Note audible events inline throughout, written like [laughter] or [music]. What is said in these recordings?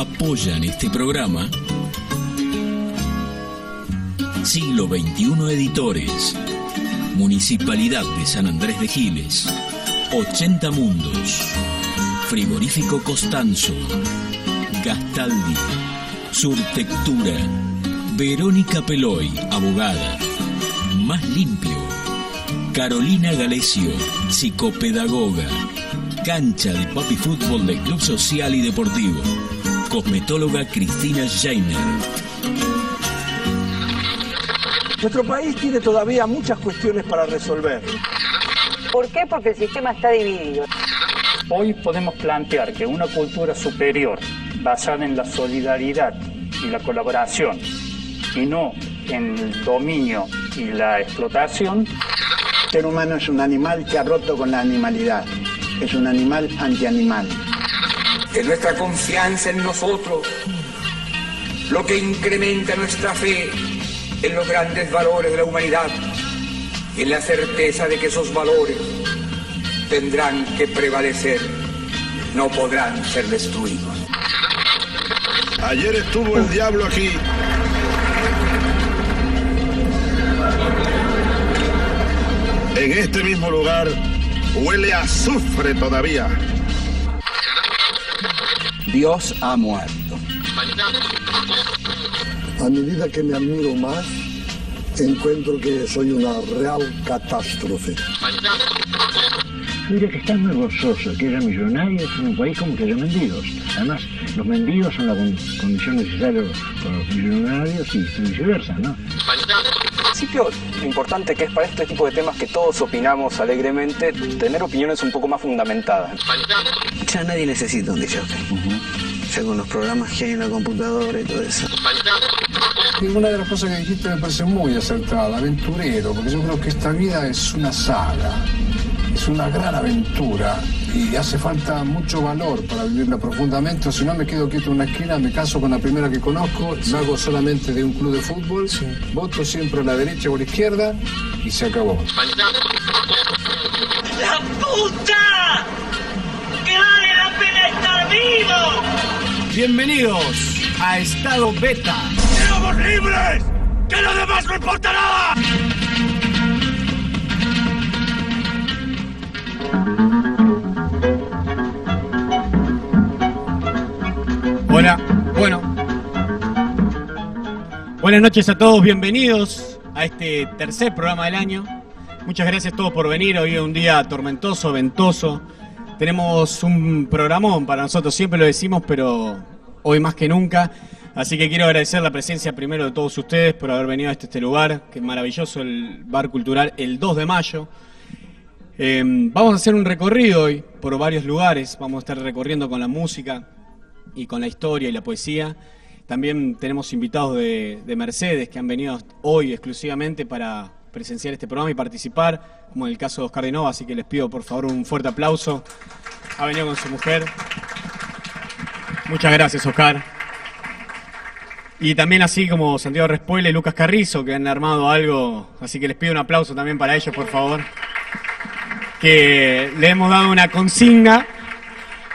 apoyan este programa. Siglo XXI Editores, Municipalidad de San Andrés de Giles, 80 Mundos, Frigorífico Costanzo, Gastaldi, Surtectura, Verónica Peloy, abogada, Más Limpio, Carolina Galesio, psicopedagoga, Cancha de Papi Fútbol del Club Social y Deportivo, Cosmetóloga Cristina Scheiner. Nuestro país tiene todavía muchas cuestiones para resolver. ¿Por qué? Porque el sistema está dividido. Hoy podemos plantear que una cultura superior, basada en la solidaridad y la colaboración, y no en el dominio y la explotación, el ser humano es un animal que ha roto con la animalidad. Es un animal antianimal. Es nuestra confianza en nosotros lo que incrementa nuestra fe en los grandes valores de la humanidad y en la certeza de que esos valores tendrán que prevalecer, no podrán ser destruidos. Ayer estuvo el diablo aquí. En este mismo lugar huele a azufre todavía. Dios ha muerto. A medida que me admiro más, encuentro que soy una real catástrofe. Mire que está muy gozoso que haya millonarios en un país como que haya mendigos. Además, los mendigos son la con condición necesaria para los millonarios y viceversa, ¿no? Principio, lo importante que es para este tipo de temas que todos opinamos alegremente, tener opiniones un poco más fundamentadas. Ya nadie necesita un DJ. Ya con los programas que hay en la computadora y todo eso. Ninguna de las cosas que dijiste me parece muy acertada, aventurero, porque yo creo que esta vida es una saga, es una gran aventura y hace falta mucho valor para vivirla profundamente, o si no me quedo quieto en una esquina, me caso con la primera que conozco, hago solamente de un club de fútbol, voto siempre a la derecha o a la izquierda y se acabó. ¡La puta! ¡Que vale la pena estar vivo! Bienvenidos a Estado Beta. ¡Somos libres! ¡Que lo demás no importa nada! Hola, bueno. Buenas noches a todos, bienvenidos a este tercer programa del año. Muchas gracias a todos por venir. Hoy es un día tormentoso, ventoso. Tenemos un programón para nosotros, siempre lo decimos, pero hoy más que nunca. Así que quiero agradecer la presencia primero de todos ustedes por haber venido a este, este lugar, que es maravilloso, el Bar Cultural, el 2 de mayo. Eh, vamos a hacer un recorrido hoy por varios lugares, vamos a estar recorriendo con la música y con la historia y la poesía. También tenemos invitados de, de Mercedes que han venido hoy exclusivamente para presenciar este programa y participar, como en el caso de Oscar de Nova, así que les pido por favor un fuerte aplauso. Ha venido con su mujer. Muchas gracias, Oscar. Y también así como Santiago Respuela y Lucas Carrizo, que han armado algo, así que les pido un aplauso también para ellos, por favor. Que le hemos dado una consigna,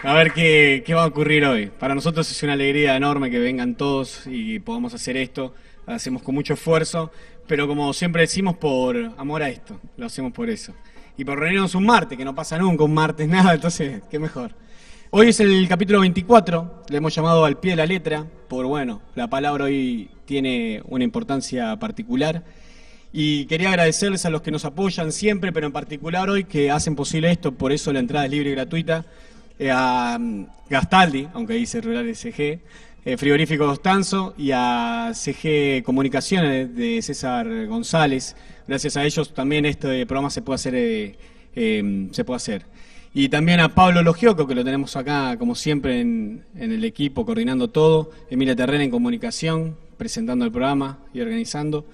a ver qué, qué va a ocurrir hoy. Para nosotros es una alegría enorme que vengan todos y podamos hacer esto. Lo hacemos con mucho esfuerzo, pero como siempre decimos, por amor a esto, lo hacemos por eso. Y por reunirnos un martes, que no pasa nunca un martes, nada, [laughs] entonces, qué mejor. Hoy es el capítulo 24, le hemos llamado al pie de la letra, por bueno, la palabra hoy tiene una importancia particular. Y quería agradecerles a los que nos apoyan siempre, pero en particular hoy que hacen posible esto, por eso la entrada es libre y gratuita, eh, a mm, Gastaldi, aunque dice Rural SG, eh, Frigorífico Costanzo y a CG Comunicaciones de César González. Gracias a ellos también este programa se puede hacer. eh, eh, se puede hacer. Y también a Pablo Logioco, que lo tenemos acá, como siempre, en, en el equipo, coordinando todo. Emilia Terrena en comunicación, presentando el programa y organizando.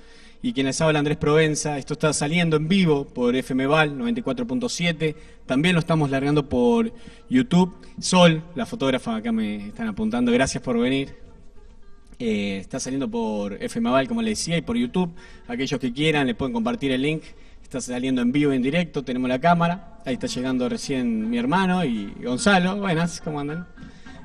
Y quien les habla, Andrés Provenza. Esto está saliendo en vivo por FM Val 94.7. También lo estamos largando por YouTube. Sol, la fotógrafa, acá me están apuntando. Gracias por venir. Eh, está saliendo por FM Val, como les decía, y por YouTube. Aquellos que quieran le pueden compartir el link. Está saliendo en vivo en directo. Tenemos la cámara. Ahí está llegando recién mi hermano y Gonzalo. Buenas, ¿cómo andan?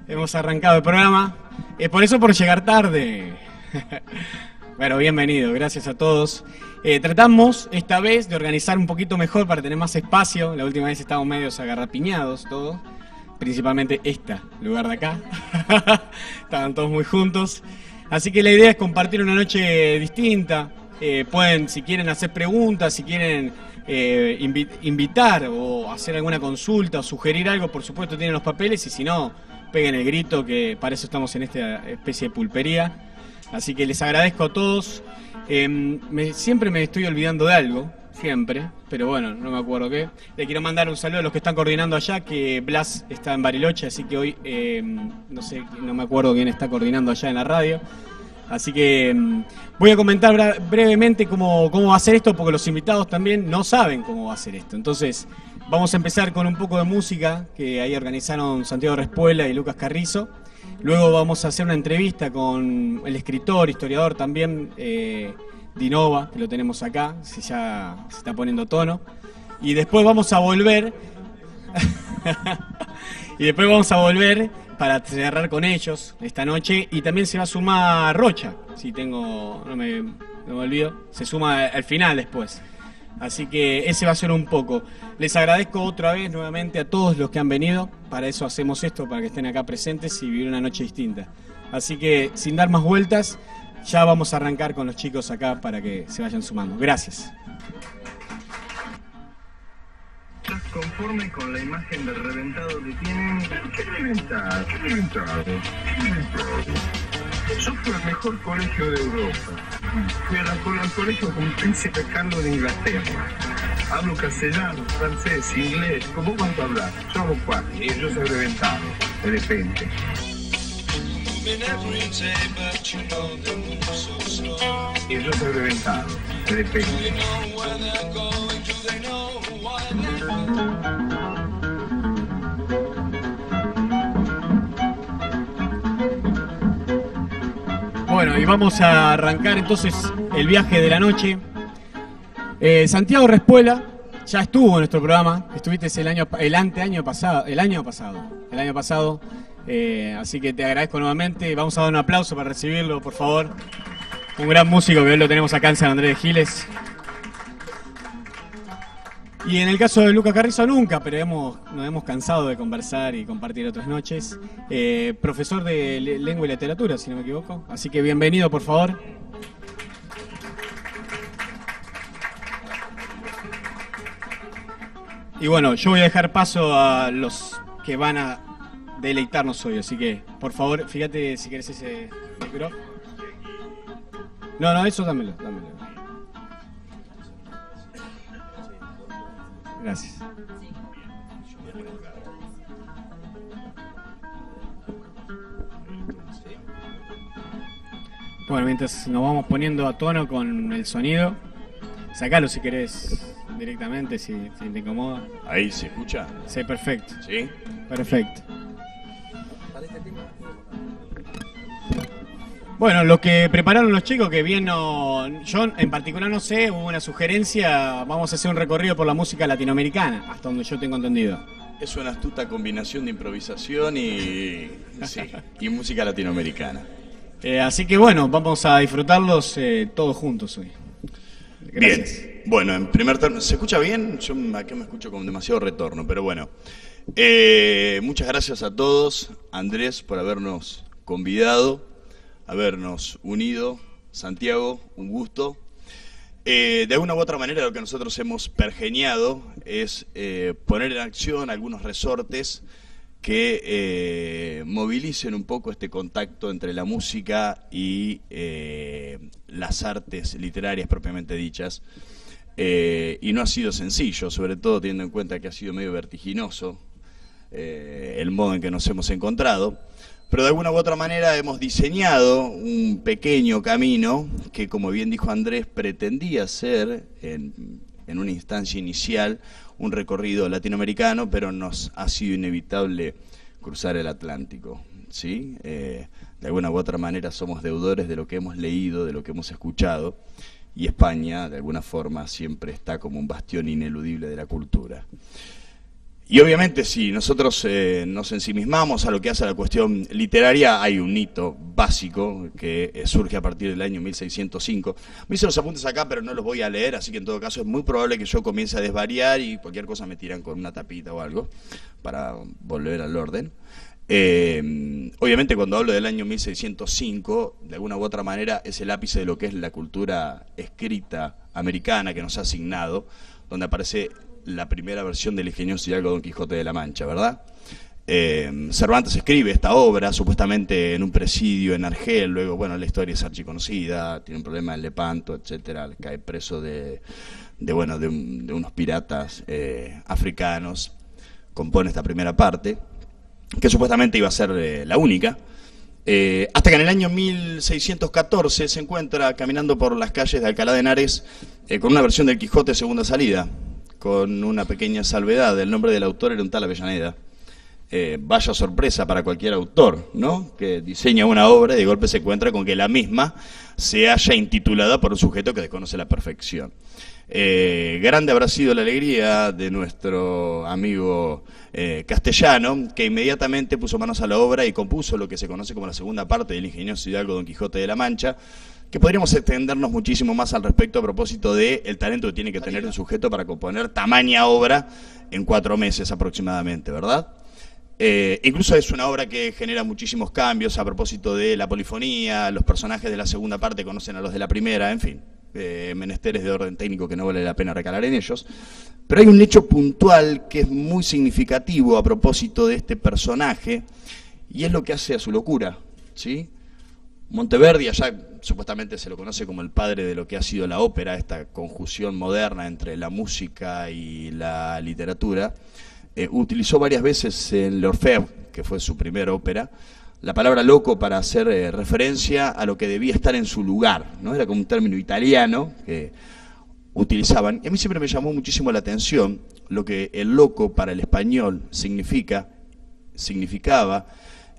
hemos arrancado el programa. Es por eso por llegar tarde. [laughs] bueno, bienvenido, gracias a todos. Eh, tratamos esta vez de organizar un poquito mejor para tener más espacio. La última vez estábamos medios agarrapiñados todos. Principalmente esta, lugar de acá. [laughs] Estaban todos muy juntos. Así que la idea es compartir una noche distinta. Eh, pueden, si quieren hacer preguntas, si quieren eh, invitar o hacer alguna consulta o sugerir algo, por supuesto tienen los papeles y si no, peguen el grito que para eso estamos en esta especie de pulpería. Así que les agradezco a todos. Em, siempre me estoy olvidando de algo, siempre, pero bueno, no me acuerdo qué. Le quiero mandar un saludo a los que están coordinando allá, que Blas está en Bariloche, así que hoy em, no sé, no me acuerdo quién está coordinando allá en la radio. Así que em, voy a comentar brevemente cómo, cómo va a ser esto, porque los invitados también no saben cómo va a ser esto. Entonces, vamos a empezar con un poco de música, que ahí organizaron Santiago Respuela y Lucas Carrizo. Luego vamos a hacer una entrevista con el escritor, historiador también, eh, Dinova, que lo tenemos acá, si ya se está poniendo tono. Y después vamos a volver. [laughs] y después vamos a volver para cerrar con ellos esta noche. Y también se va a sumar Rocha, si tengo. No me, no me olvido. Se suma al final después. Así que ese va a ser un poco. Les agradezco otra vez nuevamente a todos los que han venido. Para eso hacemos esto, para que estén acá presentes y vivir una noche distinta. Así que sin dar más vueltas, ya vamos a arrancar con los chicos acá para que se vayan sumando. Gracias. ¿Estás conforme con la imagen del reventado que tienen? ¿Qué reventado? ¿Qué reventado? ¿Qué reventado? Yo fui al mejor colegio de Europa. Fui al colegio con príncipe Carlos de Inglaterra. Hablo castellano, francés, inglés. ¿Cómo cuánto hablar? Yo hablo cuatro y yo soy reventado, de repente. Y yo soy reventado, de repente. Bueno, y vamos a arrancar entonces el viaje de la noche. Eh, Santiago Respuela ya estuvo en nuestro programa, estuviste el año el año pasado, el año pasado, el año pasado, eh, así que te agradezco nuevamente. Vamos a dar un aplauso para recibirlo, por favor. Un gran músico que hoy lo tenemos acá en San Andrés de Giles. Y en el caso de Luca Carrizo nunca, pero hemos, nos hemos cansado de conversar y compartir otras noches. Eh, profesor de lengua y literatura, si no me equivoco. Así que bienvenido, por favor. Y bueno, yo voy a dejar paso a los que van a deleitarnos hoy, así que por favor, fíjate si quieres ese micro. No, no, eso dámelo, dámelo. Gracias. Bueno, mientras nos vamos poniendo a tono con el sonido, sacalo si querés directamente, si, te incomoda. Ahí se escucha. Sí, perfecto. ¿Sí? Perfecto. Bueno, lo que prepararon los chicos, que bien no. Yo en particular no sé, hubo una sugerencia. Vamos a hacer un recorrido por la música latinoamericana, hasta donde yo tengo entendido. Es una astuta combinación de improvisación y, y música latinoamericana. Eh, así que bueno, vamos a disfrutarlos eh, todos juntos hoy. Gracias. Bien, bueno, en primer término, ¿se escucha bien? Yo acá me escucho con demasiado retorno, pero bueno. Eh, muchas gracias a todos, Andrés, por habernos convidado habernos unido. Santiago, un gusto. Eh, de alguna u otra manera lo que nosotros hemos pergeniado es eh, poner en acción algunos resortes que eh, movilicen un poco este contacto entre la música y las artes literarias propiamente dichas. y no ha sido sencillo, sobre todo teniendo en cuenta que ha sido medio vertiginoso el modo en que nos hemos encontrado pero de alguna u otra manera hemos diseñado un pequeño camino que, como bien dijo Andrés, pretendía ser en, una instancia inicial un recorrido latinoamericano, pero nos ha sido inevitable cruzar el Atlántico. ¿sí? Eh, de alguna u otra manera somos deudores de lo que hemos leído, de lo que hemos escuchado, y España, de alguna forma, siempre está como un bastión ineludible de la cultura. Y obviamente si nosotros eh, nos ensimismamos a lo que hace la cuestión literaria, hay un hito básico que eh, surge a partir del año 1605. Me hice los apuntes acá, pero no los voy a leer, así que en todo caso es muy probable que yo comience a desvariar y cualquier cosa me tiran con una tapita o algo para volver al orden. Eh, obviamente cuando hablo del año 1605, de alguna u otra manera es el ápice de lo que es la cultura escrita americana que nos ha asignado, donde aparece la primera versión del ingenioso Hidalgo Don Quijote de la Mancha, ¿verdad? Eh, Cervantes escribe esta obra supuestamente en un presidio en Argel, luego, bueno, la historia es archiconocida, tiene un problema en Lepanto, etcétera, cae preso de, bueno, de, unos piratas eh, africanos, compone esta primera parte, que supuestamente iba a ser eh, la única, hasta que en el año 1614 se encuentra caminando por las calles de Alcalá de Henares con una versión del Quijote segunda salida, con una pequeña salvedad. El nombre del autor era un tal Avellaneda. Eh, vaya sorpresa para cualquier autor, ¿no? Que diseña una obra y de golpe se encuentra con que la misma se haya intitulada por un sujeto que desconoce la perfección. Eh, grande habrá sido la alegría de nuestro amigo eh, castellano, que inmediatamente puso manos a la obra y compuso lo que se conoce como la segunda parte del ingenioso Hidalgo Don Quijote de la Mancha, que podríamos extendernos muchísimo más al respecto a propósito del el talento que tiene que tener un sujeto para componer tamaña obra en cuatro meses aproximadamente, ¿verdad? Eh, incluso es una obra que genera muchísimos cambios a propósito de la polifonía, los personajes de la segunda parte conocen a los de la primera, en fin, eh, menesteres de orden técnico que no vale la pena recalar en ellos. Pero hay un hecho puntual que es muy significativo a propósito de este personaje y es lo que hace a su locura, ¿sí? Monteverdi, allá supuestamente se lo conoce como el padre de lo que ha sido la ópera, esta conjunción moderna entre la música y la literatura, eh, utilizó varias veces en L'Orfeo, que fue su primera ópera, la palabra loco para hacer eh, referencia a lo que debía estar en su lugar, ¿no? Era como un término italiano que utilizaban. Y a mí siempre me llamó muchísimo la atención lo que el loco para el español significa, significaba,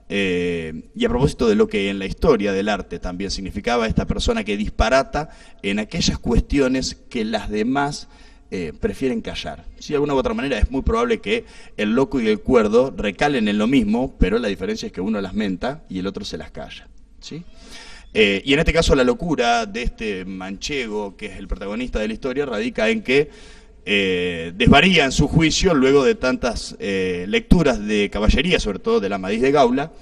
eh, y a propósito de lo que en la historia del arte también significaba esta persona que disparata en aquellas cuestiones que las demás eh, prefieren callar. Si de alguna u otra manera es muy probable que el loco y el cuerdo recalen en lo mismo, pero la diferencia es que uno las menta y el otro se las calla. ¿sí? Eh, y en este caso la locura de este manchego, que es el protagonista de la historia, radica en que eh, desvaría en su juicio luego de tantas eh, lecturas de caballería, sobre todo de la Madrid de Gaula,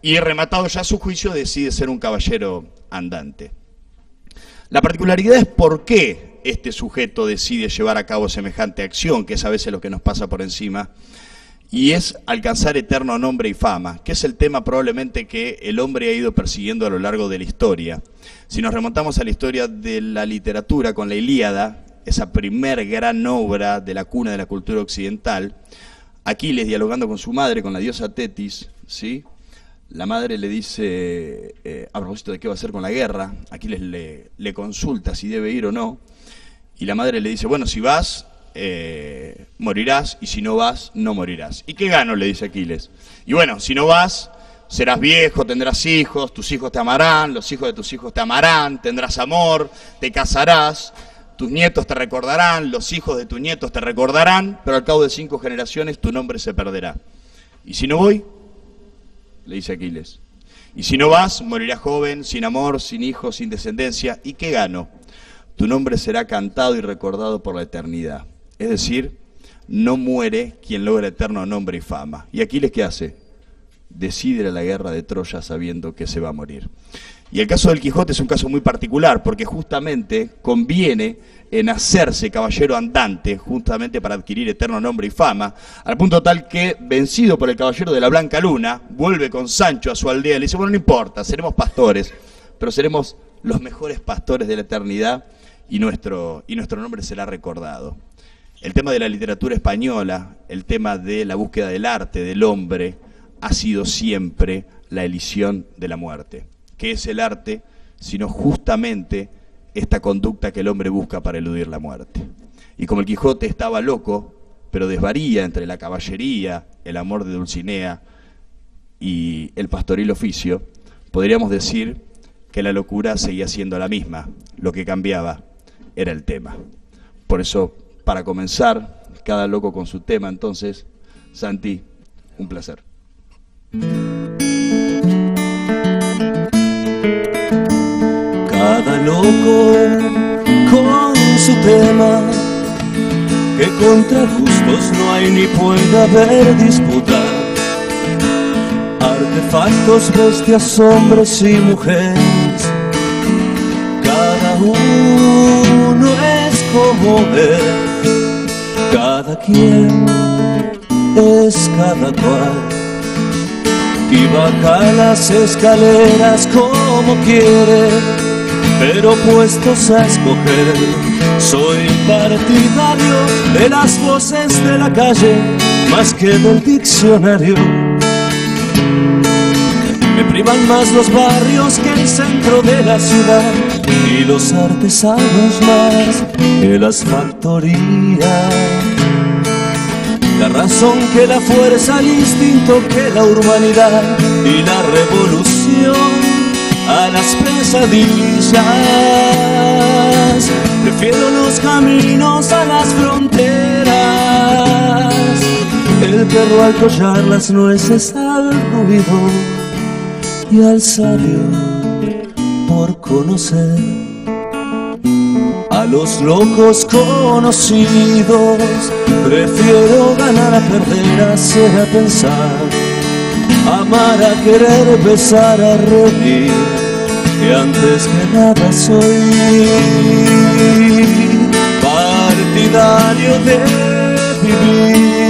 y rematado ya su juicio decide ser un caballero andante. La particularidad es por qué este sujeto decide llevar a cabo semejante acción, que es a veces lo que nos pasa por encima, y es alcanzar eterno nombre y fama, que es el tema probablemente que el hombre ha ido persiguiendo a lo largo de la historia. Si nos remontamos a la historia de la literatura con la Ilíada, esa primer gran obra de la cuna de la cultura occidental, Aquiles dialogando con su madre, con la diosa Tetis, ¿sí? La madre le dice, eh, a propósito de qué va a hacer con la guerra, Aquiles le, le, consulta si debe ir o no, y la madre le dice, bueno, si vas, eh, morirás, y si no vas, no morirás. ¿Y qué gano? le dice Aquiles. Y bueno, si no vas, serás viejo, tendrás hijos, tus hijos te amarán, los hijos de tus hijos te amarán, tendrás amor, te casarás, tus nietos te recordarán, los hijos de tus nietos te recordarán, pero al cabo de cinco generaciones tu nombre se perderá. ¿Y si no voy? Le dice Aquiles. Y si no vas, morirás joven, sin amor, sin hijos, sin descendencia. ¿Y qué gano? Tu nombre será cantado y recordado por la eternidad. Es decir, no muere quien logra eterno nombre y fama. ¿Y Aquiles qué hace? Decide la guerra de Troya sabiendo que se va a morir. Y el caso del Quijote es un caso muy particular, porque justamente conviene en hacerse caballero andante, justamente para adquirir eterno nombre y fama, al punto tal que, vencido por el caballero de la Blanca Luna, vuelve con Sancho a su aldea y le dice, bueno, no importa, seremos pastores, pero seremos los mejores pastores de la eternidad y nuestro, y nuestro nombre será recordado. El tema de la literatura española, el tema de la búsqueda del arte, del hombre, ha sido siempre la elisión de la muerte que es el arte, sino justamente esta conducta que el hombre busca para eludir la muerte. Y como el Quijote estaba loco, pero desvaría entre la caballería, el amor de Dulcinea y el pastoril oficio, podríamos decir que la locura seguía siendo la misma, lo que cambiaba era el tema. Por eso, para comenzar, cada loco con su tema, entonces, Santi, un placer. Loco con su tema, que contra gustos no hay ni puede haber disputa. Artefactos, bestias, hombres y mujeres, cada uno es como él, cada quien es cada cual. Y baja las escaleras como quiere, pero puestos a escoger, soy partidario de las voces de la calle más que del diccionario. Me privan más los barrios que el centro de la ciudad y los artesanos más que las factorías. La razón que la fuerza, el instinto que la urbanidad y la revolución a las pesadillas. Prefiero los caminos a las fronteras, el perro al collar, las nueces al ruido y al sabio por conocer a los locos conocidos. Prefiero ganar a perder, hacer a pensar, amar a querer, besar a reír, que antes que nada soy partidario de vivir.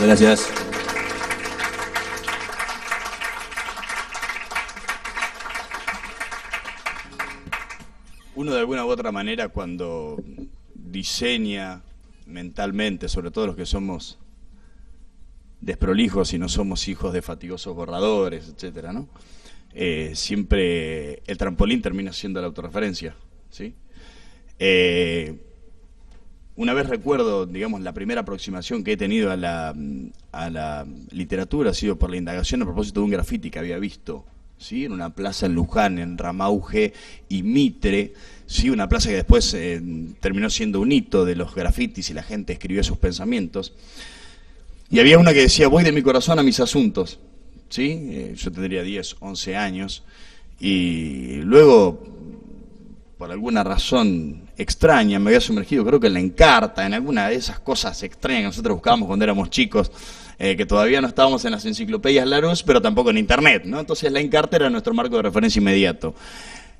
Gracias. Uno de alguna u otra manera cuando diseña mentalmente, sobre todo los que somos desprolijos y no somos hijos de fatigosos borradores, etcétera, ¿no? Eh, siempre el trampolín termina siendo la autorreferencia, ¿sí? Eh, una vez recuerdo, digamos, la primera aproximación que he tenido a la, a la literatura ha sido por la indagación a propósito de un grafiti que había visto, ¿sí? En una plaza en Luján, en Ramauge y Mitre, ¿sí? Una plaza que después eh, terminó siendo un hito de los grafitis y la gente escribió sus pensamientos. Y había una que decía, voy de mi corazón a mis asuntos, ¿sí? Eh, yo tendría 10, 11 años, y luego, por alguna razón extraña, me había sumergido, creo que en la encarta, en alguna de esas cosas extrañas que nosotros buscábamos cuando éramos chicos, eh, que todavía no estábamos en las enciclopedias Larousse, pero tampoco en Internet, ¿no? Entonces la encarta era nuestro marco de referencia inmediato.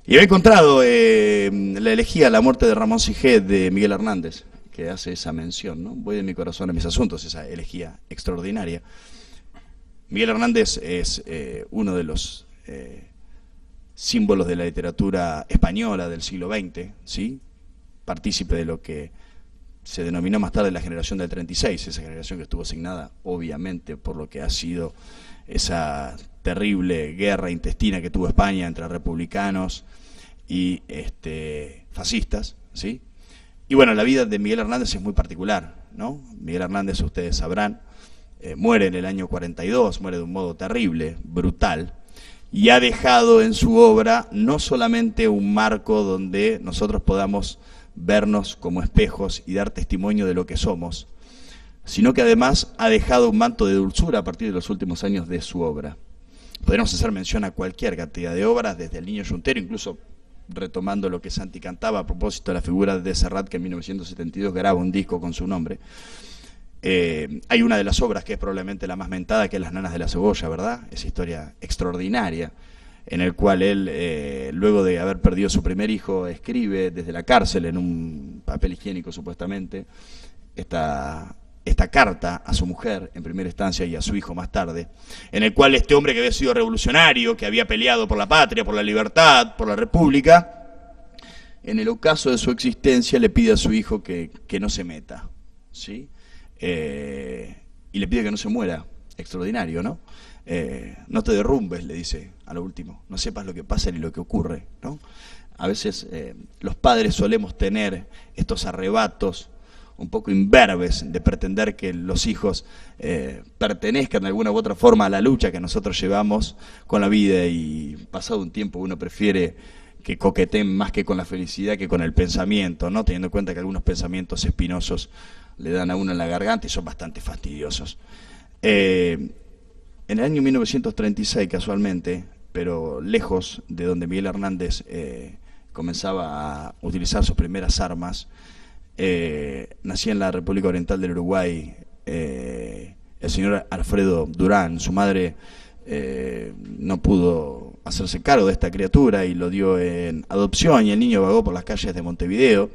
Y había encontrado eh, la elegía La muerte de Ramón Sigé de Miguel Hernández, que hace esa mención, ¿no? Voy de mi corazón a mis asuntos, esa elegía extraordinaria. Miguel Hernández es eh, uno de los símbolos de la literatura española del siglo XX, ¿sí? partícipe de lo que se denominó más tarde la generación del 36, esa generación que estuvo asignada obviamente por lo que ha sido esa terrible guerra intestina que tuvo España entre republicanos y este, fascistas, ¿sí? Y bueno, la vida de Miguel Hernández es muy particular, ¿no? Miguel Hernández, ustedes sabrán, eh, muere en el año 42, muere de un modo terrible, brutal, y ha dejado en su obra no solamente un marco donde nosotros podamos vernos como espejos y dar testimonio de lo que somos, sino que además ha dejado un manto de dulzura a partir de los últimos años de su obra. Podemos hacer mención a cualquier cantidad de obras, desde El Niño Yuntero, incluso retomando lo que Santi cantaba a propósito de la figura de Serrat, que en 1972 graba un disco con su nombre. Eh, hay una de las obras que es probablemente la más mentada, que es Las Nanas de la Cebolla, ¿verdad? Esa historia extraordinaria en el cual él, eh, luego de haber perdido su primer hijo, escribe desde la cárcel, en un papel higiénico supuestamente, esta, esta carta a su mujer en primera instancia y a su hijo más tarde, en el cual este hombre que había sido revolucionario, que había peleado por la patria, por la libertad, por la república, en el ocaso de su existencia le pide a su hijo que, que no se meta, ¿sí? Eh, y le pide que no se muera, extraordinario, ¿no? Eh, no te derrumbes, le dice a lo último, no sepas lo que pasa ni lo que ocurre. ¿no? A veces eh, los padres solemos tener estos arrebatos un poco imberbes de pretender que los hijos pertenezcan de alguna u otra forma a la lucha que nosotros llevamos con la vida y pasado un tiempo uno prefiere que coqueteen más que con la felicidad que con el pensamiento, ¿no? Teniendo en cuenta que algunos pensamientos espinosos le dan a uno en la garganta y son bastante fastidiosos. Eh, en el año 1936, casualmente, pero lejos de donde Miguel Hernández eh, comenzaba a utilizar sus primeras armas, eh, nacía en la República Oriental del Uruguay el señor Alfredo Durán. Su madre no pudo hacerse cargo de esta criatura y lo dio en adopción y el niño vagó por las calles de Montevideo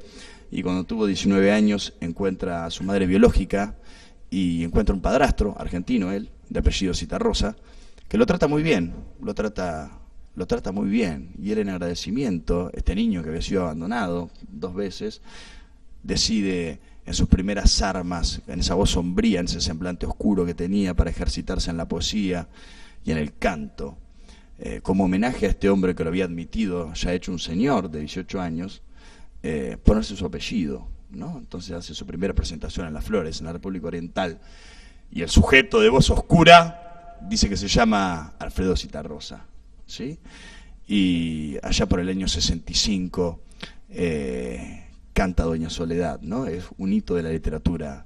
y cuando tuvo 19 años encuentra a su madre biológica y encuentra un padrastro, argentino él, de apellido Citarrosa, que lo trata muy bien, lo trata, lo trata muy bien. Y él en agradecimiento, este niño que había sido abandonado dos veces, decide en sus primeras armas, en esa voz sombría, en ese semblante oscuro que tenía para ejercitarse en la poesía y en el canto, eh, como homenaje a este hombre que lo había admitido, ya hecho un señor de 18 años, eh, ponerse su apellido, ¿no? Entonces hace su primera presentación en Las Flores, en la República Oriental, y el sujeto de voz oscura dice que se llama Alfredo Citarrosa, ¿sí? Y allá por el año 65 eh, canta Doña Soledad, ¿no? Es un hito de la literatura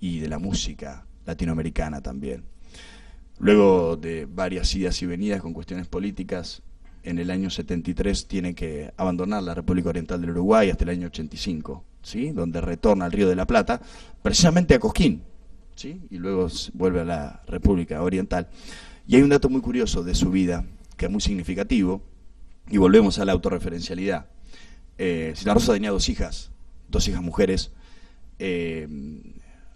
y de la música latinoamericana también. Luego de varias idas y venidas con cuestiones políticas, en el año 73 tiene que abandonar la República Oriental del Uruguay hasta el año 85, ¿sí? donde retorna al Río de la Plata, precisamente a Cosquín, ¿sí? y luego vuelve a la República Oriental. Y hay un dato muy curioso de su vida, que es muy significativo, y volvemos a la autorreferencialidad. Eh, Rosa tenía dos hijas, dos hijas mujeres, eh,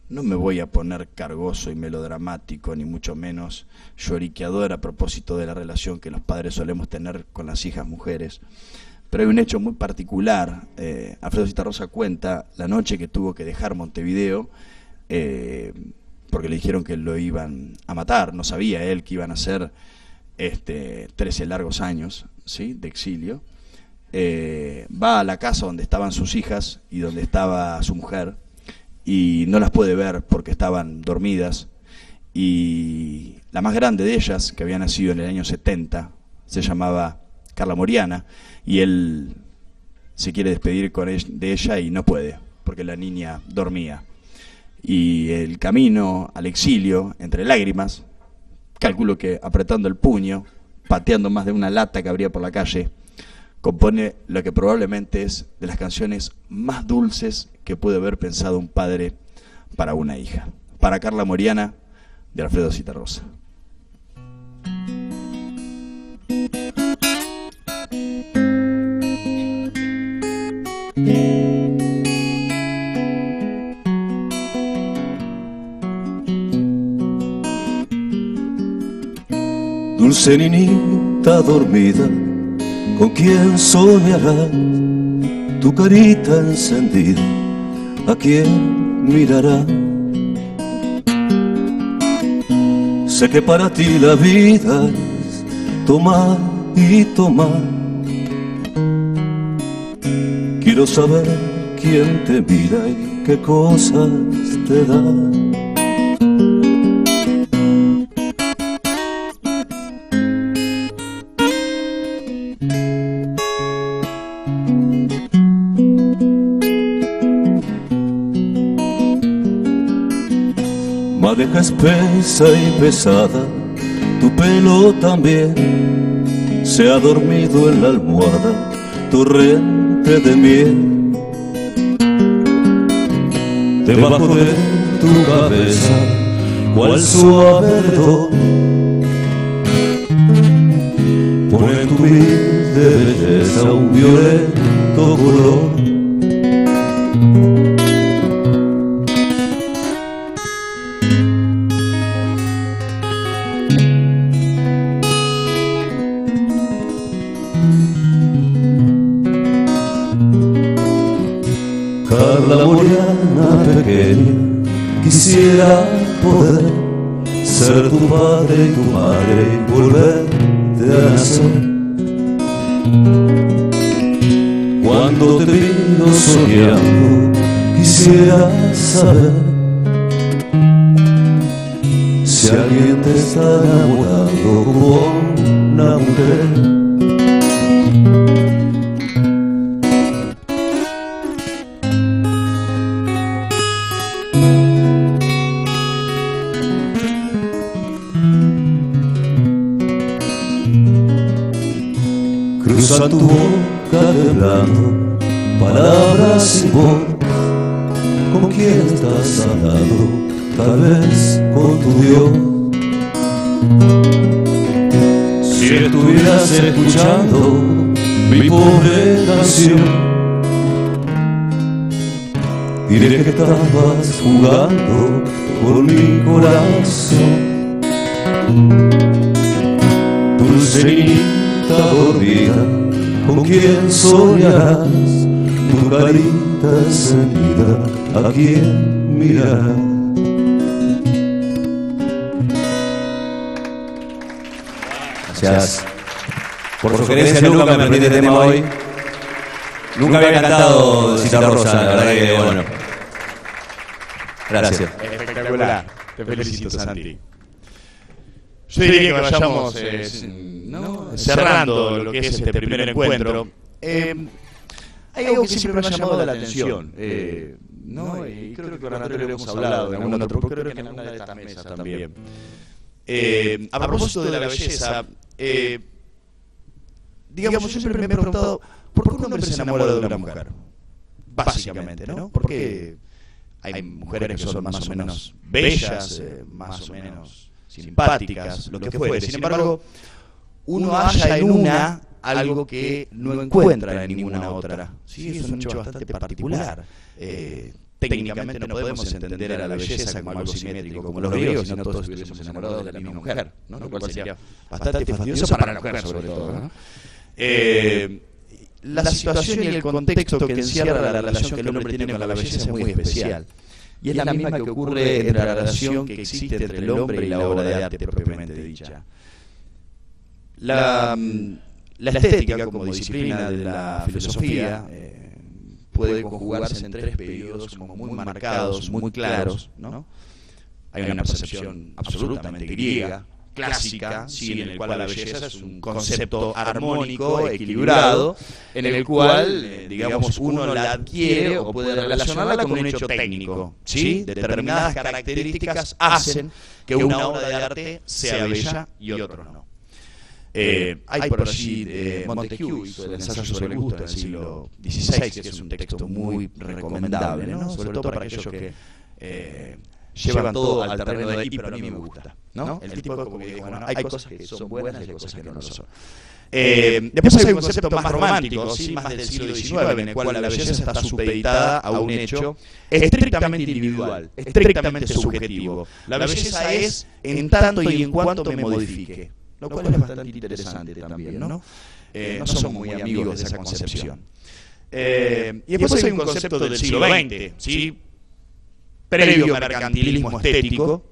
no me voy a poner cargoso y melodramático, ni mucho menos lloriqueador a propósito de la relación que los padres solemos tener con las hijas mujeres. Pero hay un hecho muy particular. Eh, Alfredo Citarrosa cuenta la noche que tuvo que dejar Montevideo, eh, porque le dijeron que lo iban a matar. No sabía él que iban a ser este, 13 largos años ¿sí? de exilio. Eh, va a la casa donde estaban sus hijas y donde estaba su mujer y no las puede ver porque estaban dormidas. Y la más grande de ellas, que había nacido en el año 70, se llamaba Carla Moriana, y él se quiere despedir de ella y no puede, porque la niña dormía. Y el camino al exilio, entre lágrimas, calculo que apretando el puño, pateando más de una lata que habría por la calle, compone lo que probablemente es de las canciones más dulces que puede haber pensado un padre para una hija. Para Carla Moriana, de Alfredo Citarrosa. Dulce niñita dormida ¿Con quién soñará tu carita encendida? ¿A quién mirará? Sé que para ti la vida es tomar y tomar. Quiero saber quién te mira y qué cosas te da. Madeja espesa y pesada, tu pelo también se ha dormido en la almohada, torrente de miel. Debajo de tu cabeza, cual suave verdor, pone tu de belleza un violento color este tema hoy. Nunca había cantado Cita Rosa, la verdad que bueno. Gracias. Espectacular. Te felicito, Santi. Yo diría que vayamos eh, ¿no? cerrando lo que es este primer encuentro. Eh, hay algo que siempre me ha llamado la atención. Eh, ¿no? Y creo que con Antonio lo hemos hablado en algún otro, creo que en alguna de estas mesas también. Eh, a propósito de la belleza, eh, digamos, yo siempre me he preguntado, ¿por qué un hombre se enamora de una mujer? Básicamente, ¿no? Porque hay mujeres que son más o menos bellas, eh, más o menos simpáticas, lo que fuere. Sin embargo, uno halla en una algo que no encuentra en ninguna otra. Sí, es un hecho bastante particular. Eh, técnicamente no podemos entender a la belleza como algo simétrico, como los griegos, si no todos estuviésemos enamorados de la misma mujer, ¿no? lo cual sería bastante fastidioso para la mujer, sobre todo. ¿no? Eh, la situación y el contexto que encierra la relación que el hombre tiene con la belleza es muy especial. Y es la misma que ocurre entre la relación que existe entre el hombre y la obra de arte propiamente dicha. La, la estética como disciplina de la filosofía eh, puede conjugarse en tres periodos como muy marcados, muy claros. ¿no? Hay una percepción absolutamente griega, clásica, sí, en el cual la belleza es un concepto armónico, equilibrado, en el cual, eh, digamos, uno la adquiere o puede relacionarla con un hecho técnico. ¿sí? Determinadas características hacen que una obra de arte sea bella y otro no. Eh, hay por allí eh, Montesquieu hizo el ensayo sobre el gusto en el siglo XVI, que es un texto muy recomendable, ¿no? sobre todo para aquellos que eh, llevan todo al terreno de y pero a mí me gusta. ¿no? El tipo como que dijo, bueno, hay cosas que son buenas y hay cosas que no lo son. Eh, después hay un concepto más romántico, ¿sí? más del siglo XIX, en el cual la belleza está supeditada a un hecho estrictamente individual, estrictamente subjetivo. La belleza es en tanto y en cuanto me modifique lo cual es bastante interesante también, ¿no? Eh, no somos muy amigos de esa concepción. Eh, y después hay un concepto del siglo XX, ¿sí? Previo mercantilismo estético,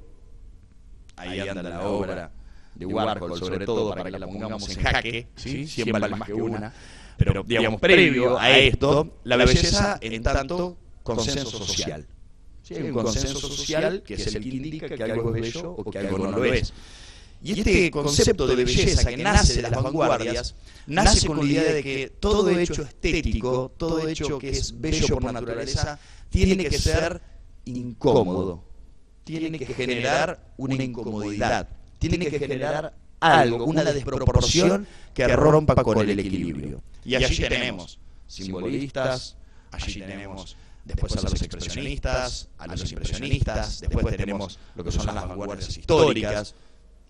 ahí anda la obra de Warhol, sobre todo para que la pongamos en jaque, ¿sí? siempre vale más que una, pero digamos, previo a esto, la belleza en tanto consenso social. ¿sí? Hay un consenso social que es el que indica que algo es bello o que algo no lo es. Y este concepto de belleza que nace de las vanguardias, nace con la idea de que todo hecho estético, todo hecho que es bello por naturaleza, tiene que ser incómodo, tiene que generar una incomodidad, tiene que generar algo, una desproporción que rompa con el equilibrio. Y allí tenemos simbolistas, allí tenemos después a los expresionistas, a los impresionistas, después tenemos lo que son las vanguardias históricas,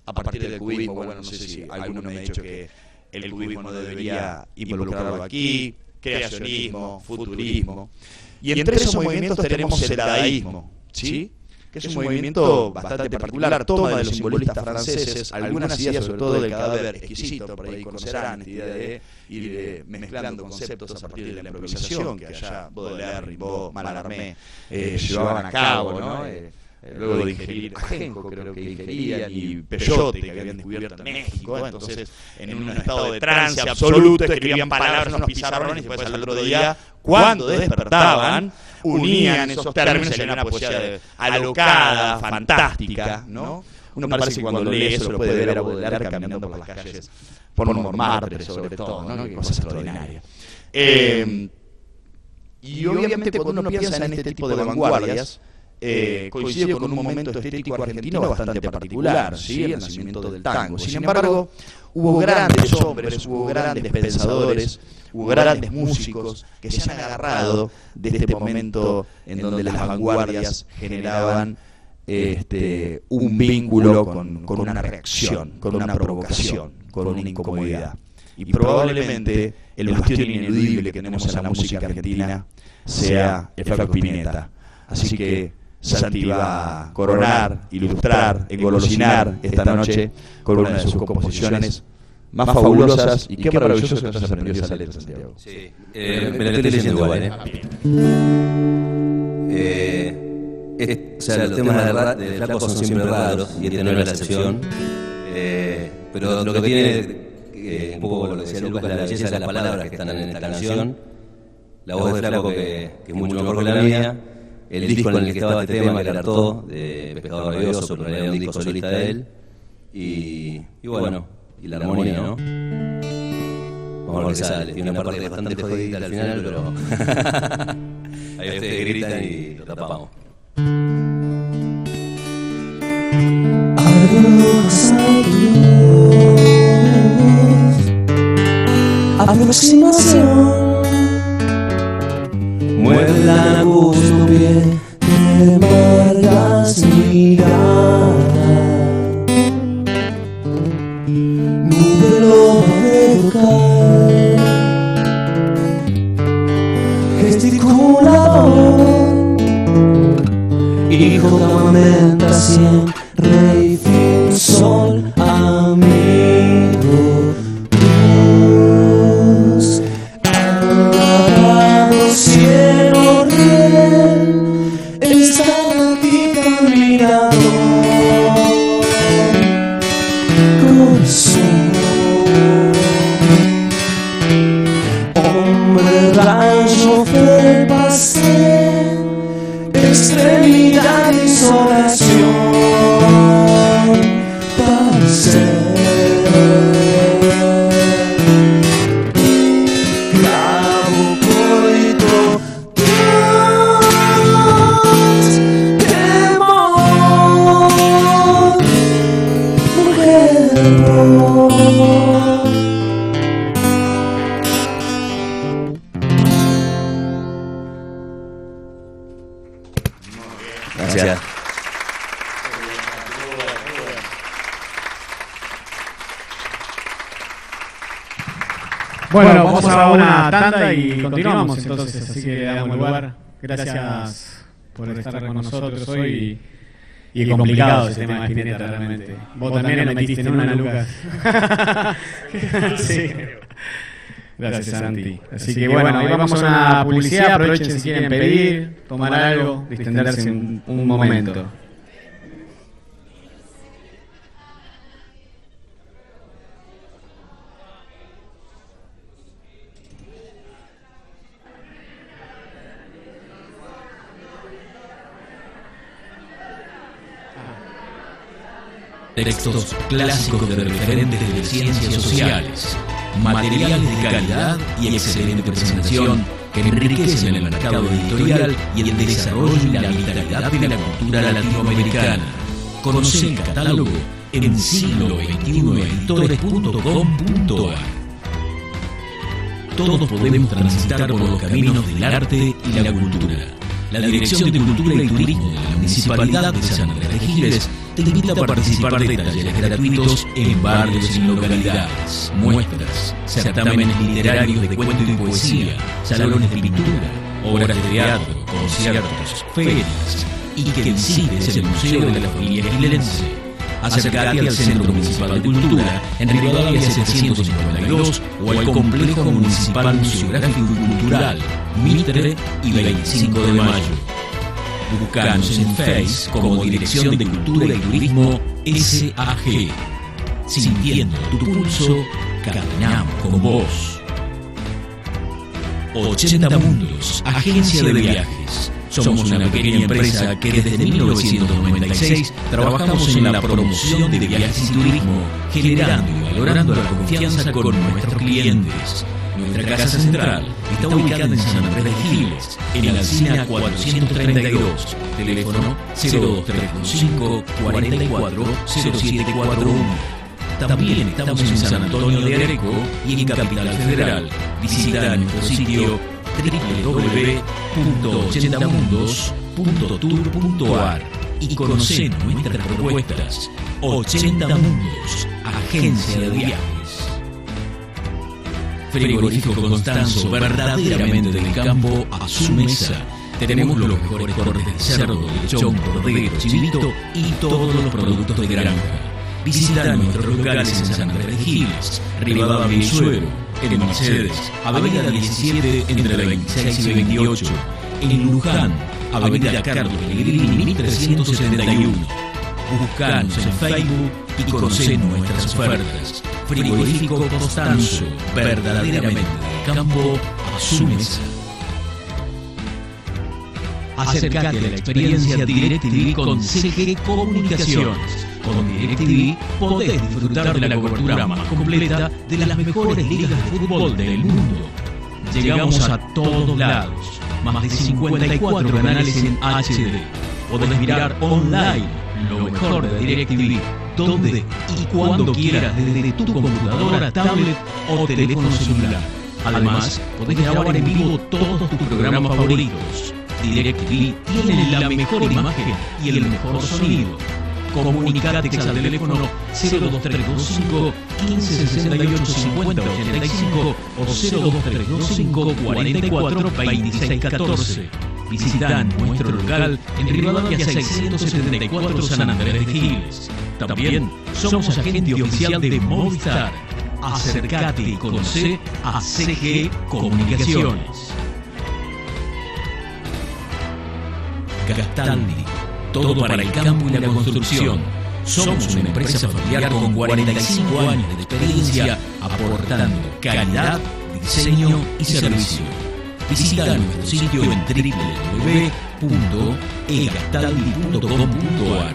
a partir del cubismo, bueno, no sé si alguno me ha dicho que el cubismo no debería involucrarlo aquí, creacionismo, futurismo. Y entre esos movimientos tenemos el dadaísmo, ¿sí? que es un movimiento bastante particular, toma de los simbolistas franceses algunas ideas, sobre todo del cadáver exquisito, por ahí conocerán idea de ir mezclando conceptos a partir de la improvisación que allá Baudelaire, Rimbaud, Mallarmé eh, llevaban a cabo, ¿no? Eh, luego de ingerir ajenjo, creo que ingerían, y peyote, que habían descubierto en México. Entonces, en un estado de trance absoluto, escribían palabras en los pizarrones y después al otro día, cuando despertaban, unían esos términos en una poesía alocada, fantástica, ¿no? Uno parece que cuando lee eso lo puede ver a Baudelaire caminando por las calles, por Montmartre sobre todo, ¿no? Qué cosa extraordinaria. Eh, y obviamente cuando uno piensa en este tipo de vanguardias, eh, coincide con un momento estético argentino bastante particular, ¿sí? el nacimiento del tango. Sin embargo, hubo grandes hombres, hubo grandes pensadores, hubo grandes músicos que se han agarrado de este momento en donde las vanguardias generaban este, un vínculo con, con una reacción, con una provocación, con una incomodidad. Y probablemente el bastión ineludible que tenemos en la música argentina sea el Flaco Pineta. Así que Santi va a coronar, ilustrar, engolosinar esta noche con una de sus composiciones más fabulosas y qué maravilloso que nos has aprendido esa letra, Santiago. Sí, eh, me la estoy leyendo igual, ¿eh? eh. O sea, los temas de, ra- de Flaco son siempre raros y este no es la excepción. Eh, pero lo que tiene, eh, un poco lo que decía Lucas, la belleza de las palabras que están en esta canción, la voz de Flaco que, que es mucho mejor que la mía, el disco en el que estaba este tema que era todo, de Pescador Rabioso, pero era un disco solista. de él, y, y bueno, y la armonía, ¿no? Vamos a ver qué sale, tiene una parte bastante jodida al final, pero [laughs] [laughs] ahí ustedes gritan y lo tapamos. Aproximación. Mueve la gusto Hijo de continuamos entonces, así que le damos lugar. Gracias por estar con nosotros hoy y, y complicado ese tema de Spinetta realmente. Vos también lo metiste en una, Lucas. [laughs] sí. Gracias, Santi. Así que bueno, ahí vamos a una publicidad. Aprovechen si quieren pedir, tomar algo, distenderse un, un momento. Textos clásicos de referentes de ciencias sociales, materiales de calidad y excelente presentación que enriquecen el mercado editorial y el desarrollo y la vitalidad de la cultura latinoamericana. Conoce el catálogo en siglo editores.com.ar. Todos podemos transitar por los caminos del arte y la cultura. La Dirección de Cultura y Turismo de la Municipalidad de San Andrés de Giles te invita a participar de talleres gratuitos en barrios y localidades, muestras, certámenes literarios de cuento y poesía, salones de pintura, obras de teatro, conciertos, ferias, y que visites el Museo de la Familia Gilense. Acércate al Centro Municipal de Cultura en Rivadavia 752 o al Complejo Municipal Museográfico y Cultural, Mitre y 25 de Mayo. Buscanos en Face como Dirección de Cultura y Turismo SAG. Sintiendo tu pulso, caminamos con vos. 80 Mundos, agencia de viajes. Somos una pequeña empresa que desde 1996 trabajamos en la promoción de viajes y turismo, generando y valorando la confianza con nuestros clientes. Nuestra casa central está ubicada en San Andrés de Giles, en la Alcina 432, teléfono 02325 44 0741. También estamos en San Antonio de Areco y en Capital Federal. Visita nuestro sitio www.80mundos.tour.ar y conoce nuestras propuestas. 80 Mundos, agencia de viajes. Frigorífico Constanzo, verdaderamente del campo a su mesa. Tenemos los mejores cortes de cerdo, lechón, cordero, chivito y todos los productos de granja. Visita nuestros locales en San Andrés de Giles, Rivadavia y Suero, en Mercedes, Avenida 17 entre la 26 y 28, en Luján, Avenida Carlos Pellegrini 1371. Buscanos en Facebook y conocé nuestras ofertas. Frigorífico Constanzo, verdaderamente campo a su mesa. Acércate a la experiencia DirecTV con CG Comunicaciones. Con DirecTV podés disfrutar de la cobertura más completa de las mejores ligas de fútbol del mundo. Llegamos a todos lados. Más de 54 canales en HD. Podés mirar online lo mejor de DirecTV, donde y cuando quieras desde tu computadora, tablet o teléfono celular. Además, podés grabar en vivo todos tus programas favoritos. DirecTV tiene la mejor imagen y el mejor sonido. Comunicate al teléfono 02325 1568 50 85 o 02325 44 26 14. Visita nuestro local en Rivadavia 674 San Andrés de Giles. También somos agente oficial de Movistar. Acercate y conoce a CG Comunicaciones. Gastaldi, todo para el campo y la construcción. Somos una empresa familiar con 45 años de experiencia aportando calidad, diseño y servicio. Visita nuestro sitio en www.egastaldi.com.ar.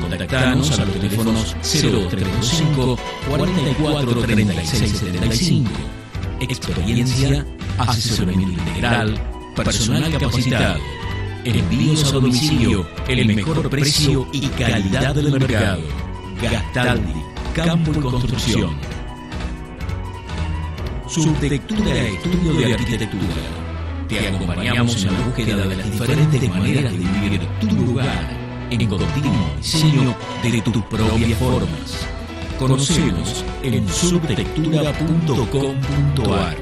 Contactanos a los teléfonos 0325 44 36 75. Experiencia, asesoramiento integral, personal capacitado, envíos a domicilio, el mejor precio y calidad del mercado. Gastaldi, Campo y Construcción. Subtectura Estudio de Arquitectura. Te acompañamos en la búsqueda de las diferentes maneras de vivir tu lugar en continuo diseño de tus propias formas. Conocenos en subtectura.com.ar.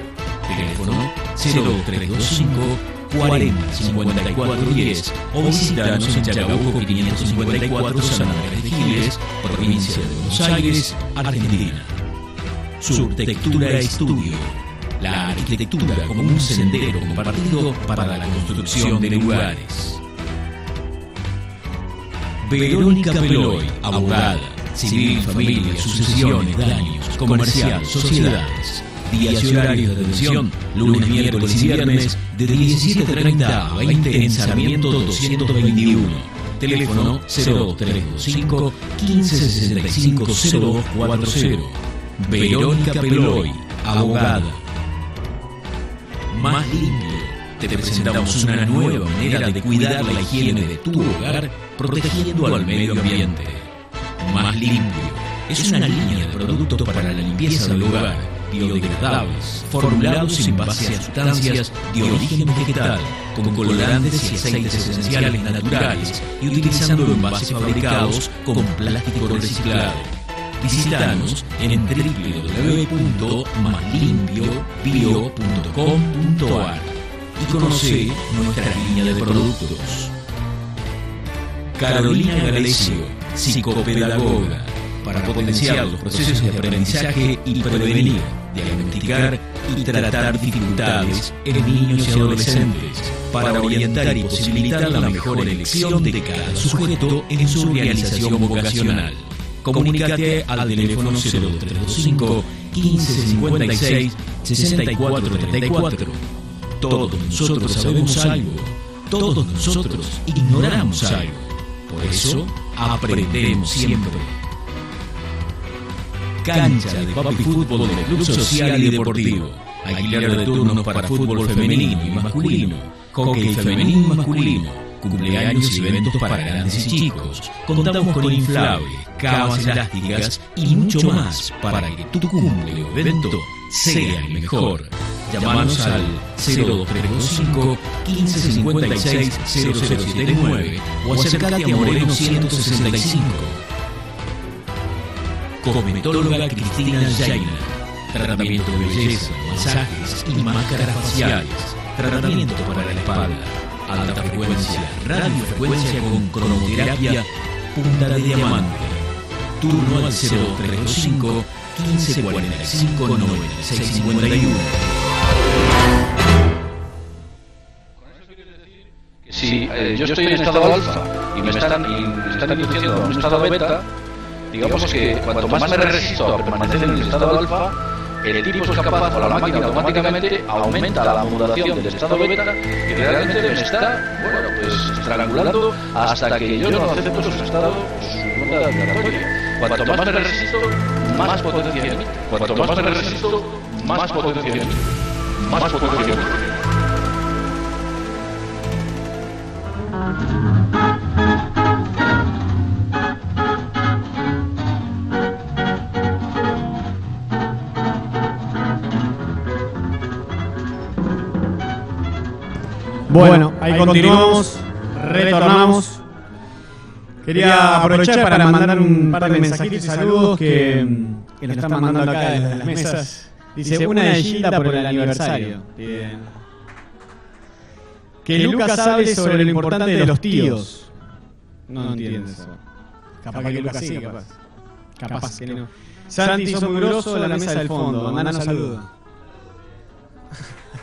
Teléfono 0325 40 54 10 o visítanos en Chacabuco 554 San Andrés de Giles, provincia de Buenos Aires, Argentina. Subtectura Estudio. La arquitectura como un sendero compartido para la construcción de lugares. Verónica Peloy, abogada, civil, familia, sucesiones, daños, comercial, sociedades. Días y horarios de atención, lunes, miércoles y viernes, de 17.30 a 20 en Sarmiento 221. Teléfono 0325 1565 0240. Verónica Peloy, abogada. Más limpio. Te presentamos una nueva manera de cuidar la higiene de tu hogar, protegiendo al medio ambiente. Más limpio. Es una línea de productos para la limpieza del hogar, biodegradables, formulados en base a sustancias de origen vegetal, con colorantes y aceites esenciales naturales y utilizando envases fabricados con plástico reciclado. Visítanos en www.maslimpiobio.com.ar y conoce nuestra línea de productos. Carolina Galecio, psicopedagoga, para potenciar los procesos de aprendizaje y prevenir, diagnosticar y tratar dificultades en niños y adolescentes, para orientar y posibilitar la mejor elección de cada sujeto en su realización vocacional. Comunícate al teléfono 0325 1556 6434. Todos nosotros sabemos algo, todos nosotros ignoramos algo. Por eso aprendemos siempre. Cancha de Papi Fútbol del Club Social y Deportivo. alquiler de turnos para fútbol femenino y masculino, hockey femenino y masculino, cumpleaños y eventos para grandes y chicos. Contamos con inflables, camas elásticas y mucho más para que tu cumple o evento sea el mejor. Llámanos al 02325 1556 0079 o acércate a Moreno 165. Cosmetóloga Cristina Jaina. Tratamiento de belleza, masajes y máscaras faciales. Tratamiento para la espalda. Alta frecuencia, radiofrecuencia con cronoterapia, punta de diamante. Turno al 0325 1545 9651. Si yo estoy en estado alfa y me están, y me están induciendo a un estado beta, digamos que cuanto más me resisto a permanecer en el estado alfa, el tipo es capaz o la máquina automáticamente aumenta la modulación del estado beta y realmente me está, bueno, pues estrangulando hasta que yo no acepto su estado, su onda vibratoria. Cuanto más me resisto, más potencia emite. Cuanto más me resisto, más potencia emite. Más potencia emite. Bueno, ahí continuamos, retornamos. Quería aprovechar para mandar un par de mensajitos y saludos que, que nos están mandando acá desde las mesas. Dice, una de Gilda por el aniversario. Bien. Que Lucas hable sobre lo importante de los tíos. No, no entiendo eso. Capaz que Lucas sí, capaz. Capaz que no. Santi, sos muy grosso en la mesa del fondo. Mandanos saludos.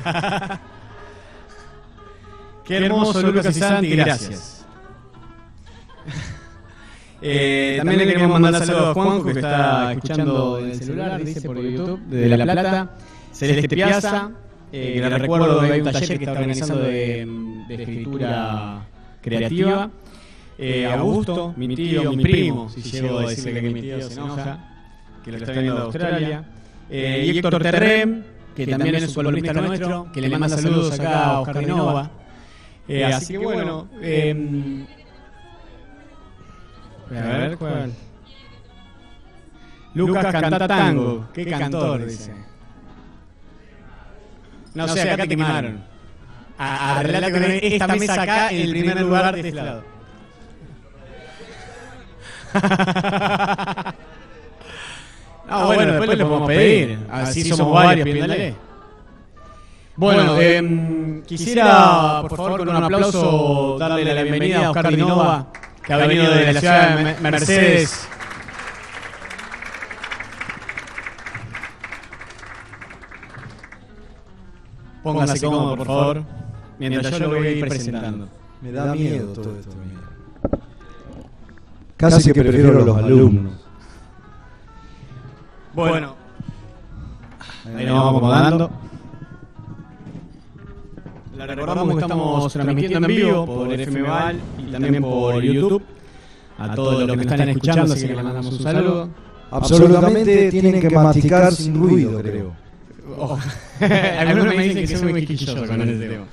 [laughs] Qué hermoso, Lucas y Santi, gracias. [laughs] Eh, también le queremos mandar saludos a Juanjo, que está escuchando en el celular, dice por YouTube, de La Plata. Celeste Piazza, eh, que le recuerdo que hay un taller que está organizando de, de escritura creativa. Eh, Augusto, mi tío, mi primo, si llego a decirle que mi tío se enoja, que lo está viendo de Australia. Eh, y Héctor Terrem, que también es un columnista nuestro, que le manda saludos acá a Oscar Nova. Eh, así que bueno, eh, a ver cuál. Lucas canta tango. Qué cantor, dice. No sé, acá te quemaron. Arreglate con esta mesa acá en el primer lugar de este lado. [laughs] Ah, bueno, después le podemos pedir. Así somos varios, pídale. Bueno, eh, quisiera, por favor, con un aplauso, darle la bienvenida a Oscar Dinova, que ha venido de la ciudad de Mercedes. Póngase cómodo, por favor, mientras yo lo voy a ir presentando. Me da miedo todo esto. miedo. Casi que prefiero a los alumnos. Bueno, ahí nos vamos acomodando. Recordamos que estamos transmitiendo en vivo por FM Val y también por YouTube. A todos los que nos están escuchando, así que le mandamos un saludo. Absolutamente tienen que masticar sin ruido, creo. Oh. [laughs] Algunos me dicen que soy muy quisquilloso con ese tema.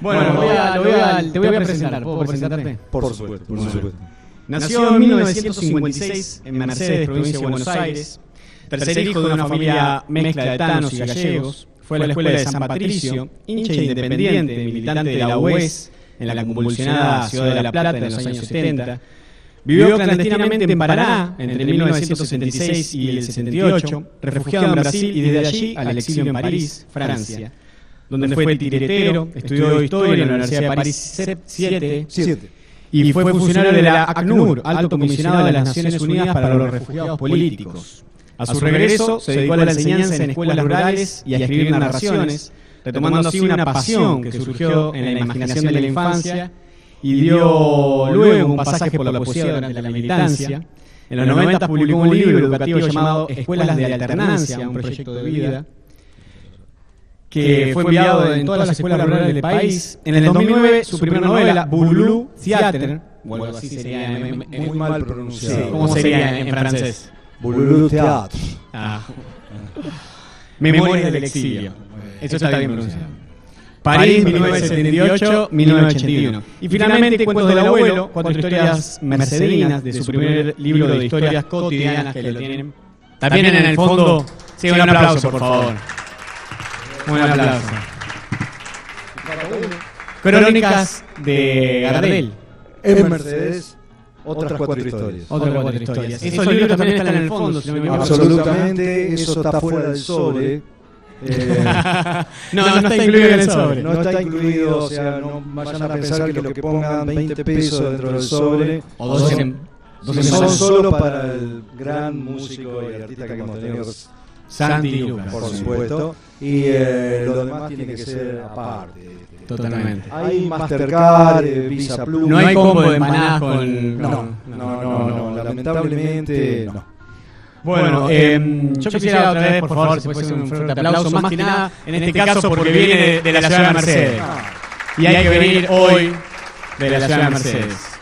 Bueno, lo voy a- lo voy a- te voy a presentar. ¿Puedo presentarte? Por supuesto, por supuesto. Nació en 1956 en Mercedes, provincia de Buenos Aires. Tercer hijo de una familia mezcla de tanos y gallegos. Fue a la escuela de San Patricio, hincha independiente, militante de la UES en la convulsionada ciudad de La Plata en los años 70. Vivió clandestinamente en Paraná entre 1966 y el 68, refugiado en Brasil y desde allí al exilio en París, Francia, donde fue titiritero, estudió historia en la Universidad de París 7 Siete. y fue funcionario de la ACNUR, Alto Comisionado de las Naciones Unidas para los Refugiados Políticos. A su regreso se dedicó a la enseñanza en escuelas rurales y a escribir narraciones, retomando así una pasión que surgió en la imaginación de la infancia y dio luego un pasaje por la poesía durante la militancia. En los 90 publicó un libro educativo llamado Escuelas de Alternancia, un proyecto de vida, que fue enviado en todas las escuelas rurales del país. En el 2009, su primera novela, Boulou Theater, o algo así sería Muy mal pronunciado. ¿Cómo sería en francés? Boulou Théâtre. Ah. [laughs] Memorias del exilio. Eso está bien pronunciado. París, 1978-1981. Y finalmente, Cuentos del Abuelo, cuatro historias mercedinas de su primer libro de historias cotidianas que lo tienen. También en el fondo. Sí, un aplauso, por favor. Un aplauso. Crónicas de Gardel. En Mercedes, otras cuatro historias. Otras cuatro historias. Esos libros también están en el fondo, si no me. Absolutamente, eso está fuera del sobre. Eh, [laughs] no, no está incluido en el sobre. No está incluido, o sea, no vayan a pensar que lo que pongan 20 pesos dentro del sobre O 12 son, son solo para el gran músico y artista que hemos tenido, Santi Lucas. por supuesto. Y eh, lo demás tiene que ser aparte. Totalmente. Hay Mastercard, eh, Visa Plus. No hay combo de empanadas con. No, no, no, no, lamentablemente no. Bueno, eh, yo quisiera otra vez, por favor, si puede ser un fuerte aplauso, más que nada, en este caso porque viene de, de la ciudad de Mercedes. Y hay que venir hoy de la ciudad de Mercedes.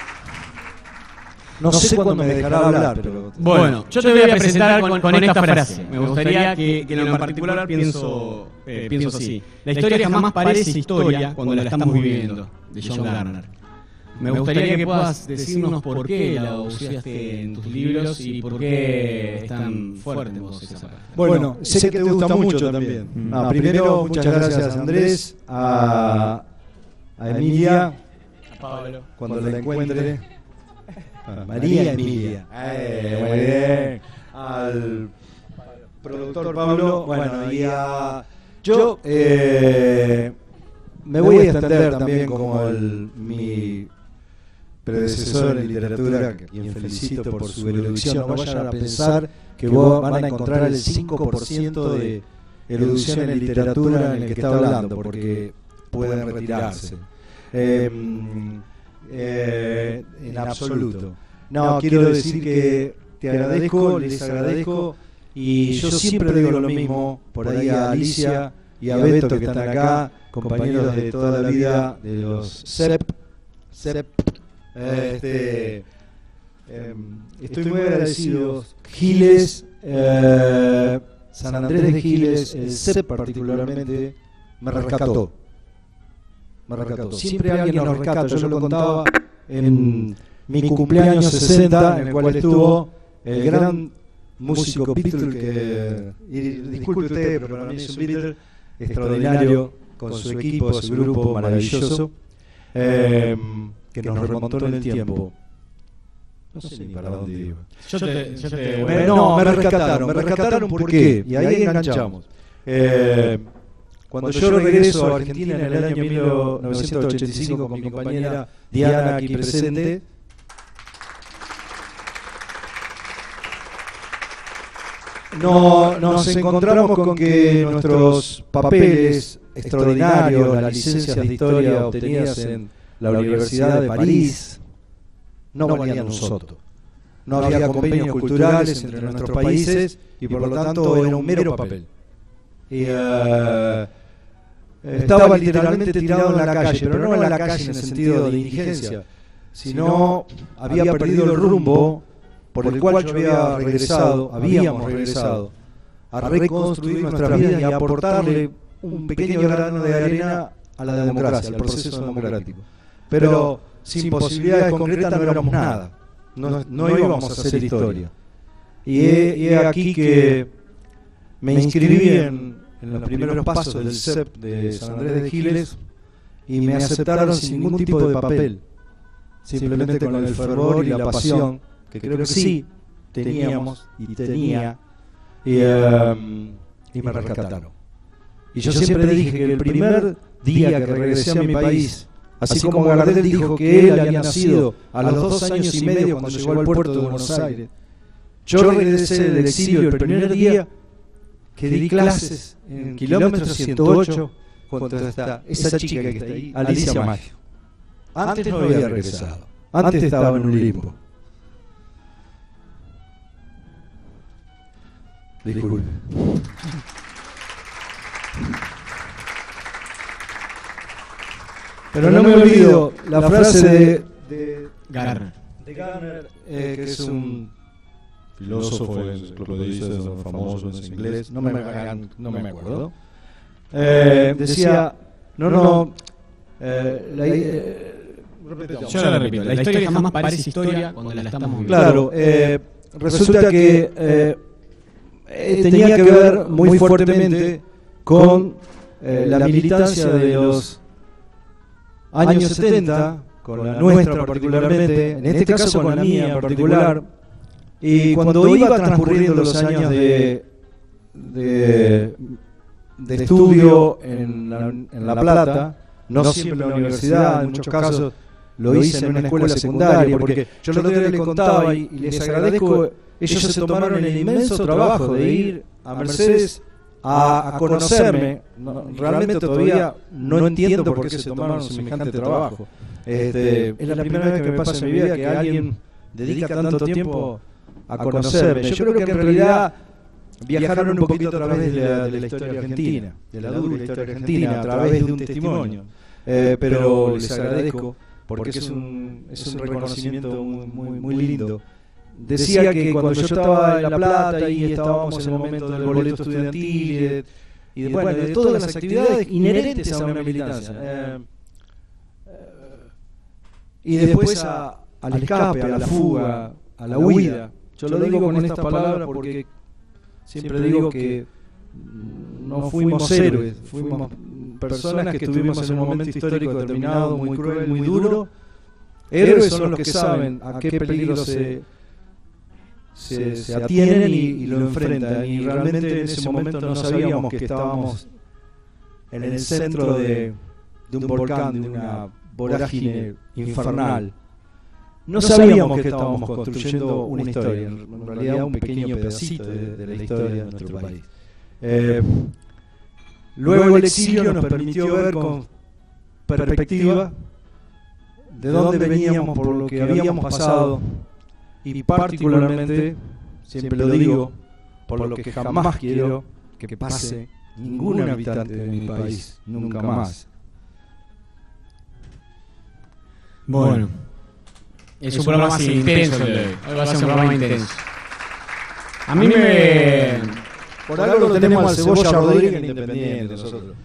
No sé cuándo me dejará hablar, pero... Bueno, yo te voy a presentar con, con esta frase. Me gustaría que, que en lo particular pienso, eh, pienso así. La historia jamás parece historia cuando la estamos viviendo, de John Garner. Me gustaría que puedas decirnos por qué la usaste en tus libros y por qué es tan fuerte en vos esa parte. Bueno, sé que te gusta mucho también. Ah, primero, muchas gracias Andrés, a, a Emilia, A Pablo. cuando la encuentre. María Emilia. Eh, muy bien. Al productor Pablo. Bueno, y a. Yo eh, me voy a extender también como el, mi predecesor en literatura, quien felicito por su erudición. No vayan a pensar que vos van a encontrar el 5% de erudición en literatura en el que está hablando, porque pueden retirarse. Eh, eh, en absoluto. No, quiero decir que te agradezco, les agradezco, y yo siempre digo lo mismo, por ahí a Alicia y a Beto que están acá, compañeros de toda la vida de los CEP, CEP este, em, estoy muy agradecido. Giles, eh, San Andrés de Giles, el CEP particularmente, me rescató. Me rescató. Siempre alguien nos rescata. Yo lo contaba en mi cumpleaños 60, en el cual estuvo el gran músico Beatle, que, y disculpe usted, pero para mí es un Beatle extraordinario, con su equipo, su grupo maravilloso. Eh, que nos remontó en el tiempo. No sé ni para dónde iba. Yo te, yo te- no, me rescataron. ¿Me rescataron por qué? Y ahí enganchamos. Eh, cuando yo regreso a Argentina en el año 1985 con mi compañera Diana aquí presente, no, nos encontramos con que nuestros papeles extraordinarios, las licencias de historia obtenidas en la Universidad de París, no valían un soto. No había convenios culturales entre nuestros países y por lo tanto era un mero papel. Y, eh, estaba literalmente tirado en la calle, pero no en la calle en el sentido de indigencia, sino había perdido el rumbo por el cual yo había regresado, habíamos regresado, a reconstruir nuestra vida y a aportarle un pequeño grano de arena a la democracia, al proceso democrático. Pero sin posibilidades concretas no éramos nada, no, no íbamos a hacer historia. Y he aquí que me inscribí en, en los primeros pasos del CEP de San Andrés de Giles y me aceptaron sin ningún tipo de papel, simplemente con el fervor y la pasión que creo que sí teníamos y tenía, y, eh, y me rescataron. Y yo siempre dije que el primer día que regresé a mi país, así como Gardel dijo que él había nacido a los dos años y medio cuando llegó al puerto de Buenos Aires, yo regresé del exilio el primer día que di clases en kilómetro 108 contra esta, esa chica que está ahí, Alicia Maggio. Antes no había regresado, antes estaba en un limbo. Disculpe. Pero no me olvido la frase de, de Garner. de Garner, eh, que es un filósofo enciclopedista famoso en inglés, no me, no me acuerdo. Eh, decía, no, no, eh, la- eh. Yo la repito, la historia jamás parece historia cuando la estamos viviendo. Claro, eh, resulta que eh, eh, tenía que ver muy fuertemente con eh, la militancia de los años 70, con la nuestra particularmente, en este caso con la mía en particular, y cuando iba transcurriendo los años de, de, de estudio en la, en La Plata, no siempre en la universidad, en muchos casos lo hice en una escuela secundaria, porque yo día les contaba y, y les agradezco, ellos se tomaron el inmenso trabajo de ir a Mercedes a, a conocerme. No, realmente todavía no entiendo por qué se tomaron semejante trabajo. Este, es la primera vez que me pasa en mi vida que alguien dedica tanto tiempo a conocerme. Yo creo que en realidad viajaron un poquito a través de la, de la historia argentina, de la dura historia argentina, a través de un testimonio. Eh, pero les agradezco porque es un, es un reconocimiento muy, muy, muy lindo. Decía que cuando yo estaba en La Plata y estábamos en el momento del boleto estudiantil y de, y de, bueno, de todas las actividades inherentes a una militancia. Eh, y después a- al escape, a la fuga, a la huida. Yo lo digo con estas palabras porque siempre digo que no fuimos héroes, fuimos personas que estuvimos en un momento histórico determinado, muy cruel, muy duro. Héroes son los que saben a qué peligro se, se, se atienen y, y lo enfrentan. Y realmente en ese momento no sabíamos que estábamos en el centro de, de un volcán, de una vorágine infernal. No sabíamos que estábamos construyendo una historia, en realidad un pequeño pedacito de, de la historia de nuestro país. Eh, luego el exilio nos permitió ver con perspectiva de dónde veníamos por lo que habíamos pasado. y particularmente, siempre lo digo, por lo que jamás quiero que pase ningún habitante de mi país, nunca más. Bueno, es un programa más intenso el de hoy. Hoy va a ser un programa intenso. A mí me. Por algo lo tenemos al Cebolla Rodríguez en Independiente nosotros.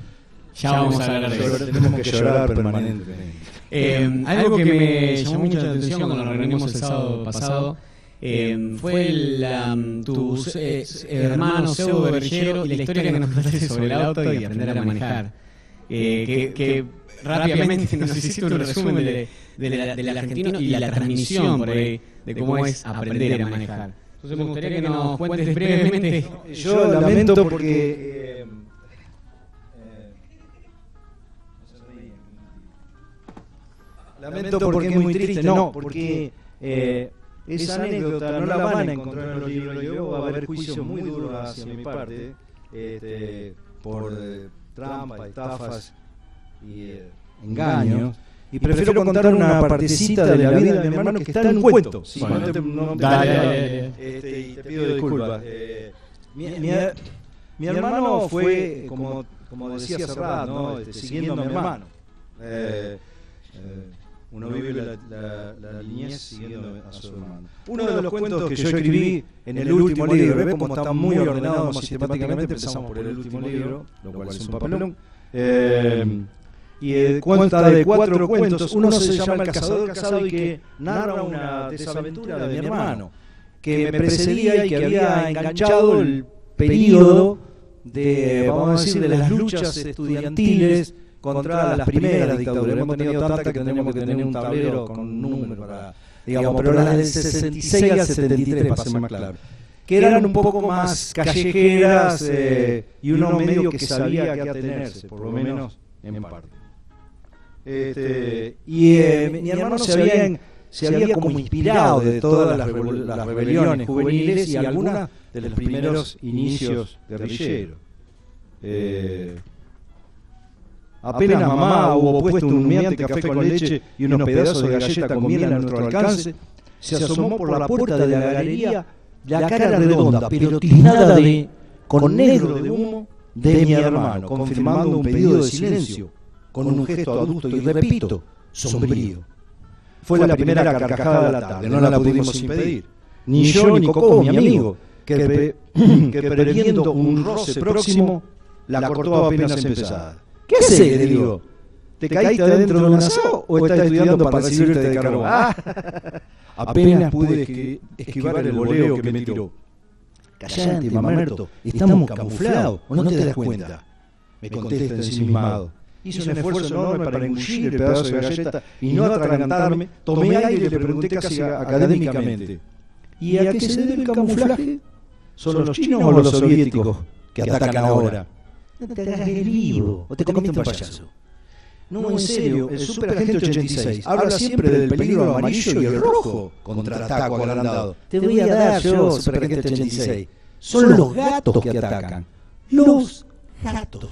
Ya vamos a hablar de eso. Tenemos que llorar permanentemente. Eh, algo que me llamó mucho la atención cuando nos reunimos el sábado pasado eh, fue la, tu eh, hermano pseudo guerrillero y la historia que nos contaste [laughs] sobre el auto y aprender a manejar. Eh, que, que rápidamente [laughs] nos hiciste un resumen de, de la- del argentino y la transmisión por ahí de cómo es aprender a manejar. Entonces me gustaría que nos cuentes brevemente. Yo lamento porque. eh, Lamento porque es muy triste, no, porque eh, esa anécdota no la van a encontrar en los libros. Yo va a haber juicios muy duros hacia mi parte este, por eh, trampa, estafas y eh, engaños. Y prefiero contar una partecita de la vida de mi hermano que está en un cuento. Bueno. no te, no te- Dale, dale, dale. Este, y te pido disculpas. Eh, mi, mi- mi hermano fue, como, como decía Serrat, ¿no? Este, siguiendo a mi hermano. Eh, eh, uno vive la, la, la niñez siguiendo a su hermano. Uno de los cuentos que yo escribí en el último libro, ¿ves cómo está muy ordenado sistemáticamente? Empezamos por el último libro, lo cual es un papelón. Eh, y eh, cuenta de cuatro cuentos. Uno se llama El cazador casado y que narra una desaventura de mi hermano, que me precedía y que había enganchado el periodo de, vamos a decir, de las luchas estudiantiles contra las primeras dictaduras. Hemos tenido tantas que tenemos que tener un tablero con un número para, digamos, pero las del 66 al 73, para ser más claro. Que eran un poco más callejeras eh, y uno medio que sabía que atenerse, por lo menos en parte. Este, y eh, mi, hermano se había, en- se había como inspirado de todas las, las rebeliones juveniles y algunas de los primeros inicios guerrilleros. Eh, apenas mamá hubo puesto un humeante café con leche y unos pedazos de galleta con miel a nuestro alcance, se asomó por la puerta de la galería la cara redonda, pero tiznada de, con negro de humo, de mi hermano, confirmando un pedido de silencio, con un gesto adusto y, repito, sombrío. Fue la primera carcajada de la tarde, no la pudimos impedir. Ni yo ni Coco, mi amigo, que, pre- [clears throat] que previendo un roce próximo, la cortó apenas empezada. ¿Qué haces? Le digo. ¿Te caíste adentro de un asado o estás estudiando para recibirte de carbón? Ah. [laughs] Apenas pude esqui- esquivar el voleo que me tiró. Callante, mamerto, estamos camuflados, ¿o no te das cuenta? Me contesta ensimismado. Hice un esfuerzo enorme para engullir el pedazo de galleta y no atragantarme. Tomé aire y le pregunté casi académicamente. ¿Y a qué se debe el camuflaje? ¿Son los chinos o los soviéticos que atacan ahora? No te hagas el vivo, o te comiste un payaso. No, en serio, el superagente 86 habla siempre del peligro amarillo y el rojo contraataco agrandado. Te voy a dar yo, superagente 86. Son los gatos que atacan. Los gatos.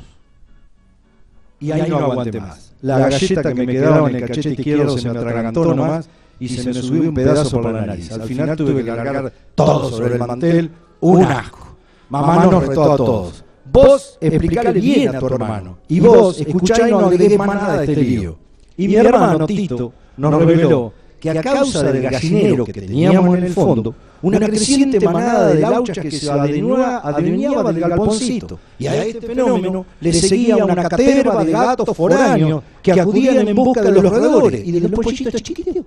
Y ahí no aguanté más. La galleta que me quedaba en el cachete izquierdo se me atragantó nomás y se me subió un pedazo por la nariz. Al final tuve que largar todo sobre el mantel, un asco. Mamá nos retó a todos. Vos explicale bien a tu hermano. Y vos escuchá y no agregué más nada de este lío. Y mi hermano Tito nos reveló que a causa del gallinero que teníamos en el fondo, una creciente manada de lauchas que se adueñaba del galponcito. Y a este fenómeno le seguía una caterva de gatos foráneos que acudían en busca de los roedores y de los pollitos chiquitos.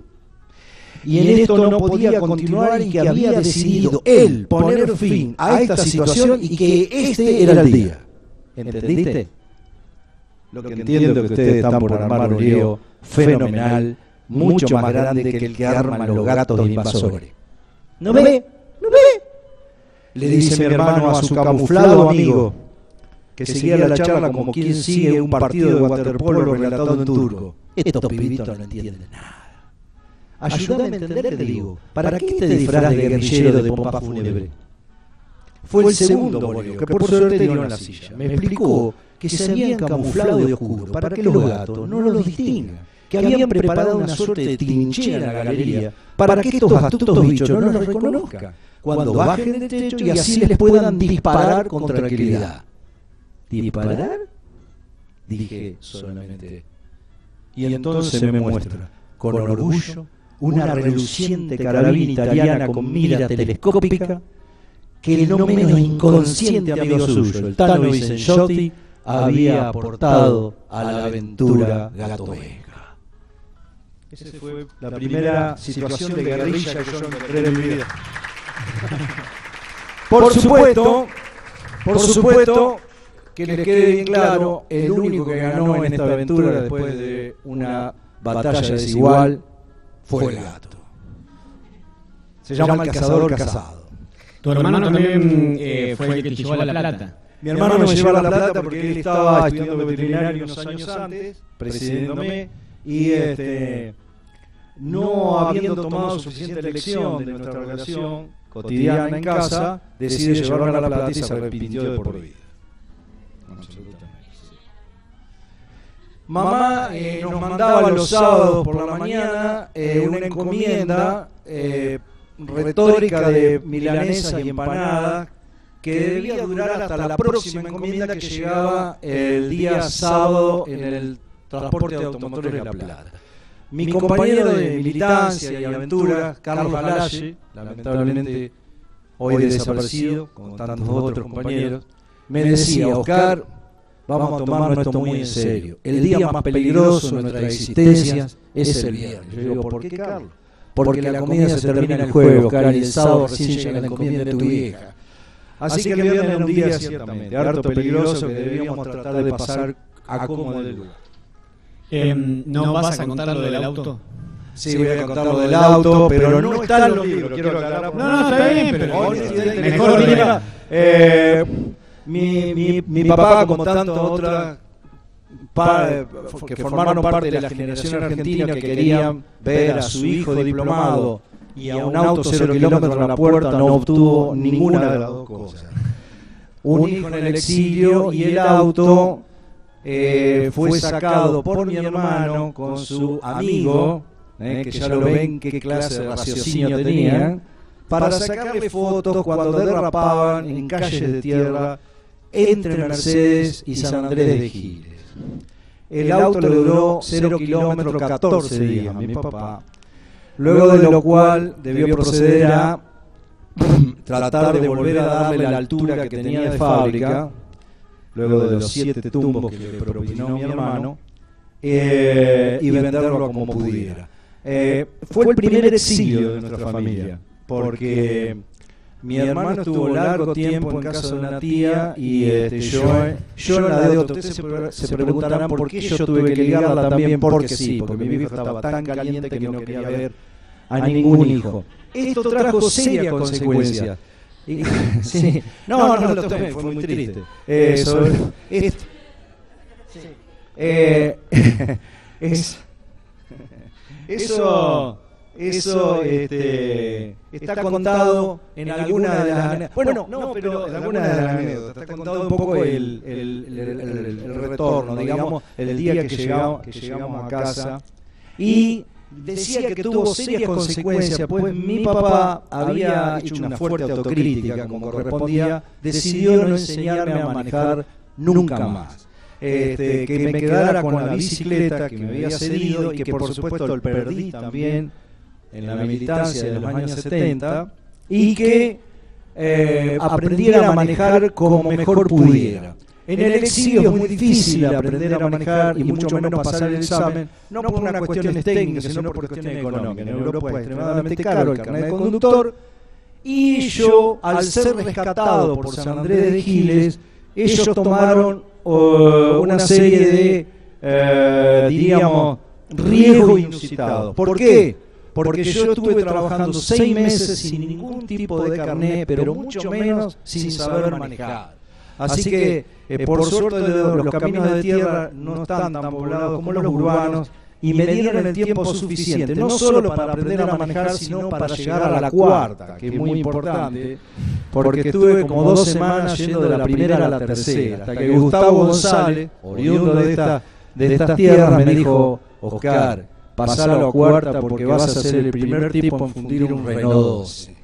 Y en esto no podía continuar y que había decidido él poner fin a esta situación y que este era el día. ¿Entendiste? Lo que entiendo que ustedes están por armar un lío fenomenal, mucho más grande que el que arman los gatos invasores. ¿No ve? ¿No ve? Le dice mi hermano a su camuflado amigo, que seguía la charla como quien sigue un partido de waterpolo relatado en turco. Estos pibitos no entienden nada. Ayúdame a entender, te digo. ¿Para qué este disfraz de guerrillero de pompa fúnebre? Fue el segundo boleo, que por suerte dio en la silla. Me explicó que se habían camuflado de oscuro para que los gatos no los distingan, que habían preparado una suerte de trinchera en la galería para que estos astutos bichos no los reconozcan cuando bajen del techo y así les puedan disparar con tranquilidad. ¿Disparar? Dije solamente. Y entonces me muestra, con orgullo, una reluciente carabina italiana con mira telescópica que el no menos inconsciente amigo suyo, el Tano Vicenciotti, había aportado a la aventura gatoesca. Esa fue la primera situación de guerrilla que yo encontré en mi vida. [laughs] Por supuesto, por supuesto, que les quede bien claro, el único que ganó en esta aventura después de una batalla desigual fue el gato. Se llama el cazador casado. Tu hermano también eh, fue el que te llevó la plata. Mi hermano me llevó la plata porque él estaba estudiando veterinario unos años antes, presidiéndome, y este, no habiendo tomado suficiente lección de nuestra relación cotidiana en casa, decide llevarme la plata y se arrepintió de por vida. Mamá eh, nos mandaba los sábados por la mañana eh, una encomienda eh, retórica de milanesa y empanada que debía durar hasta la próxima encomienda que llegaba el día sábado en el transporte de automotores de La Plata. Mi compañero de militancia y aventura, Carlos Alaye, lamentablemente hoy desaparecido, como tantos otros compañeros, me decía, Oscar, vamos a tomarnos esto muy en serio. El día más peligroso de nuestra existencia es el viernes. Yo digo, ¿por qué, Carlos? Porque la comida se termina en el jueves, Oscar, y el sábado recién llega la encomienda de tu vieja. Así que el viernes era un día ciertamente harto peligroso que debíamos tratar de pasar a cómodo del lugar. Em, ¿No vas a contar lo del auto? Sí, voy a contar lo del auto, pero no está en los libros, quiero aclarar. No, no, está bien, pero mejor mira, eh, mi, mi, mi papá, como tantos otras pa- que formaron parte de la generación argentina que querían ver a su hijo diplomado. y a un auto cero kilómetros a la puerta, no obtuvo ninguna de las dos cosas. Un hijo en el exilio y el auto eh, fue sacado por mi hermano con su amigo, eh, que ya lo ven qué clase de raciocinio tenían, para sacarle fotos cuando derrapaban en calles de tierra entre Mercedes y San Andrés de Giles. El auto le duró 0 kilómetros 14 días, mi papá. Luego de lo cual debió proceder a [clears throat] tratar de volver a darle la altura que tenía de fábrica, luego de los siete tumbos que le propinó mi hermano, eh, y venderlo como pudiera. Eh, fue el primer exilio de nuestra familia, porque mi hermano estuvo largo tiempo en casa de una tía y este, yo, yo en la de. Ustedes se, pre- se preguntarán por qué yo tuve que ligarla también, porque sí, porque mi viejo estaba tan caliente que no quería ver a ningún hijo. Esto trajo seria consecuencia. Y- [laughs] [laughs] sí. No, no, lo tomé, fue muy triste. Eh, sobre- esto- [laughs] eh, es, eso, eso este, está contado en alguna de las. Bueno, no, pero en alguna de las anécdotas está contado un poco el, el, el- el- el retorno, digamos, el día que llegamos, que llegamos a casa. Y decía que tuvo serias consecuencias, pues mi papá había hecho una fuerte autocrítica, como correspondía, decidió no enseñarme a manejar nunca más. Este, que me quedara con la bicicleta que me había cedido y que por supuesto lo perdí también en la militancia de los años 70 y que eh, aprendiera a manejar como mejor pudiera. En el exilio es muy difícil aprender a manejar y mucho menos pasar el examen, no por unas cuestiones técnicas, sino por cuestiones económicas. En Europa es extremadamente caro el carnet de conductor y yo, al ser rescatado por San Andrés de Giles, ellos tomaron uh, una serie de, eh, diríamos, riesgos inusitados. ¿Por qué? Porque yo estuve trabajando seis meses sin ningún tipo de carnet, pero mucho menos sin saber manejar. Así que, eh, por suerte, los caminos de tierra no están tan poblados como los urbanos y me dieron el tiempo suficiente, no solo para aprender a manejar, sino para llegar a la cuarta, que es muy importante, porque estuve como dos semanas yendo de la primera a la tercera, hasta que Gustavo González, oriundo de, esta, de estas tierras, me dijo, Oscar, pasalo a cuarta porque vas a ser el primer tipo en fundir un Renault [laughs] 12.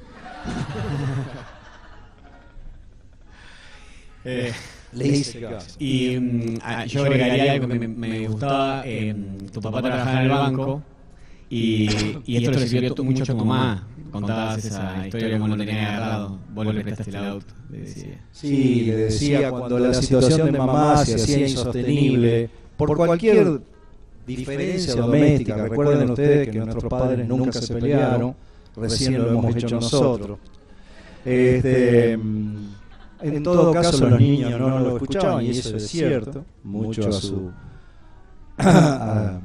Eh, Le hice caso. Y mm, ah, yo agregaría algo que me, me gustaba. eh, tu papá trabajaba en el banco y, y esto le sirvió mucho a tu mamá. Contabas esa historia como lo tenía agarrado. Vos le prestaste el auto, le decía. Sí, le decía cuando la situación de mamá se hacía insostenible, por cualquier diferencia doméstica, recuerden ustedes que nuestros padres nunca se pelearon, recién lo hemos hecho nosotros. Este, mm, en todo caso los niños no lo escuchaban y eso es cierto, mucho a su a,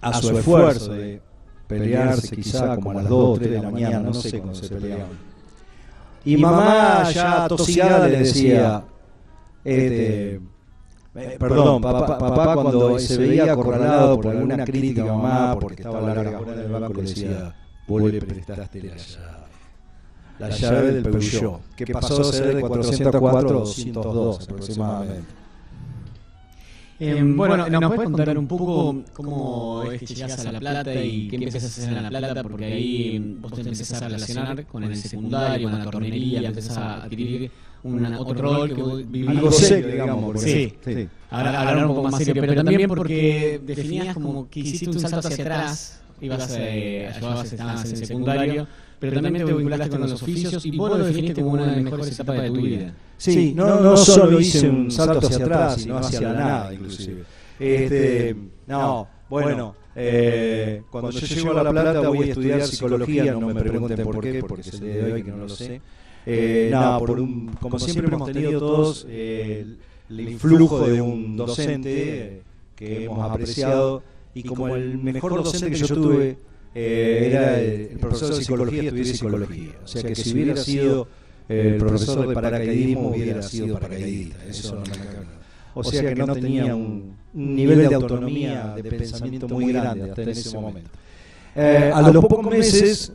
a su [coughs] esfuerzo de pelearse quizá como a las 2 o 3 de la mañana, no sé cómo se peleaban. Y mamá ya tosigada le decía, este, eh, perdón, papá, papá cuando se veía acorralado por alguna crítica mamá porque estaba larga fuera del banco le decía, vos le prestaste la llave. La llave del Peugeot, que pasó a ser de 404 a 202 aproximadamente. Eh, bueno, ¿nos puedes contar un poco cómo es que llegas a La Plata y qué empiezas a hacer en La Plata? Porque ahí vos te empezás a relacionar con el secundario, con la tornería, empezás a adquirir un otro rol que vos vivís. Algo serio, digamos, porque- Sí, sí. Ahora hablar un poco más serio, pero también porque definías como que hiciste un salto hacia atrás, ibas eh, ayudabas, estabas en secundario, pero también te vinculaste con los oficios y vos lo definiste como una de las mejores etapas de tu vida. Sí, no, no solo hice un salto hacia atrás, sino hacia la nada, inclusive. Este, no, bueno, eh, cuando yo llego a La Plata voy a estudiar psicología, no me pregunten por qué, porque es el día de hoy que no lo sé. Eh, nada, por un, como siempre hemos tenido todos eh, el, el influjo de un docente eh, que hemos apreciado y como el mejor docente que yo tuve eh, era el, el profesor de psicología, estudié psicología. O sea que si hubiera sido el profesor de paracaidismo hubiera sido paracaidista. Eso no me. O sea que no tenía un, un nivel de autonomía, de pensamiento muy grande hasta en ese momento. Eh, a los pocos meses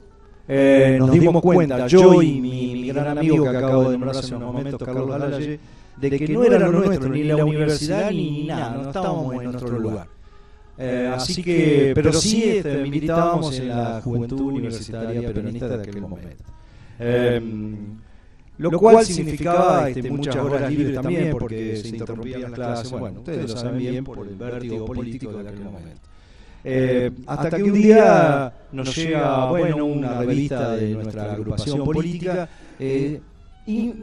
eh, nos dimos cuenta, yo y mi, mi gran amigo que acabo de nombrar hace unos momentos, Carlos Alaye, de que no era lo nuestro, ni la universidad, ni nada, no estábamos en nuestro lugar. Eh, así que, pero sí este, militábamos en la juventud universitaria peronista de aquel momento. Eh, lo cual significaba este, muchas horas libres también porque se interrumpían las clases. Bueno, ustedes lo saben bien por el vértigo político de aquel momento. Eh, hasta que un día nos llega, bueno, una revista de nuestra agrupación política eh, y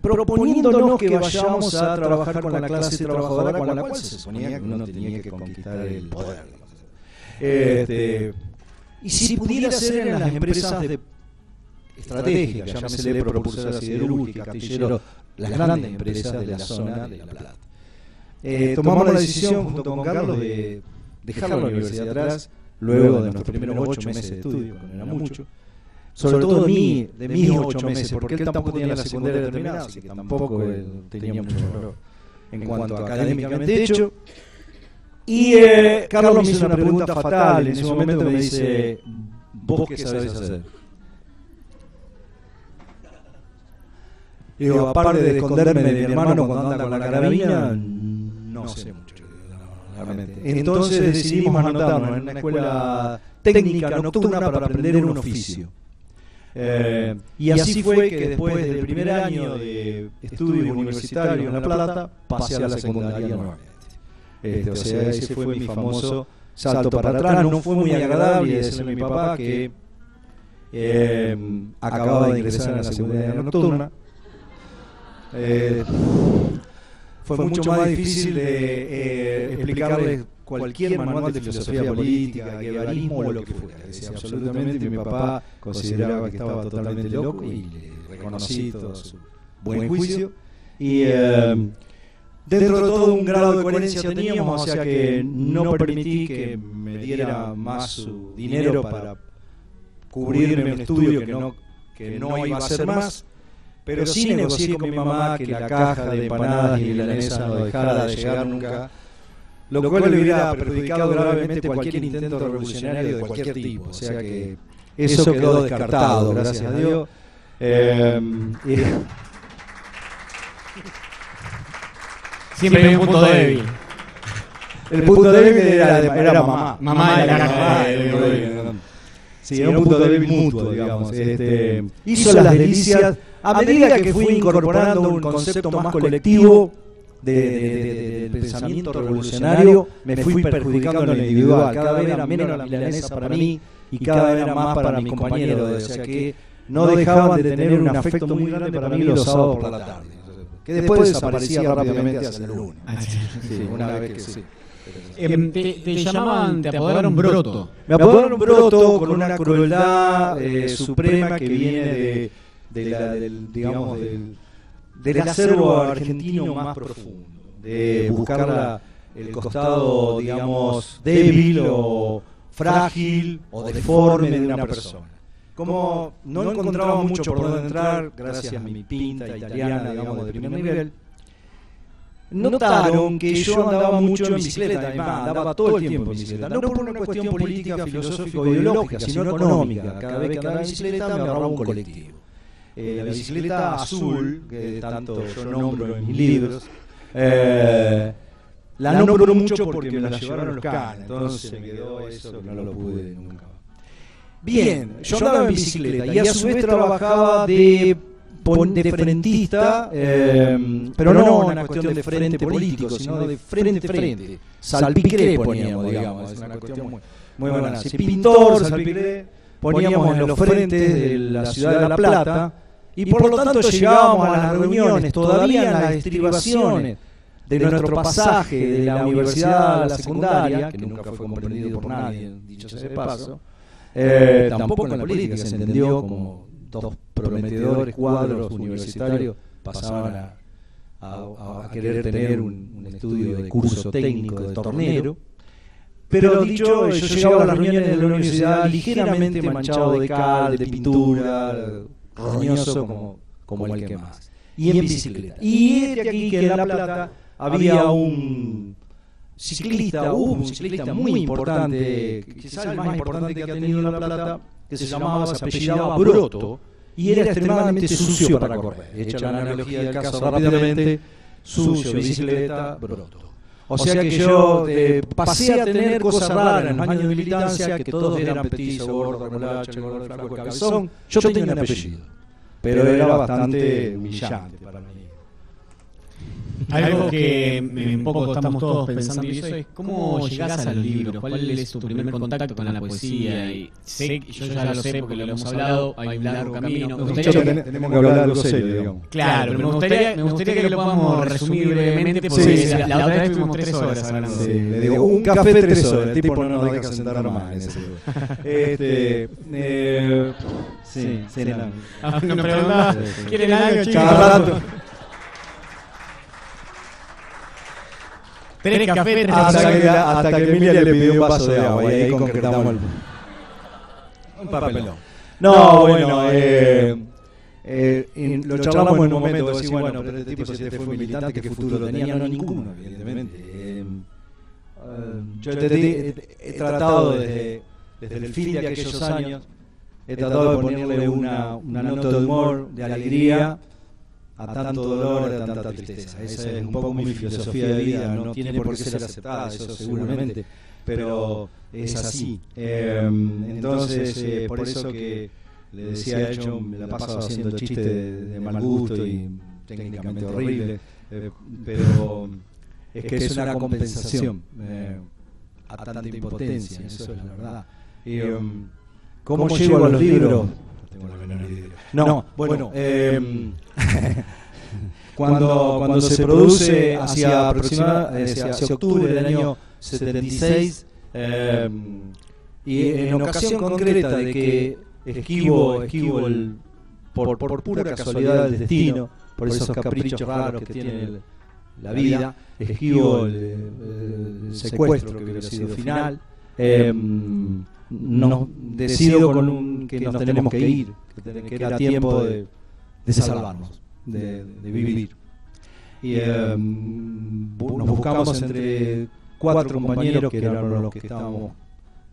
proponiéndonos que vayamos a trabajar con la clase trabajadora con la cual se suponía que uno tenía que conquistar el poder. Este, y si pudiera ser en las empresas de estratégicas, llámese propulsora siderúrgica, castillero, las grandes empresas de la zona de La Plata. Eh, tomamos la decisión junto con Carlos de dejar la universidad atrás, luego de nuestros primeros ocho meses de estudio, que no era mucho, sobre todo de mí, de mis ocho meses, porque él tampoco tenía la secundaria terminada, así que tampoco tenía mucho valor en cuanto a académicamente hecho. Y eh, Carlos me hizo una pregunta fatal, en ese momento me dice, ¿vos qué sabés hacer? Digo, aparte de esconderme de mi hermano cuando anda con la carabina, no sé mucho. Entonces decidimos anotarnos en una escuela técnica nocturna para aprender un oficio. Eh, y así fue que después del primer año de estudio universitario en La Plata, pasé a la secundaria nuevamente. Este, o sea, ese fue mi famoso salto para atrás. No fue muy agradable decirle a mi papá que eh, acababa de ingresar en la secundaria nocturna. Eh, fue mucho más difícil de eh, explicarle cualquier manual de filosofía política, guevarismo o lo que fuera. Decía absolutamente, mi papá consideraba que estaba totalmente loco y le reconocí todo su buen juicio. Y eh, dentro de todo un grado de coherencia teníamos, o sea que no permití que me diera más su dinero para cubrirme un estudio que no, que no iba a ser más. Pero sí negocié con mi mamá que la caja de empanadas y la lanesa no dejara de llegar nunca, lo cual le hubiera perjudicado gravemente cualquier intento revolucionario de cualquier tipo. O sea que eso quedó descartado, gracias a Dios. Eh, [laughs] Siempre hay un punto débil. El punto débil era, era mamá. Mamá era la caja de-. Sí, era un punto débil mutuo, digamos. Este, hizo las delicias a medida que fui incorporando un concepto más colectivo de, de- de- del pensamiento revolucionario, me fui perjudicando en lo individual. Cada vez era menos la milanesa para mí y cada vez era más para mis compañeros. O sea que no dejaban de tener un afecto muy grande para mí los sábados por la tarde. Que después desaparecía rápidamente hacia el lunes. Sí, una vez que sí. Em, te, te llamaban, te apodaron Broto. Me apodaron Broto con una crueldad eh, suprema que viene de, de la- del, digamos, del, del acervo argentino más profundo, de buscar la- el costado, digamos, débil o frágil o deforme de una persona. Como no encontraba mucho por dónde entrar, gracias a mi pinta italiana, digamos, de primer nivel, notaron que yo andaba mucho en bicicleta, además, andaba todo el tiempo en bicicleta, no por una cuestión política, filosófica o ideológica, sino económica. Cada vez que andaba en bicicleta me agarraba un colectivo. Eh, la bicicleta azul, que tanto yo nombro en mis libros, eh, la nombro mucho porque me la llevaron los canes, entonces me quedó eso que no lo pude nunca. Bien, yo andaba en bicicleta y a su vez trabajaba de, de frentista, eh, pero no una cuestión de frente político, sino de frente frente. Salpicré poníamos, digamos, es una cuestión muy, muy buena. Sí, pintor, salpicré, poníamos en los frentes de la ciudad de La Plata y por lo tanto llegábamos a las reuniones, todavía en las estribaciones de nuestro pasaje de la universidad a la secundaria, que nunca fue comprendido por nadie, dicho sea de paso, eh, tampoco en la política se entendió como dos prometedores cuadros universitarios pasaban a, a- a querer tener un, un estudio de curso técnico de tornero. Pero dicho, yo llegaba a las reuniones de la universidad ligeramente manchado de cal, de pintura, roñoso como, como el que más. Y en bicicleta. Y de aquí que en La Plata había un ciclista, hubo un ciclista muy importante, quizás el más importante que ha tenido La Plata, que se llamaba, se apellidaba Broto, y era extremadamente sucio para correr. Hecha la analogía del caso rápidamente, sucio, bicicleta, Broto. O sea que yo eh, pasé a tener cosas raras en los años de militancia, que todos eran petizo, gordo, remolacho, gordo, flaco, cabezón. Yo tenía un apellido, pero era bastante humillante para mí. [laughs] Algo que un poco estamos todos pensando y eso es cómo llegás a los libros, cuál es tu primer contacto con la poesía. Y sé, yo ya lo sé porque lo hemos hablado, hay un largo camino. Me gustaría Nosotros que- ten- tenemos que hablar de algo serio, digamos. Claro, pero me gustaría, me gustaría que lo podamos resumir brevemente porque Sí, la, la otra vez tuvimos tres horas hablando. Sí, le digo, un café tres horas, el tipo no nos deja sentar más en ese lugar. [laughs] Este, eh, sí, sí. ¿quieren algo, chicos? Tres cafés, tres hasta, que, hasta que Emilia le pidió un vaso de agua y ahí concretamos el... Un papelón. No, bueno, eh, eh, lo charlamos en un momento, decir, bueno, pero este tipo si este fue militante, ¿qué futuro tenía? No, ninguno, evidentemente. Eh, eh, yo he, he tratado desde, desde el fin de aquellos años, he tratado de ponerle una, una nota de humor, de alegría, a tanto dolor, a tanta tristeza. Esa es un poco mi filosofía de vida, no tiene por qué ser aceptada, eso seguramente, pero es así. Eh, entonces, eh, por eso que le decía a hecho, me la paso haciendo chistes de, de mal gusto y técnicamente horrible, eh, pero es que es una compensación eh, a tanta impotencia, eso es la verdad. Y, um, ¿Cómo llego a los libros? No tengo la menor idea. No, bueno, eh, [laughs] cuando, cuando se produce hacia, aproxima- hacia, hacia octubre del año 76, eh, y en ocasión concreta de que esquivo, esquivo el, por, por pura casualidad del destino, por esos caprichos raros que tiene el- la vida, esquivo el, el secuestro que hubiera sido final, eh, no, decido con un, que nos tenemos que ir, que, que era tiempo de, de salvarnos, de, de vivir. Y eh, bu- nos buscamos entre cuatro compañeros que eran los que estábamos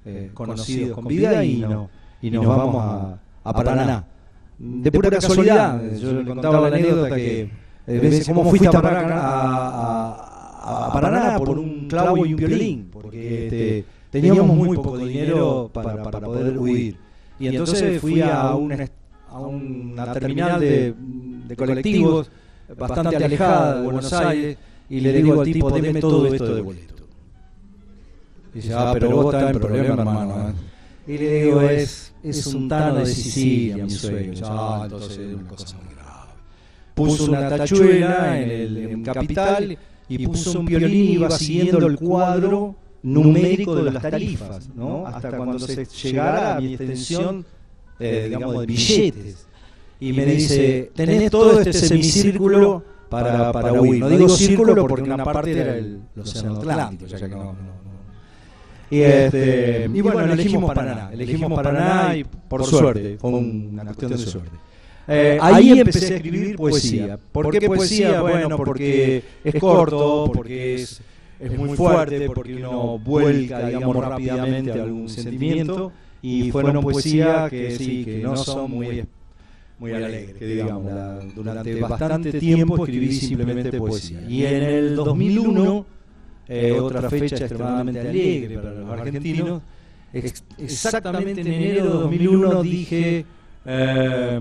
eh, conocidos con vida y, no, y nos vamos a, a Paraná. De pura casualidad, yo le contaba la anécdota que eh, cómo fuiste a Paraná, a, a- a Paraná por un clavo y un violín, porque este, teníamos muy poco dinero para, para poder huir. Y entonces fui a una, a una terminal de, de colectivos bastante alejada de Buenos Aires y le digo al tipo, deme todo esto de boleto. Y dice, ah, pero vos estás en problema, hermano. ¿eh?". Y le digo, es, es un tano de Sicilia, mi yo, Ah, entonces es una cosa muy grave. Puso una tachuela en, el, en Capital y puso un violín y iba siguiendo el cuadro numérico de las tarifas, ¿no? Hasta cuando se llegara a mi extensión, eh, digamos, de billetes. Y me dice, tenés todo este semicírculo para, para huir. No digo círculo porque una parte era el, Océano Atlántico, ya que no, no, no. Y, este, y bueno, elegimos Paraná. Elegimos Paraná y por suerte, fue una cuestión de suerte. Eh, ahí empecé a escribir poesía. ¿Por qué poesía? Bueno, porque es corto, porque es, es muy fuerte, porque uno vuelca, digamos, rápidamente algún sentimiento. Y fueron poesía que sí, que no son muy, muy alegres, que digamos. La- durante bastante tiempo escribí simplemente poesía. Y en el 2001 eh, otra fecha extremadamente alegre para los argentinos. Ex- exactamente en enero de 2001 dije, eh,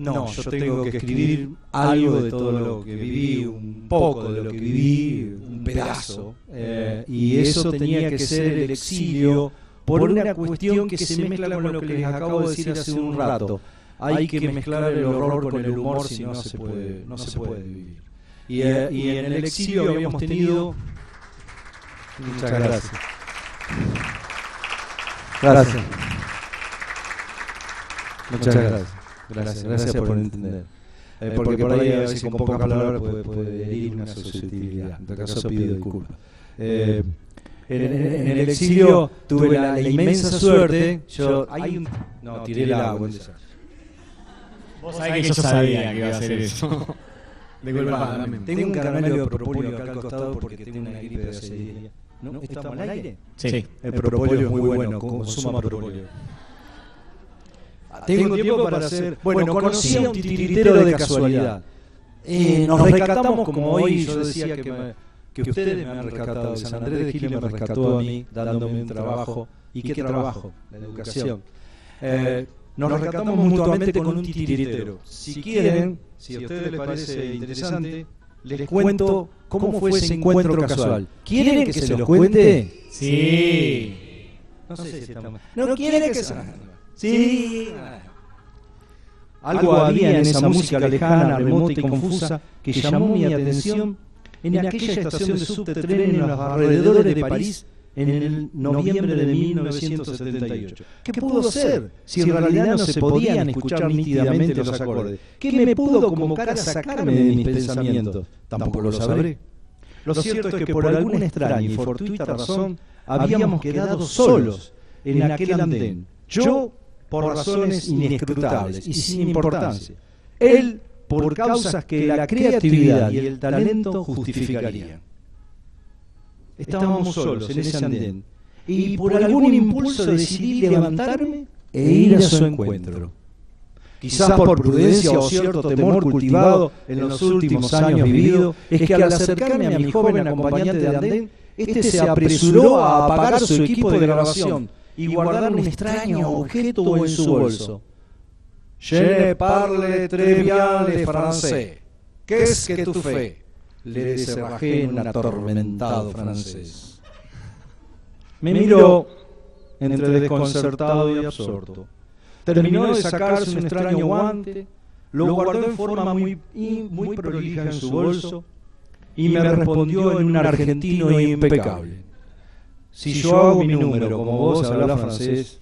no, yo tengo que escribir algo de todo lo que viví, un poco de lo que viví, un pedazo. eh, y eso tenía que ser el exilio por una cuestión que se mezcla con lo que les acabo de decir hace un rato. Hay que mezclar el horror con el humor si no se puede, no se puede vivir. Y, eh, y en el exilio habíamos tenido... Muchas gracias. Gracias. Muchas gracias. Gracias, gracias por entender. Eh, porque por ahí a veces con pocas palabras puede, puede herir una susceptibilidad. En todo caso pido disculpas. Eh, en, en- en el exilio tuve la, la inmensa suerte. Yo, hay un, no, tiré el agua. Vos sabés que yo sabía que iba a hacer eso. [laughs] Disculpa, dame. Tengo un caramelo de propóleo acá al costado porque tengo una gripe de hace 10 días. ¿No? ¿Estamos al aire? Sí. El propóleo es muy bueno, consuma propóleo. Tengo tiempo para hacer. Bueno, conocí a un titiritero de casualidad. Eh, nos rescatamos como hoy. Yo decía que, me- que ustedes me han rescatado. San Andrés de Giles me rescató a mí, dándome un trabajo. ¿Y qué trabajo? La educación. Eh, nos rescatamos mutuamente con un titiritero. Si quieren, si a ustedes les parece interesante, les cuento cómo fue ese encuentro casual. ¿Quieren que se los cuente? Sí. No sé si estamos... ¿No quieren que se... Sí. Algo había en esa música lejana, remota y confusa que llamó mi atención en aquella estación de subte-tren en los alrededores de París en el noviembre de 1978. ¿Qué pudo ser si en realidad no se podían escuchar nítidamente los acordes? ¿Qué me pudo convocar a sacarme de mis pensamientos? Tampoco lo sabré. Lo cierto es que por alguna extraña y fortuita razón habíamos quedado solos en aquel andén. Yo por razones inescrutables y sin importancia. Él por causas que la creatividad y el talento justificarían. Estábamos solos en ese andén. y por algún impulso decidí levantarme e ir a su encuentro. Quizás por prudencia o cierto temor cultivado en los últimos años vivido, es que al acercarme a mi joven acompañante de andén, este se apresuró a apagar su equipo de grabación y guardar un extraño objeto en su bolso. Je ne parle très bien le français. Qu'est-ce que tu fais? Le cerrajé en un atormentado francés. Me miró entre desconcertado y absorto. Terminó de sacarse un extraño guante, lo guardó en forma muy, muy prolija en su bolso y me respondió en un argentino impecable. Si yo hago mi número como vos hablas francés,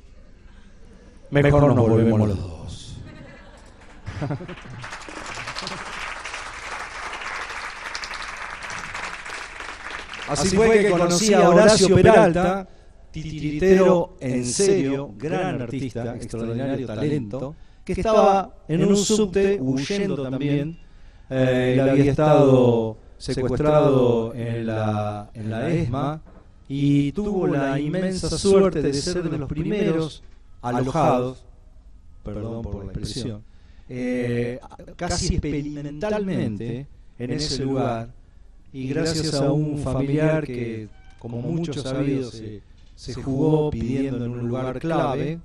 mejor nos volvemos los dos. [laughs] Así fue que conocí a Horacio Peralta, titiritero en serio, gran artista, extraordinario talento, que estaba en un subte huyendo también. Eh, él había estado secuestrado en la, en la ESMA y tuvo la inmensa suerte de ser de los primeros alojados, perdón por la expresión, eh, casi experimentalmente en ese lugar y gracias a un familiar que, como muchos sabido, se, se jugó pidiendo en un lugar clave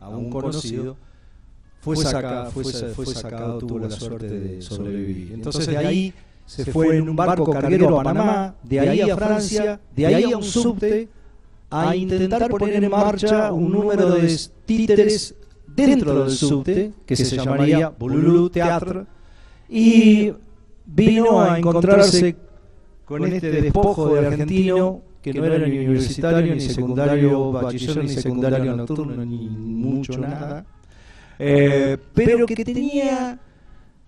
a un conocido, fue, saca, fue, fue sacado, tuvo la suerte de sobrevivir. Entonces de ahí se fue en un barco carguero a Panamá, de ahí a Francia, de ahí a un subte, a intentar poner en marcha un número de títeres dentro del subte, que se llamaría Bululu Teatro, y vino a encontrarse con este despojo de argentino que no era ni universitario, ni secundario bachiller, ni secundario nocturno, ni mucho nada, eh, pero que tenía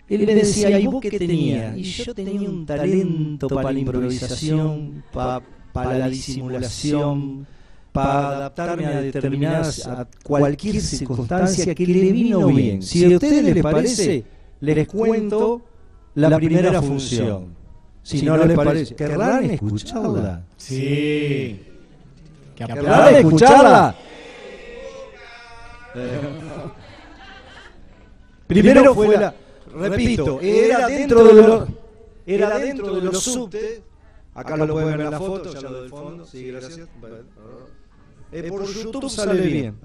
él me decía, ¿y vos qué tenía? Y yo tenía un talento para la improvisación, para la disimulación, para adaptarme a determinadas, a cualquier circunstancia que le vino bien. Si a ustedes les parece, les cuento la primera función. Si no les parece, ¿querrán escucharla? Sí. ¿Querrán escucharla? Primero fue la repito, era dentro de los, era dentro de los subtes. Acá lo pueden ver en la foto, ya lo del fondo. Sí, gracias. Eh, por YouTube sale bien.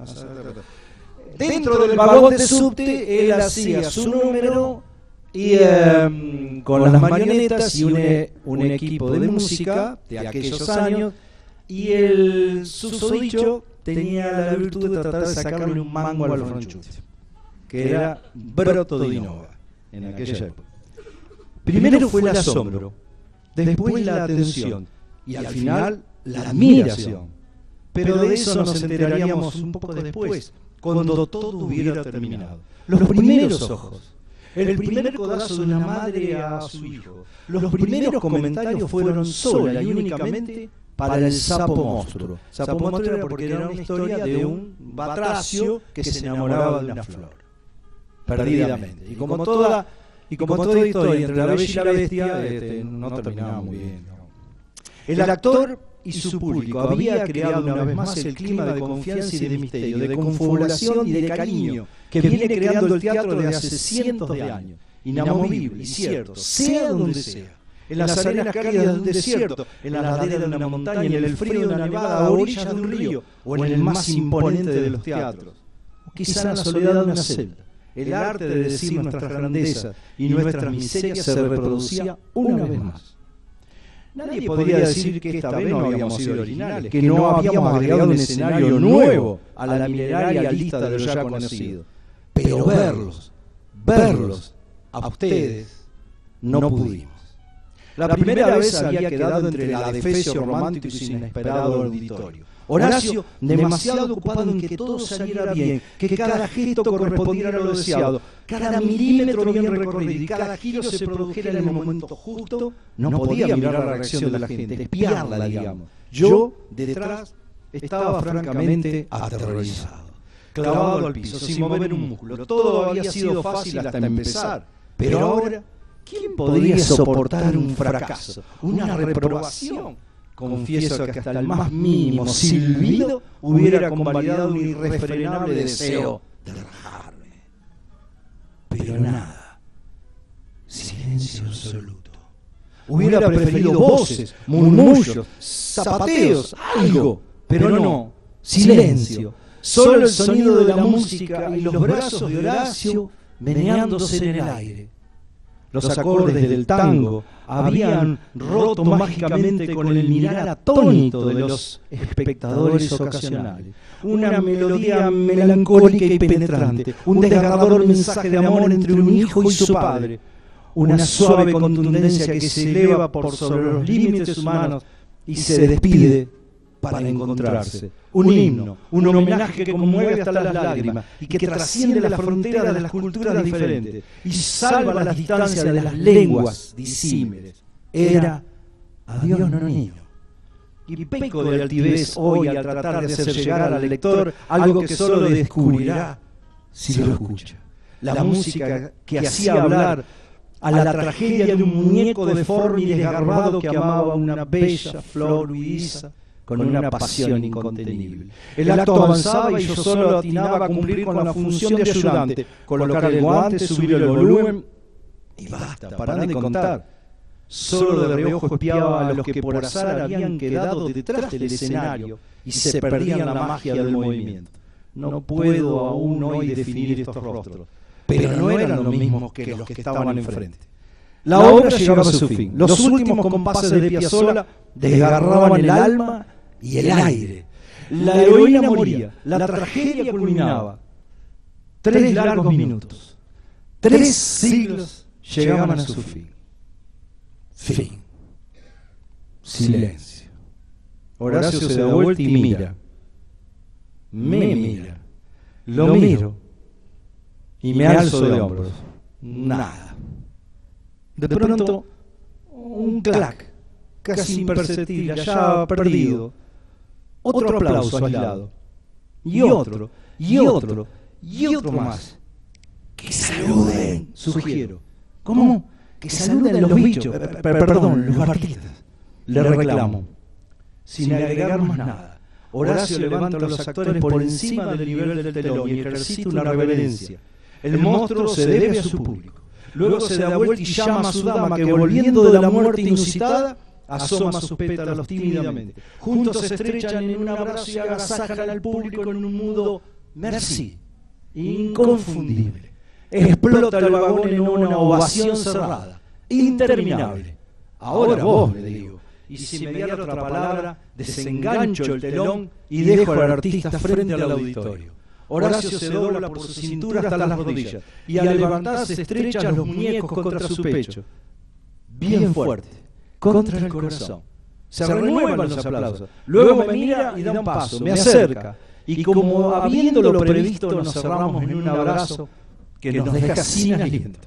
Dentro del vagón de subte, él hacía su número y eh, con las marionetas y un, un equipo de música de aquellos años. Y el susodicho tenía la virtud de tratar de sacarle un mango al franchute, que era Broto de Innova en aquella época. Primero fue el asombro, después la atención y al final la admiración. Pero de eso nos enteraríamos un poco después, cuando todo hubiera terminado. Los primeros ojos, el primer codazo de una madre a su hijo, los primeros comentarios fueron sola y únicamente para el sapo monstruo. Sapo monstruo era porque era una historia de un batracio que se enamoraba de una flor perdidamente. Y como toda, y como toda historia entre la bella y la bestia, este, no terminaba muy bien. El actor y su público había creado una vez más el clima de confianza y de misterio, de confabulación y de cariño que viene creando el teatro desde hace cientos de años. Inamovible y cierto, sea donde sea. En las arenas cálidas de un desierto, en la ladera de una montaña, en el frío de una nevada, a orillas de un río, o en el más imponente de los teatros, o quizá en la soledad de una celda el arte de decir nuestras grandezas y nuestras miserias se reproducía una vez más. Nadie podría decir que esta vez no habíamos sido originales, que no habíamos agregado un escenario nuevo a la mineraria lista de lo ya conocido. Pero verlos, verlos, a ustedes, no pudimos. La primera vez había quedado entre el adefesio romántico y su inesperado auditorio. Horacio, demasiado ocupado en que todo saliera bien, que cada gesto correspondiera a lo deseado, cada milímetro bien recorrido y cada giro se produjera en el momento justo, no podía mirar la reacción de la gente, espiarla, digamos. Yo, detrás, estaba francamente aterrorizado, clavado al piso, sin mover un músculo. Todo había sido fácil hasta empezar, pero ahora, ¿quién podría soportar un fracaso, una reprobación? Confieso que hasta el más mínimo silbido hubiera convalidado un irrefrenable deseo de rajarme. Pero nada. Silencio absoluto. Hubiera preferido voces, murmullos, zapateos, algo. Pero no. Silencio. Solo el sonido de la música y los brazos de Horacio meneándose en el aire. Los acordes del tango habían roto mágicamente con el mirar atónito de los espectadores ocasionales. Una melodía melancólica y penetrante, un desgarrador mensaje de amor entre un hijo y su padre, una suave contundencia que se eleva por sobre los límites humanos y se despide para encontrarse. Un himno, un homenaje que conmueve hasta las lágrimas y que trasciende las fronteras de las culturas diferentes y salva las distancias de las lenguas disímiles. Era Adiós no niño. Y peco de altivez hoy al tratar de hacer llegar al lector algo que solo descubrirá si lo escucha. La música que hacía hablar a la tragedia de un muñeco deforme y desgarbado que amaba una bella flor huidiza con una pasión incontenible. El acto avanzaba y yo solo atinaba a cumplir con la función de ayudante, colocar el guante, subir el volumen y basta, parar de contar. Solo de reojo espiaba a los que por azar habían quedado detrás del escenario y se perdían la magia del movimiento. No puedo aún hoy definir estos rostros, pero no eran los mismos que los que estaban enfrente. La obra llegaba a su fin. Los últimos compases de Piazzolla desgarraban el alma y el aire. La heroína moría, la tragedia culminaba. Tres largos minutos, tres siglos llegaban a su fin. Fin. Silencio. Horacio se da vuelta y mira. Me mira. Lo miro. Y me alzo de hombros. Nada. De pronto, un clac, casi imperceptible, allá perdido. Otro aplauso aislado. Y otro, y otro, y otro más. Que saluden, sugiero. ¿Cómo? Que saluden los bichos, perdón, los artistas. Le reclamo. Sin agregar más nada. Horacio levanta a los actores por encima del nivel del telón y ejercita una reverencia. El monstruo se debe a su público. Luego se da vuelta y llama a su dama que volviendo de la muerte inusitada asoma sus pétalos tímidamente. Juntos se estrechan en un abrazo y agasajan al público en un mudo merci, inconfundible. Explota el vagón en una ovación cerrada, interminable. Ahora vos, le digo, y sin mediar otra palabra, desengancho el telón y dejo al artista frente al auditorio. Horacio se dobla por su cintura hasta las rodillas y al levantarse estrecha los muñecos contra su pecho. Bien fuerte, contra el corazón. Se renuevan los aplausos. Luego me mira y da un paso, me acerca. Y como habiéndolo previsto nos cerramos en un abrazo que nos deja sin aliento.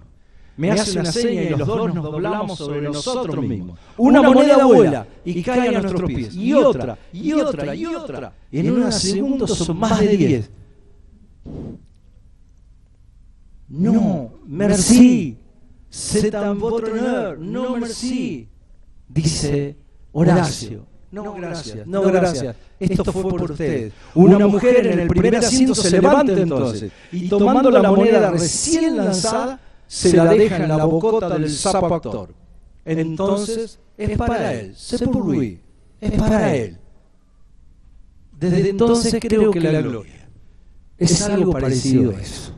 Me hace una seña y los dos nos doblamos sobre nosotros mismos. Una moneda vuela y cae a nuestros pies. Y otra, y otra, y otra. En unos segundos son más de diez. No, merci. C'est un votre honneur. No, merci. Dice Horacio. No, gracias. No, gracias. Esto fue por ustedes. Una mujer en el primer asiento se levanta entonces y tomando la moneda recién lanzada, se la deja en la bocota del sapo actor. Entonces es para él, c'est pour lui, es para él. Desde entonces creo que la gloria es algo parecido a eso.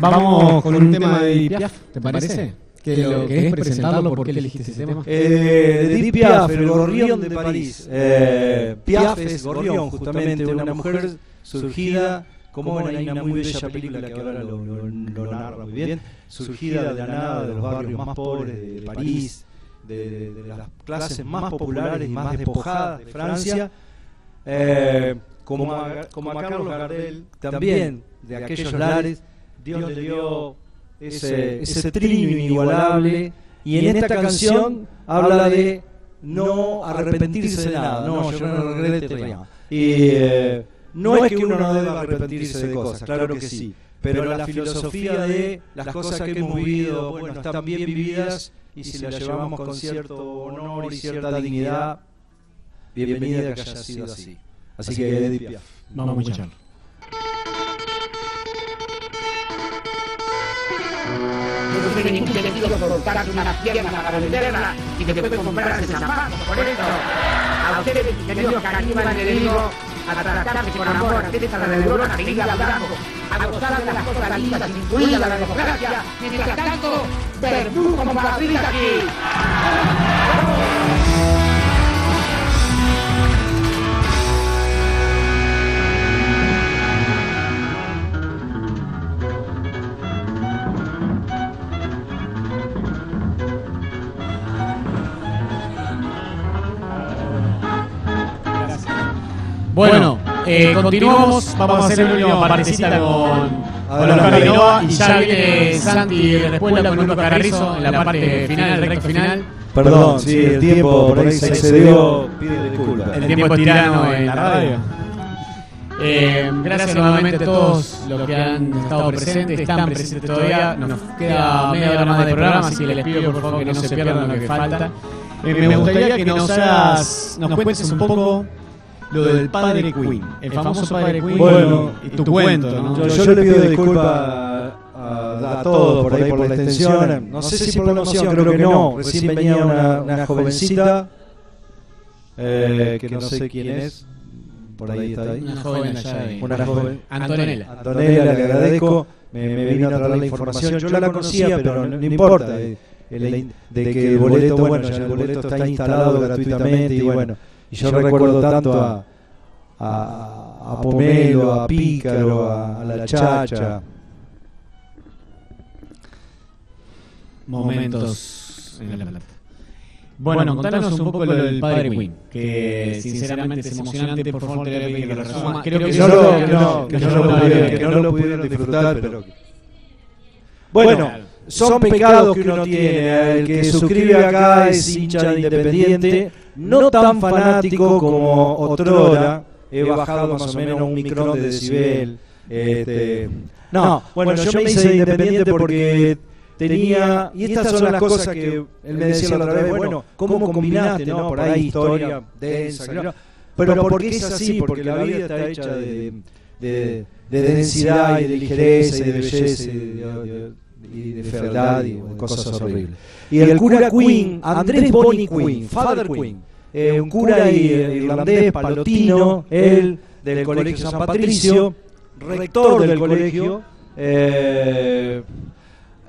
Vamos con un tema de Edith Piaf, ¿te parece? ¿Que lo querés presentarlo? ¿Por qué elegiste ese tema? Eh, Edith Piaf, el gorrión de París. Eh, Piaf es gorrión, justamente, una mujer surgida, como hay una muy bella película que ahora lo, lo- lo narra muy bien, surgida de la nada de los barrios más pobres de París, de, de- de las clases más populares y más despojadas de Francia, eh, como, a, como a Carlos Gardel, también de aquellos lares, Dios le dio ese, ese trino inigualable y en esta canción habla de no arrepentirse de nada, no, yo no regreto nada. Y eh, no es que uno no deba arrepentirse de cosas, claro que sí, pero la filosofía de las cosas que hemos vivido, bueno, están bien vividas y si las llevamos con cierto honor y cierta dignidad, bienvenida que haya sido así. Así que Edith Piaf. Vamos a escucharlo. No tiene ningún sentido colocarte una pierna para venderla y después comprarse zapatos por eso. A ustedes, queridos caníbales, les digo, a tratarse con amor, a ustedes a la neurona que iba hablando, a gozar de las cosas lindas, incluida la democracia, mientras tanto, verdú como Madrid aquí. Bueno, eh, continuamos. Vamos a hacer una última partecita con, con los Carrinoa y ya viene Santi escuela con Luca Carrizo en la parte final, el recto final. Perdón, sí, el tiempo por ahí se excedió, pido disculpas. El tiempo es tirano en la radio. Eh, gracias nuevamente a todos los que han estado presentes, están presentes todavía. Nos queda media hora más de programa, así que les pido por favor que no se pierdan lo que falta. Eh, me gustaría que nos hagas, nos cuentes un poco lo del padre Queen, el famoso padre Queen Bueno, y tu cuento, ¿no? Yo, yo le pido disculpas a, a, a todos por ahí por la extensión. No sé si por la emoción, creo que no. Recién venía una, una jovencita, eh, que no sé quién es. Por ahí está ahí. Una joven allá de- Una joven. Antonella. Antonella, le agradezco. Me, me vino a traer la información. Yo la conocía, pero no, no importa. el- de que el boleto, bueno, ya el boleto está instalado gratuitamente y bueno. Y yo recuerdo tanto a, a, a Pomelo, a Pícaro, a, a la Chacha. momentos en la plata. Bueno, contanos un poco lo del padre Queen, que sinceramente es emocionante, por favor te voy a que lo resuma. Creo que Que no lo, que no, que no lo pudieron, que no lo pudieron disfrutar, pero... Bueno, son pecados que uno tiene. El que suscribe acá es hincha de Independiente, no tan fanático como otrora. He bajado más o menos un micrón de decibel. Este, no, bueno, yo me hice de Independiente porque tenía... Y estas son las cosas que él me decía la otra vez, bueno, ¿cómo combinaste, no? Por ahí historia densa, ¿no? pero porque es así, porque la vida está hecha de, de, de densidad y de ligereza y de belleza y de, de- y de fealdad y de cosas horribles. Y el cura Queen, Andrés Bonnie Queen, Father Queen, eh, un cura irlandés, palotino, él del Colegio San Patricio, rector del colegio, eh,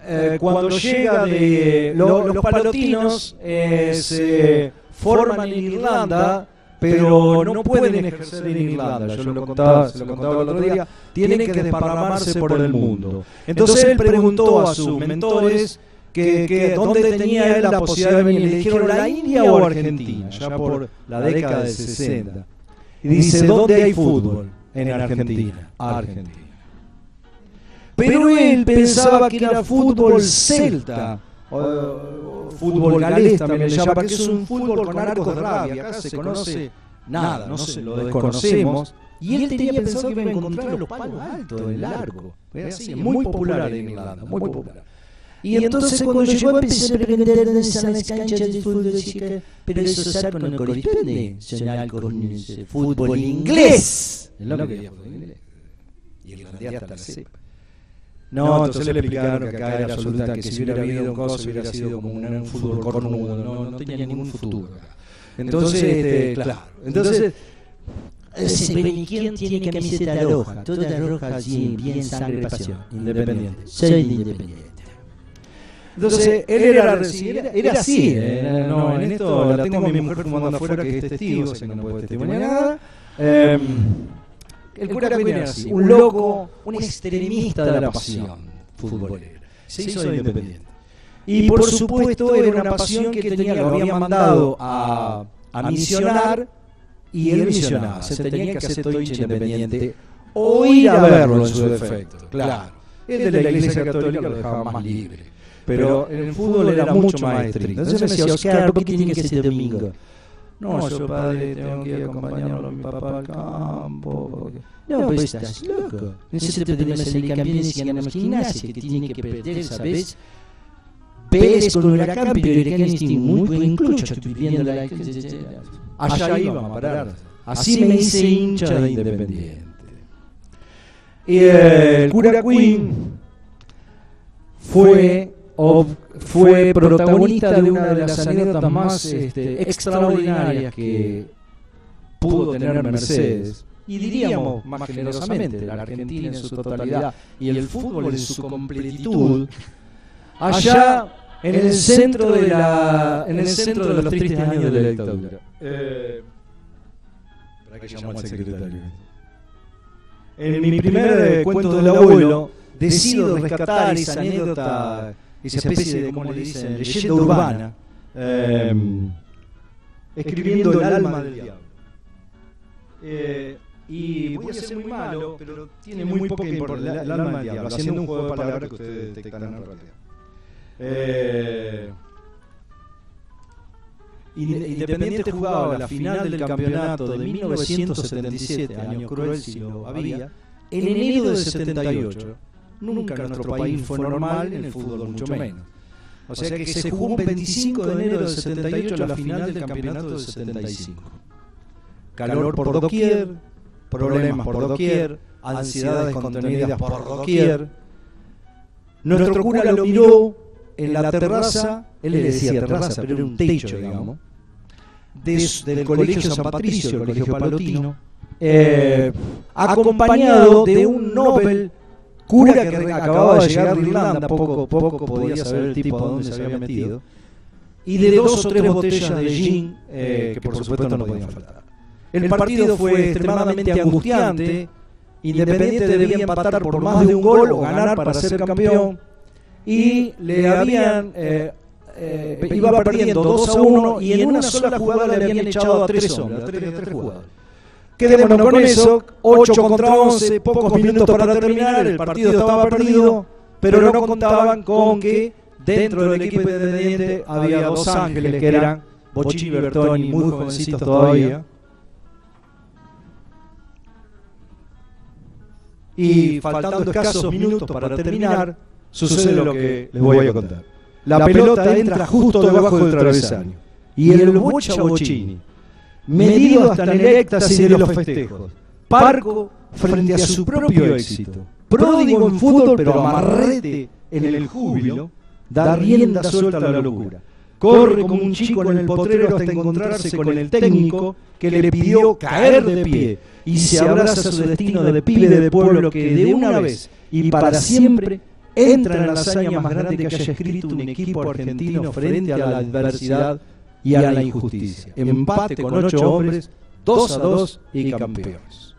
eh, cuando llega de lo- los palotinos eh, se forman en Irlanda pero no pueden ejercer en Irlanda. Yo lo contaba se lo contaba el otro día tienen que desparramarse por el mundo. entonces él preguntó a sus mentores que, que dónde tenía él la posibilidad de venir. le dijeron la India o Argentina ya por la década del 60 y dice dónde hay fútbol en Argentina. Argentina. Pero él pensaba que era fútbol celta, o, o fútbol galés también le llama, que es un fútbol con arcos de rabia. Acá se conoce nada, no se lo desconocemos. Y él tenía pensado que iba a encontrar los palos altos del arco. Era así, muy popular en Irlanda, muy popular. Y entonces cuando llegó empecé a preguntar dónde están las canchas de fútbol, chica, pero esos arcos no corresponden, son arcos de fútbol inglés. Es lo que quería, fútbol inglés. Irlandés hasta la cepa. No, entonces le explicaron que acá era absoluta, que si hubiera habido un coso hubiera sido como un, fútbol cornudo, no, no tenía ningún futuro acá. Entonces, este, claro, entonces... Sí, pero ¿y quién tiene camiseta roja? Toda roja, así, bien sangre pasión. Independiente. Soy de independiente. Entonces, él era, era, era así. eh, no, en esto la tengo a mi mujer fumando afuera, que es testigo, sé que no puede testimoniar nada. Eh, el cura así, un loco, un extremista de la pasión futbolera. Se hizo de independiente. Y por supuesto era una pasión que tenía, lo habían mandado a, a misionar y él misionaba. Se tenía que hacer todo hincha independiente o ir a verlo en su defecto. Claro. El de la iglesia católica lo dejaba más libre. Pero en el fútbol era mucho más estricto. Entonces me decía, Oscar, ¿por qué tiene que ser domingo? No, yo padre, tengo que acompañarlo a mi papá al campo. porque- No, pues estás loco. Nosotros podemos salir campeones si ganamos gimnasia, que tienen que perder, ¿sabes? Vélez con Huracán, pero Huracán es un muy buen club. Yo estoy viendo la... Allá íbamos a parar. Así me hice hincha de Independiente. Y el cura Quinn fue, ob- fue protagonista de una de las anécdotas más este, extraordinarias que pudo tener Mercedes. Y diríamos más generosamente, la Argentina en su totalidad y el fútbol en su completitud, allá en el centro de la en el centro de los tristes años de la dictadura. Eh, Espera que llamo al secretario. En mi primer cuento del abuelo, decido rescatar esa anécdota, esa especie de, como le dicen, leyenda urbana, eh, escribiendo el alma del diablo. Eh, y voy a ser muy malo, pero tiene muy poca importancia. El alma del diablo, haciendo un juego de palabras que ustedes detectarán en realidad. Eh, Inde- Independiente jugaba la final del campeonato de 1977, año cruel si lo había, en enero del 78. Nunca en nuestro país fue normal, en el fútbol mucho menos. O sea que se jugó un 25 de enero del 78 la final del campeonato del 75. Calor por doquier, problemas por doquier, ansiedades contenidas por doquier. Nuestro cura lo miró en la terraza, él le decía terraza, pero era un techo, digamos, del colegio San Patricio, el colegio palotino, eh, acompañado de un Nobel cura que acababa de llegar de Irlanda, poco, poco podía saber el tipo a dónde se había metido, y de dos o tres botellas de gin, eh, que por supuesto no podían faltar. El partido fue extremadamente angustiante, Independiente debía empatar por más de un gol o ganar para ser campeón, y le habían eh, eh, iba perdiendo 2 a 1 y en una sola jugada le habían echado a tres hombres, a tres, a tres jugadores. Quedémonos con eso, 8 contra 11, pocos minutos para terminar, el partido estaba perdido, pero no contaban con que dentro del equipo independiente había dos ángeles que eran Bochini y Bertoni, muy jovencitos todavía. Y faltando escasos minutos para terminar, sucede lo que les voy a contar. La pelota entra justo debajo del travesaño. Y el Bocha Bochini, medido hasta en el éxtasis de los festejos, parco frente a su propio éxito, pródigo en fútbol pero amarrete en el júbilo, da rienda suelta a la locura. Corre como un chico en el potrero hasta encontrarse con el técnico que le pidió caer de pie. y se abraza a su destino de pibe de pueblo que de una vez y para siempre entra en la hazaña más grande que haya escrito un equipo argentino frente a la adversidad y a la injusticia. Empate con ocho hombres, dos a dos y campeones.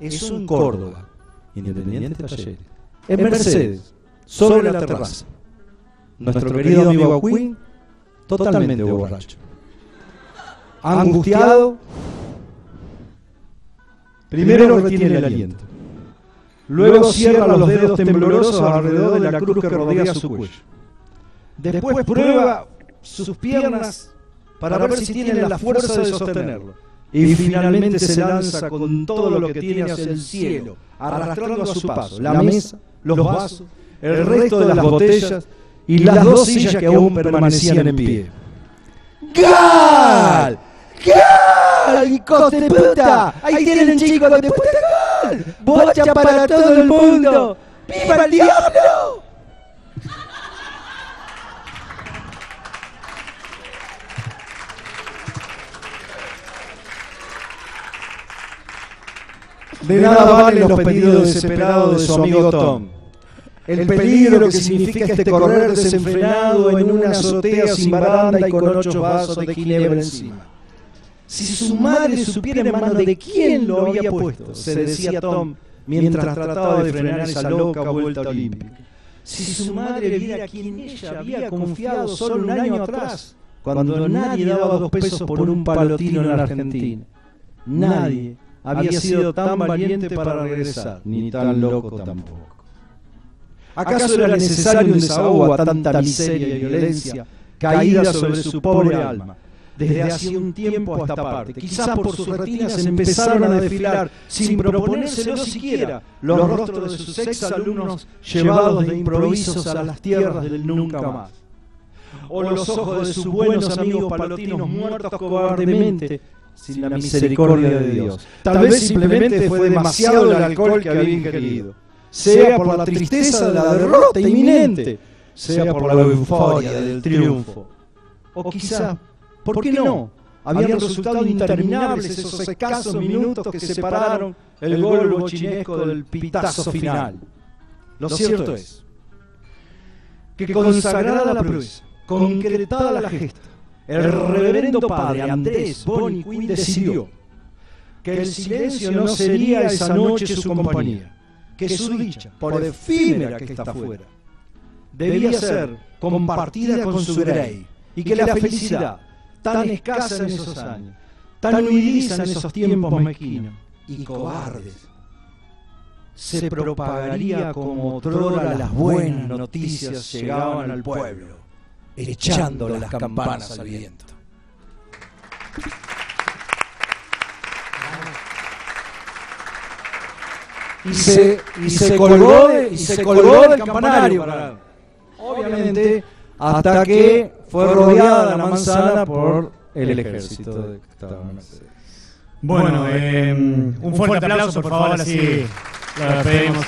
Eso en Córdoba, Independiente Talleres. En Mercedes, sobre la terraza. Nuestro querido amigo Acuín, totalmente borracho. Angustiado, primero retiene el aliento. Luego cierra los dedos temblorosos alrededor de la cruz que rodea su cuello. Después prueba sus piernas para ver si tienen la fuerza de sostenerlo. Y finalmente se lanza con todo lo que tiene hacia el cielo, arrastrando a su paso la mesa, los vasos, el resto de las botellas y las dos sillas que aún permanecían en pie. ¡Gal! ¡Gal! ¡Hijos de puta! ¡Ahí tienen chicos de puta! ¡Gol! ¡Bocha para todo el mundo! ¡Viva el diablo! De nada valen los pedidos desesperados de su amigo Tom. El peligro que significa este correr desenfrenado en una azotea sin baranda y con ocho vasos de ginebra encima. Si su madre supiera en mano de quién lo había puesto, se decía Tom mientras trataba de frenar esa loca vuelta olímpica. Si su madre viera quién ella había confiado solo un año atrás, cuando nadie daba dos pesos por un palotino en la Argentina. Nadie había sido tan valiente para regresar, ni tan loco tampoco. ¿Acaso era necesario un desahogo a tanta miseria y violencia caída sobre su pobre alma? Desde hacía un tiempo a esta parte, quizás por sus retinas empezaron a desfilar, sin proponérselo siquiera, los rostros de sus ex alumnos llevados de improvisos a las tierras del nunca más. O los ojos de sus buenos amigos palotinos muertos cobardemente sin la misericordia de Dios. Tal vez simplemente fue demasiado el alcohol que había ingerido sea por la tristeza de la derrota inminente, sea por la euforia del triunfo. O quizá, ¿por qué no? Habían resultado interminables esos escasos minutos que separaron el gol bochinesco del pitazo final. Lo cierto es que consagrada la proeza, concretada la gesta, el reverendo padre Andrés Bonnie Quinn decidió que el silencio no sería esa noche su compañía que su dicha, por efímera que está fuera, debía ser compartida con su Grey, y que la felicidad, tan escasa en esos años, tan huidiza en esos tiempos mezquinos y cobardes, se propagaría como otrora las buenas noticias llegaban al pueblo, echando las campanas al viento. y se, y se colgó de- y se colgó del campanario. para- obviamente, hasta que fue rodeada la manzana por el ejército de. Bueno, eh, un fuerte aplauso, por favor, así lo despedimos.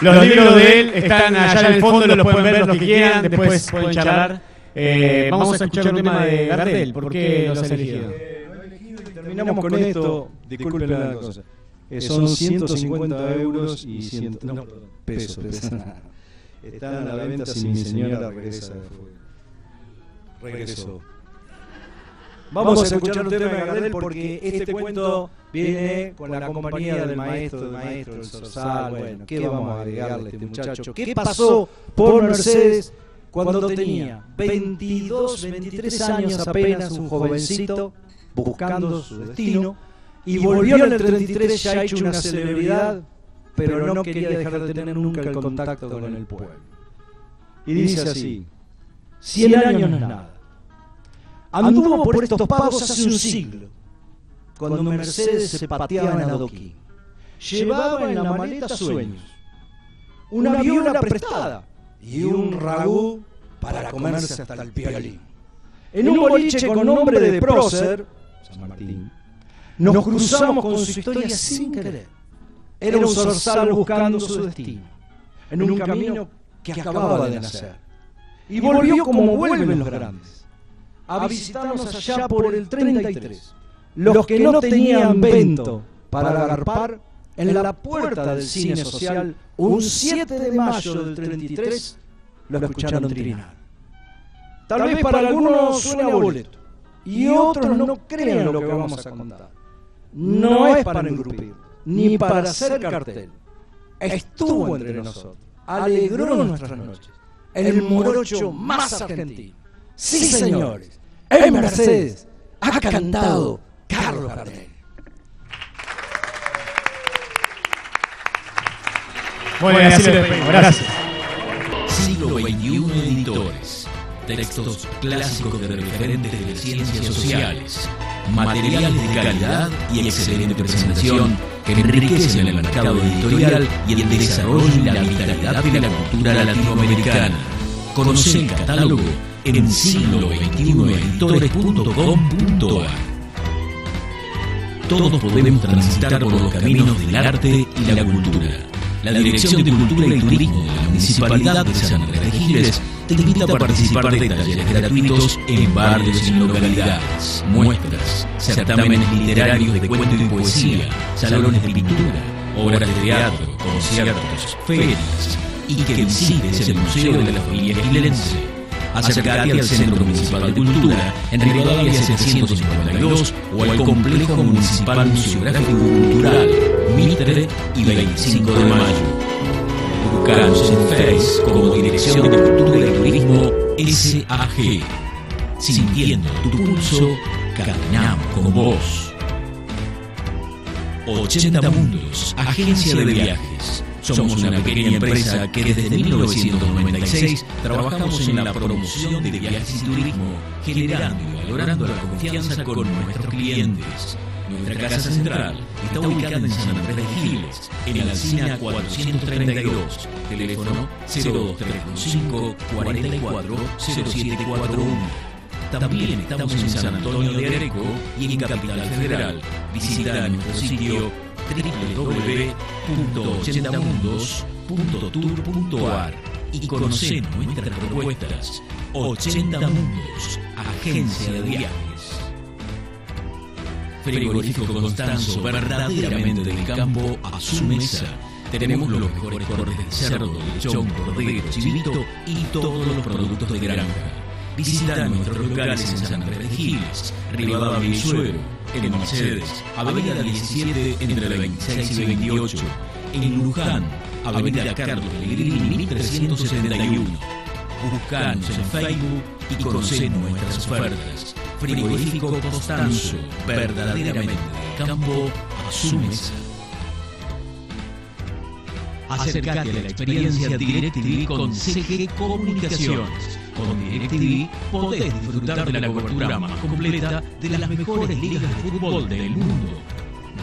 Los libros de él están allá en el fondo, los pueden ver los que quieran, después pueden charlar. Eh, vamos a escuchar un tema de Gardel, ¿por qué los has elegido? Terminamos con esto, disculpen la cosa. Eh, son 150 euros y 100, no, pesos. pesos. [laughs] Están a la venta si mi señora regresa de fuera. Regresó. Vamos a escuchar un tema de Gardel porque este cuento viene con la compañía del maestro, del maestro, del Sorsal. Bueno, ¿qué vamos a agregarle a este muchacho? ¿Qué pasó por Mercedes cuando tenía 22, 23 años apenas, un jovencito, buscando su destino, y volvió en el 33 ya hecho una celebridad, pero no quería dejar de tener nunca el contacto con el pueblo. Y dice así, 100 años no es nada. Anduvo por estos pagos hace un siglo, cuando Mercedes se pateaba en adoquín. Llevaba en la maleta sueños, una viola prestada y un ragú para comerse hasta el piolín. En un boliche con nombre de prócer, San Martín, nos cruzamos con su historia sin querer. Era un zorzal buscando su destino, en un camino que acababa de nacer. Y volvió como vuelven los grandes, a visitarnos allá por el 33. Los que no tenían vento para agarpar en la puerta del cine social, un 7 de mayo del 33, lo escucharon trinar. Tal vez para algunos suene a boleto y otros no crean lo que vamos a contar. No es para engrupir, ni para hacer cartel. Estuvo entre nosotros, alegró nuestras noches. El morocho más argentino. Sí, señores, en Mercedes ha cantado Carlos Gardel. Muy bien, así lo despedimos. Gracias. Siglo XXI Editores. Textos clásicos de referentes de ciencias sociales. Materiales de calidad y excelente presentación que enriquecen el mercado editorial y el desarrollo y la vitalidad de la cultura latinoamericana. Conoce el catálogo en siglo XXI editores.com.ar. todos podemos transitar por los caminos del arte y la cultura. La Dirección de Cultura y Turismo de la Municipalidad de San Andrés de Giles te invita a participar de talleres gratuitos en barrios y localidades, muestras, certámenes literarios de cuento y poesía, salones de pintura, obras de teatro, conciertos, ferias, y que visites el Museo de la Familia Gilense. Acércate al Centro Municipal de Cultura en Rivadavia 752 o al Complejo Municipal Museográfico Cultural Mitre y 25 de Mayo. Buscanos en Face como Dirección de Cultura y Turismo SAG. Sintiendo tu pulso, caminamos con vos. 80 Mundos, agencia de viajes. Somos una pequeña empresa que desde 1996 trabajamos en la promoción de viajes y turismo, generando y valorando la confianza con nuestros clientes. Nuestra casa central está ubicada en San Andrés de Giles, en la Alcina 432, teléfono 02325 44 0741. También estamos en San Antonio de Areco y en Capital Federal. Visita nuestro sitio www.80mundos.tour.ar y conoce nuestras propuestas. 80 Mundos, agencia de viajes. Frigorífico Constanzo, verdaderamente del campo a su mesa. Tenemos los mejores cortes de cerdo, lechón, cordero, chivito y todos los productos de granja. Visita nuestros locales en San Andrés de Giles, Rivadavia y Suero, en Mercedes, Avenida 17 entre la 26 y 28, en Luján, Avenida Carlos Pellegrini 1371. Buscanos en Facebook y conoce nuestras ofertas. Frigorífico Constanzo, verdaderamente campo a su mesa. Acércate a la experiencia DirecTV con CG Comunicaciones. Con DirecTV podés disfrutar de la cobertura más completa de las mejores ligas de fútbol del mundo.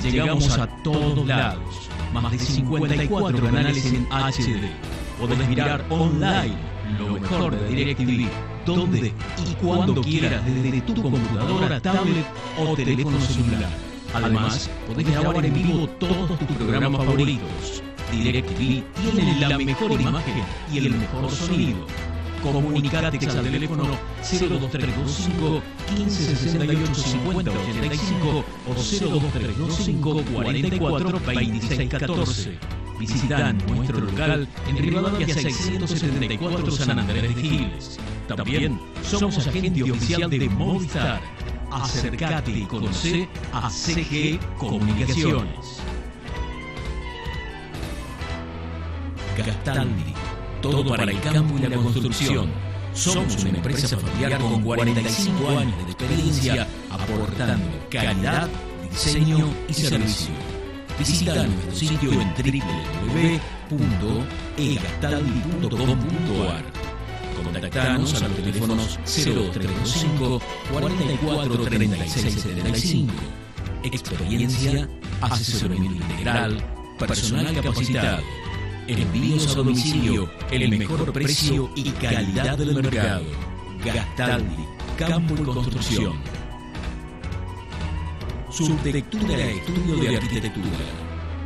Llegamos a todos lados. Más de 54 canales en HD. Podés mirar online lo mejor de DirecTV, donde y cuando quieras desde tu computadora, tablet o teléfono celular. Además, podés grabar en vivo todos tus programas favoritos. DirecTV tiene la mejor imagen y el mejor sonido. Comunicate al teléfono 02325 1568 50 85 o 02325 44 26 14. Visita nuestro local en Rivadavia 674 San Andrés de Giles. También somos agente oficial de Movistar. Acercate y conoce a CG Comunicaciones. Gastaldi, todo para el campo y la construcción. Somos una empresa familiar con 45 años de experiencia aportando calidad, diseño y servicio. Visita nuestro sitio en www.egastaldi.com.ar. Contactanos a los teléfonos 0325 44 36 75. Experiencia, asesoramiento integral, personal capacitado. Envíos a domicilio, el mejor precio y calidad del mercado. Gastaldi, Campo y Construcción. Subtectura Estudio de Arquitectura.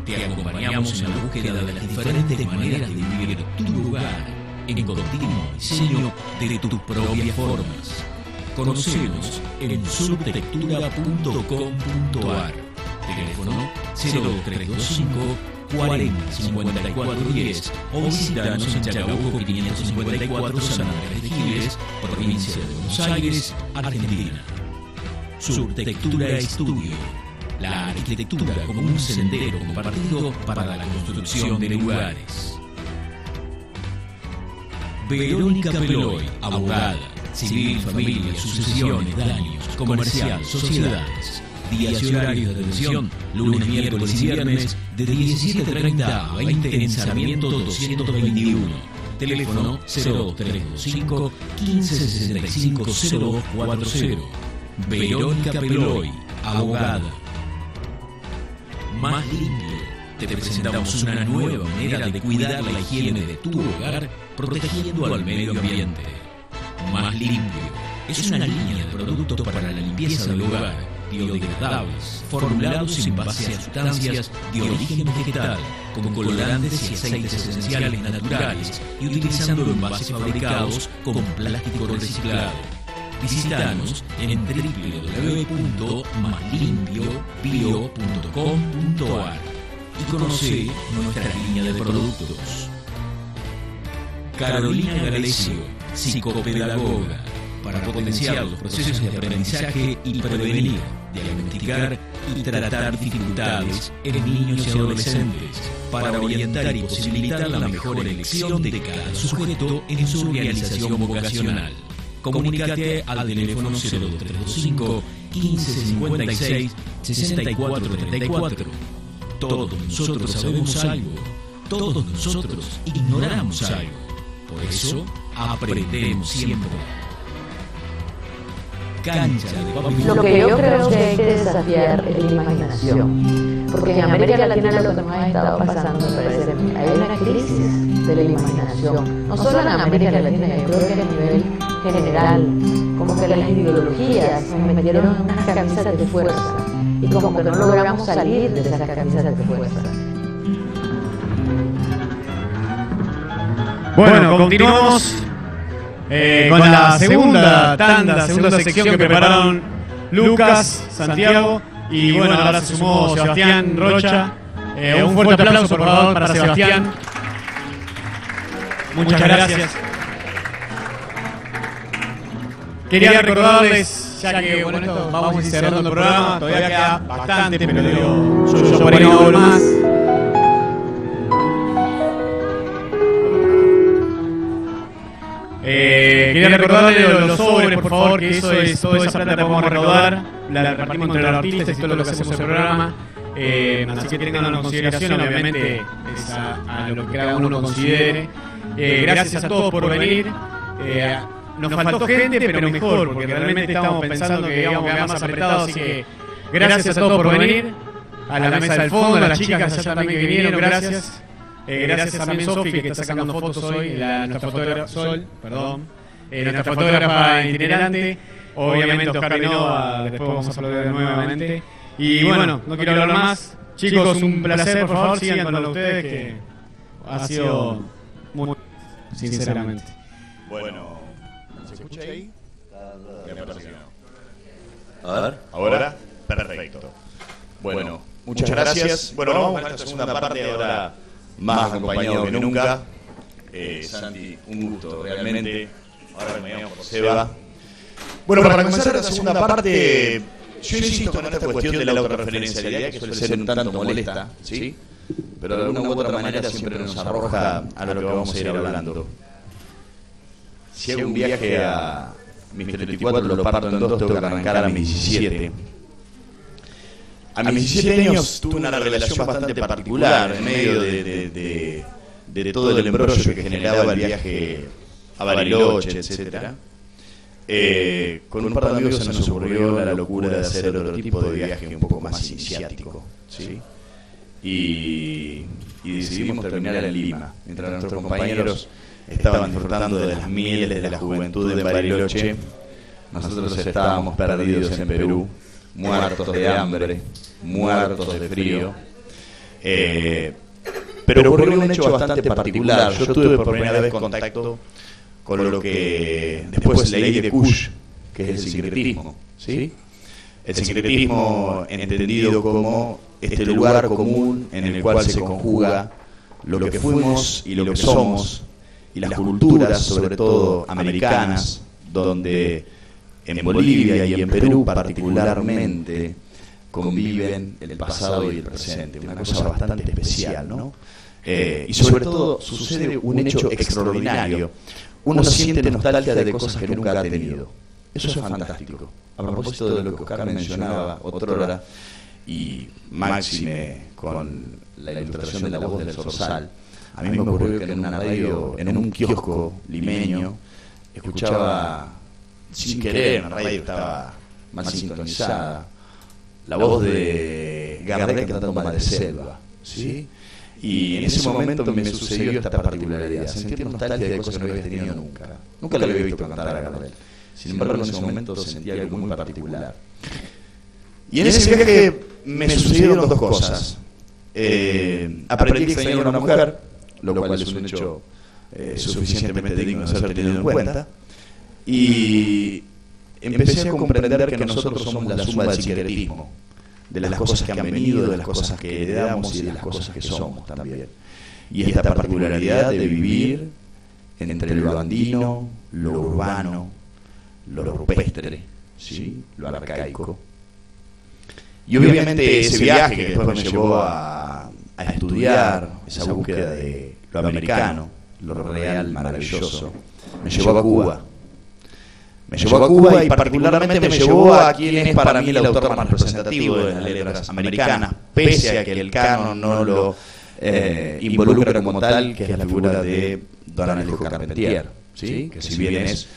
Te acompañamos en la búsqueda de las diferentes maneras de vivir tu lugar en continuo diseño de tus propias formas. Conocenos en subtectura.com.ar. Teléfono 0325 40 54 10 o visitanos en Chacabuco 554 San Andrés de Giles, provincia de Buenos Aires, Argentina. Subtectura Estudio. La arquitectura como un sendero compartido para la construcción de lugares. Verónica Peloy, abogada, civil, familia, sucesiones, daños, comercial, sociedades. Días y horarios de atención, lunes, miércoles y viernes, de 17.30 a 20 en Sarmiento 221. Teléfono 0325 1565 0240. Verónica Peloy, abogada. Más limpio. Te presentamos una nueva manera de cuidar la higiene de tu hogar, protegiendo al medio ambiente. Más limpio. Es una línea de productos para la limpieza del hogar biodegradables, formulados en base a sustancias de origen vegetal, con colorantes y aceites esenciales naturales y utilizando envases fabricados con plástico reciclado. Visítanos en www.maslimpiobio.com.ar y conoce nuestra línea de productos. Carolina Galecio, psicopedagoga, para potenciar los procesos de aprendizaje y prevenir, diagnosticar y tratar dificultades en niños y adolescentes, para orientar y posibilitar la mejor elección de cada sujeto en su realización vocacional. Comunícate al teléfono 0325 1556 6434. Todos nosotros sabemos algo, todos nosotros ignoramos algo. Por eso, aprendemos siempre. Cancha de papi. Lo que yo creo que hay que desafiar es la imaginación. Porque en América Latina lo que nos ha estado pasando, me parece, hay una crisis de la imaginación. No solo en América Latina, yo creo que a nivel general, como que las ideologías nos metieron en unas camisas de fuerza y como que no logramos salir de esas camisas de fuerza. Bueno, continuamos eh, con la segunda tanda, segunda sección que prepararon Lucas, Santiago y bueno, ahora se sumó Sebastián Rocha. Eh, un fuerte aplauso por favor para Sebastián. Muchas gracias. Quería recordarles, ya que bueno, esto vamos a ir cerrando el programa, todavía queda bastante, pero digo, yo, yo por ahí no hablo más. Eh, quería recordarle lo de los sobres, por favor, que eso es, toda esa plata que vamos a recaudar, la repartimos entre los artistas y todo lo que hacemos en el programa. Eh, así que tengan en consideración, obviamente, es a, a lo que cada uno considere. Eh, gracias a todos por venir. Eh, nos faltó gente, pero mejor, porque realmente estamos pensando que íbamos a quedar más apretados, así que gracias a todos por venir. A la mesa del fondo, a las chicas allá también que vinieron, gracias. Eh, gracias también Sofi que está sacando fotos hoy, la, nuestra fotógrafa Sol, perdón, eh, nuestra fotógrafa itinerante, obviamente Oscar Vinova, después vamos a aplaudir nuevamente. Y bueno, no quiero hablar más. Chicos, un placer, por favor, sigan con ustedes que ha sido muy sinceramente. Bueno, ¿se escucha ahí? A ver. ¿Ahora? Perfecto. Bueno, muchas gracias. Bueno, vamos con esta segunda parte ahora más acompañado que nunca. Eh, Santi, un gusto realmente. Ahora me por Seba. Bueno, para comenzar la segunda parte, yo insisto en esta cuestión de la autorreferencialidad que suele ser un tanto molesta, ¿sí? Pero de alguna u otra manera siempre nos arroja a lo que vamos a ir hablando. Si hago un viaje a mis 34, lo parto en dos, tengo que arrancar a mis 17. A mis 17 años tuve una relación bastante particular en medio de, de, de, de todo el embrollo que generaba el viaje a Bariloche, etcétera. Eh, con un par de amigos se nos ocurrió la locura de hacer otro tipo de viaje un poco más iniciático, ¿sí? Y, y decidimos terminar en Lima, mientras nuestros compañeros estaban disfrutando de las mieles de la juventud de Bariloche, nosotros estábamos perdidos en Perú, muertos de hambre, muertos de frío. Eh, pero ocurrió un hecho bastante particular. Yo tuve por primera vez contacto con lo que después leí de Kush, que es el sincretismo. ¿sí? El sincretismo entendido como este lugar común en el cual se conjuga lo que fuimos y lo que somos, y las culturas, sobre todo americanas, donde en Bolivia y en Perú particularmente conviven el pasado y el presente, una cosa bastante especial, ¿no? Eh, y sobre todo sucede un hecho extraordinario. Uno siente nostalgia de cosas que nunca ha tenido. Eso es fantástico. A propósito de lo que Oscar mencionaba otrora, y máxime con la ilustración de la voz del Sorsal, a mí me ocurrió que en una radio, en un kiosco limeño, escuchaba sin querer, la radio estaba mal sintonizada, la voz de Gardel cantando Madre Selva, ¿sí? Y en ese momento me sucedió esta particularidad, sentir nostalgia de cosas que no había tenido nunca. Nunca le había visto cantar a Gardel. Sin embargo, en ese momento sentía algo muy particular. Y en ese viaje me sucedieron dos cosas. Eh, aprendí a extrañar a una mujer, lo cual es un hecho eh, suficientemente digno de ser tenido en cuenta. Y empecé a comprender que nosotros somos la suma del secretismo, de las cosas que han venido, de las cosas que heredamos y de las cosas que somos también. Y esta particularidad de vivir entre lo andino, lo urbano, lo rupestre, ¿sí? lo arcaico. Y obviamente ese viaje que después me llevó a, a estudiar esa búsqueda de lo americano, lo real, maravilloso, me llevó a Cuba. Me llevó a Cuba y particularmente me llevó a quien es para mí el autor más representativo de las letras americanas, pese a que el canon no lo eh, involucra como tal, que es la figura de Don Alejo Carpentier, ¿sí? que si bien es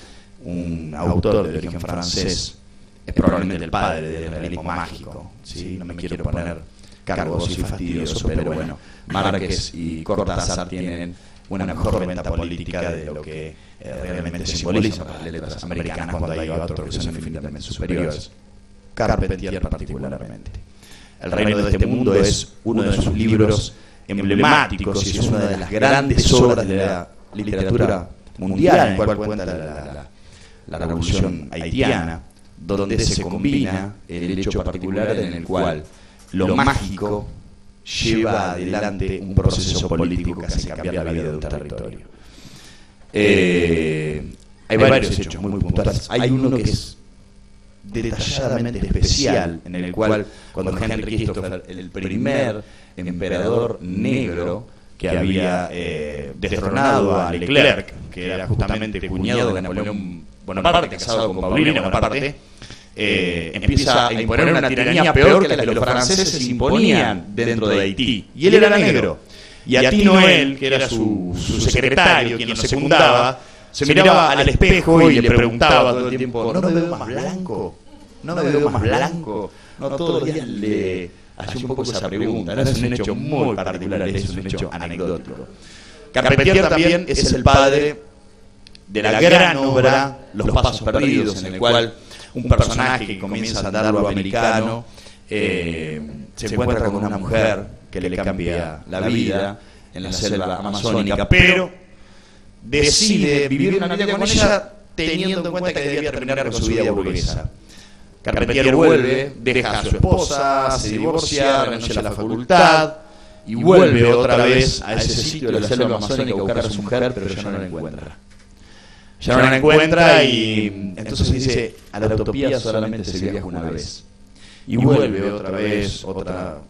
un autor de origen francés, es probablemente el padre del realismo mágico. ¿sí? No me quiero poner cargos y fastidiosos, pero bueno, Márquez y Cortázar tienen una mejor venta política de lo que eh, realmente simbolizan las letras americanas cuando hay otros que son infinitamente superiores. Carpentier particularmente. El reino de este mundo es uno de sus libros emblemáticos y es una de las grandes obras de la literatura mundial, en cual cuenta la revolución haitiana, donde se combina el hecho particular en el cual lo mágico lleva adelante un proceso político que hace cambiar la vida de un territorio. Eh, hay varios hechos muy puntuales. Hay uno que es detalladamente especial, en el cual cuando Henry Christopher, el primer emperador negro que había eh, destronado a Leclerc, que era justamente cuñado de Napoleón Bonaparte, casado con Paulina Bonaparte, eh, empieza a imponer una tiranía peor que la que los franceses imponían dentro de Haití. Y él era negro. Y a Ti Noel, que era su, su secretario, quien lo secundaba, se miraba al espejo y le preguntaba todo el tiempo, ¿no me veo más blanco? ¿No me veo más blanco? No, todos los días le hacía un poco esa pregunta. ¿no? Es un hecho muy particular, es un hecho anecdótico. Carpentier también es el padre de la gran obra Los Pasos Perdidos, en el cual un personaje que comienza a andar lo americano eh, se encuentra con una mujer que le cambia la vida en la selva amazónica, pero decide vivir una vida con ella teniendo en cuenta que debía terminar con su vida burguesa. Carpentier vuelve, deja a su esposa, se divorcia, renuncia a la facultad y vuelve otra vez a ese sitio de la selva amazónica a buscar a su mujer, pero ya no la encuentra. Ya no la encuentra y entonces dice, a la utopía solamente se viaja una vez. Y vuelve otra vez, otra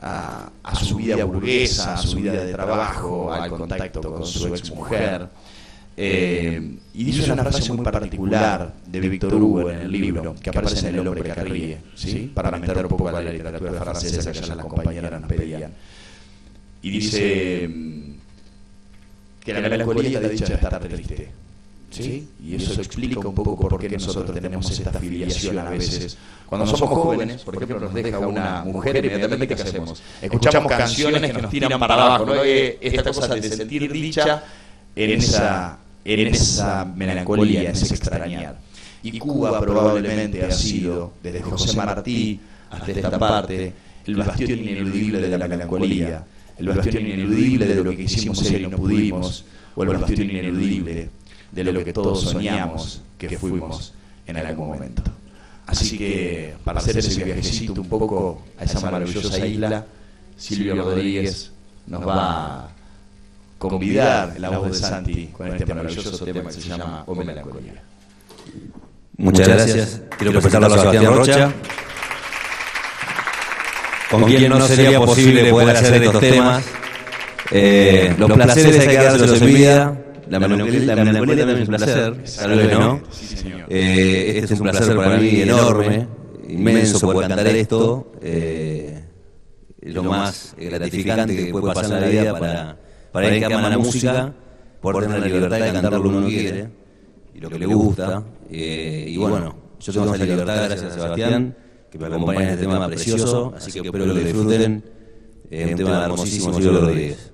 a, a, su vida burguesa, a su vida de trabajo, al contacto con su ex mujer. Eh, y dice una frase muy particular de Víctor Hugo en el libro, que aparece en El hombre que ríe, ¿sí? para meter un poco a la literatura francesa que ya las compañeras nos pedían. Y dice que la melancolía está dicha de estar triste. ¿Sí? Y eso explica un poco por qué nosotros tenemos esta filiación a veces. Cuando somos jóvenes, por ejemplo, nos deja una mujer, inmediatamente ¿qué hacemos? Escuchamos canciones que nos tiran para abajo, ¿no? Esta cosa de sentir dicha en esa, en esa melancolía, en ese extrañar. Y Cuba probablemente ha sido, desde José Martí hasta esta parte, el bastión ineludible de la melancolía, el bastión ineludible de lo que quisimos ser y no pudimos, o el bastión ineludible de lo que todos soñamos que fuimos en algún momento. Así que para hacer ese viajecito un poco a esa maravillosa isla, Silvio Rodríguez nos va a convidar la voz de Santi con este maravilloso tema que se llama O Melancolía. Muchas gracias. Quiero presentarlo a Sebastián Rocha, con quien no sería posible poder hacer estos temas. Eh, los placeres hay que dárselos en vida. La melancolía, la melancolía también es un placer, tal vez no. Eh, este es un placer para mí enorme, inmenso poder cantar esto. Eh, lo más gratificante que puede pasar en la vida para, para el que ama la música, poder tener la libertad de cantar lo que uno quiere y lo que le gusta. Eh, y bueno, yo tengo esa libertad gracias a Sebastián, que me acompaña en este tema precioso, así que espero que lo disfruten. Es un tema hermosísimo, Silvio Rodríguez.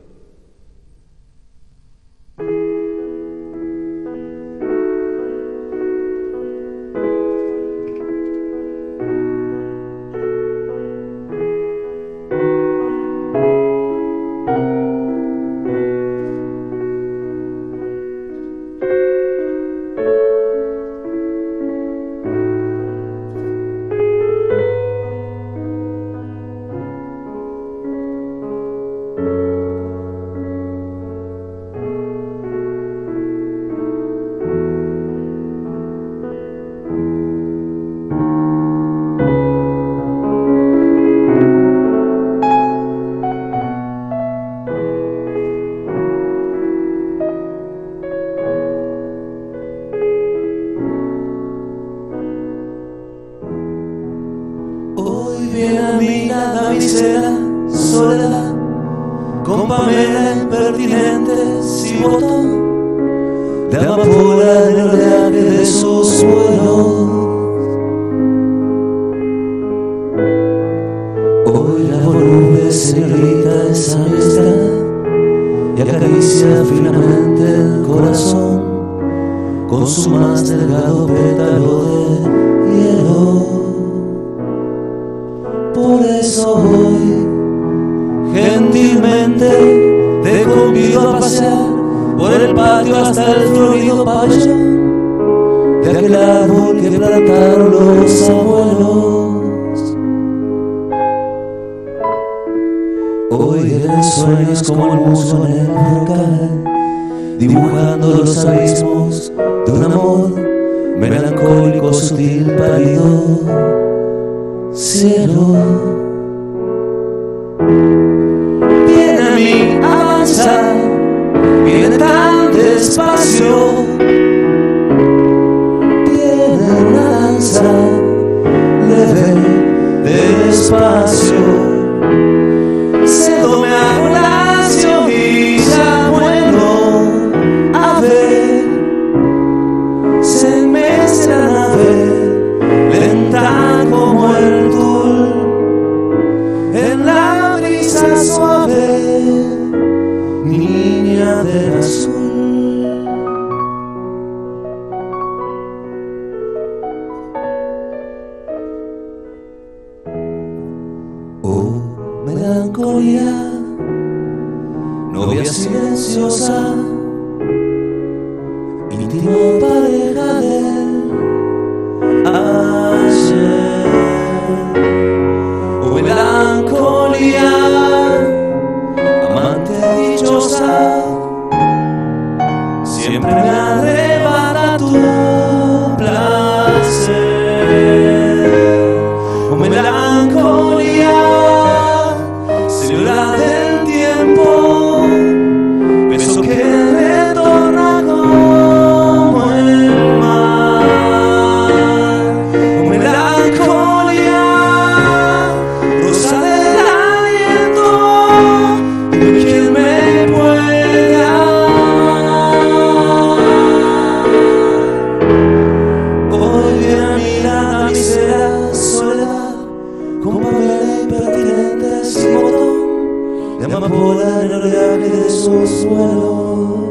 Vuelos.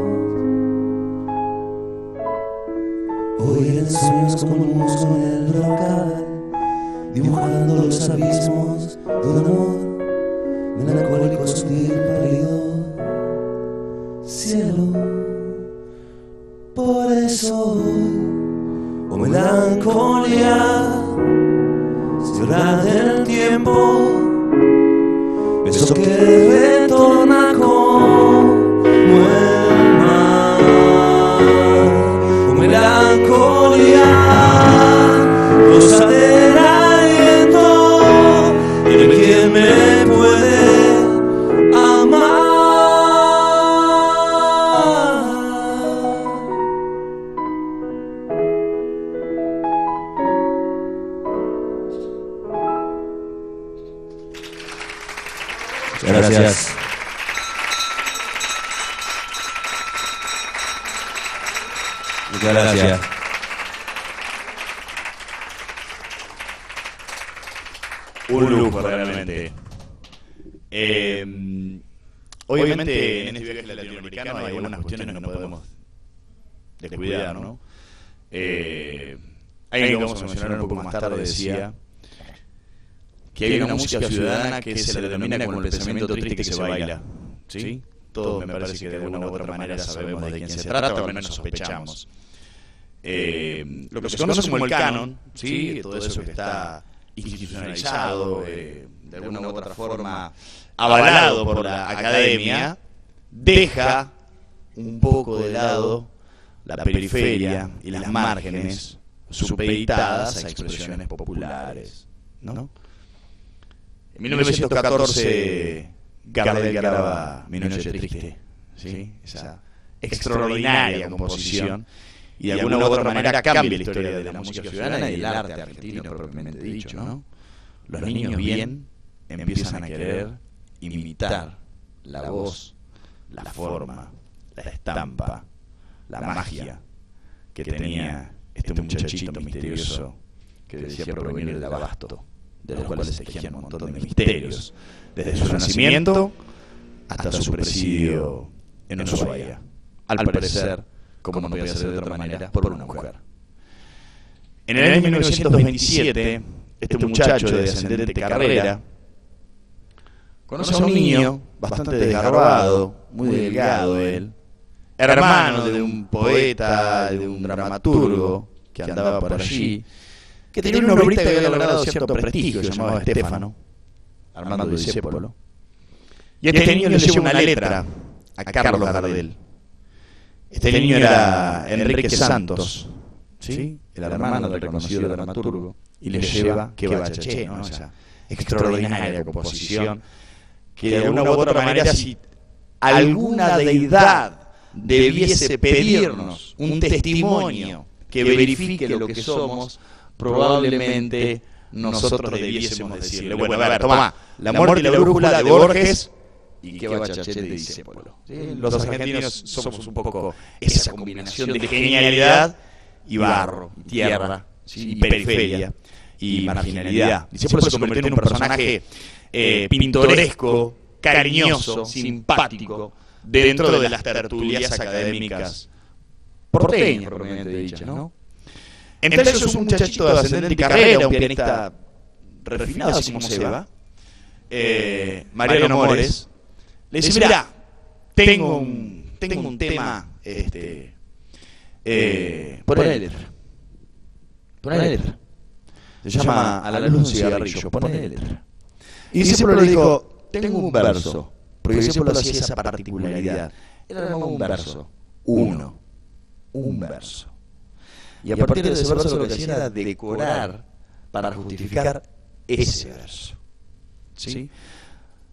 Hoy eran sueños como un musgo en el brocal, dibujando los abismos más tarde decía que hay una música ciudadana que se la denomina como el pensamiento triste que se baila. ¿Sí? Todos me parece que de alguna u otra manera sabemos de quién se trata, o al menos sospechamos. Eh, lo que se conoce como el canon, ¿sí? todo eso que está institucionalizado, eh, de alguna u otra forma avalado por la academia, deja un poco de lado la periferia y las márgenes supeditadas a expresiones populares. ¿no? En 1914, Gardel graba Mi Noche Triste, ¿sí? esa extraordinaria composición, y de alguna u otra manera cambia la historia de la música ciudadana y del arte argentino propiamente dicho. ¿no? Los niños bien, empiezan a querer imitar la voz, la forma, la estampa, la magia que tenía este muchachito misterioso que decía provenir del abasto, de los cuales se tejían un montón de misterios, desde su nacimiento hasta su presidio en Ushuaia. Al parecer, como no podía ser de otra manera, por una mujer. En el año 1927, este muchacho de descendente carrera conoce a un niño bastante desgarbado, muy delgado él, hermano de un poeta, de un dramaturgo que andaba por allí, que tenía una obrita que había logrado cierto prestigio, llamado Estefano, Armando Discépolo. Y este niño le lleva una letra a Carlos Gardel. Este niño era Enrique Santos, ¿sí? el hermano del reconocido dramaturgo, y le lleva que bachaché, ¿no? esa extraordinaria composición, que de alguna u otra manera si alguna deidad debiese pedirnos un testimonio que verifique lo que somos, probablemente nosotros debiésemos decirle, bueno, a ver, toma, la muerte y la brújula de Borges y qué bachachet de Discépolo. Los argentinos somos un poco esa combinación de genialidad y barro, y tierra, y periferia, y marginalidad. Discépolo se convirtió en un personaje eh, pintoresco, cariñoso, simpático, dentro de las tertulias académicas porteñas, propiamente dichas, ¿no? Entre ellos es un muchachito de ascendente carrera, un pianista refinado, así como se va, eh, Mariano Mores, le dice, mira, tengo un, tengo un tema, este, eh, poné la letra. Se llama A la luz de un cigarrillo, letra. Y Discépolo le dijo, tengo un verso, porque Discépolo hacía esa particularidad. Él armaba un verso, uno, un verso. Y a partir de ese verso lo que hacía era decorar para justificar ese verso. ¿Sí?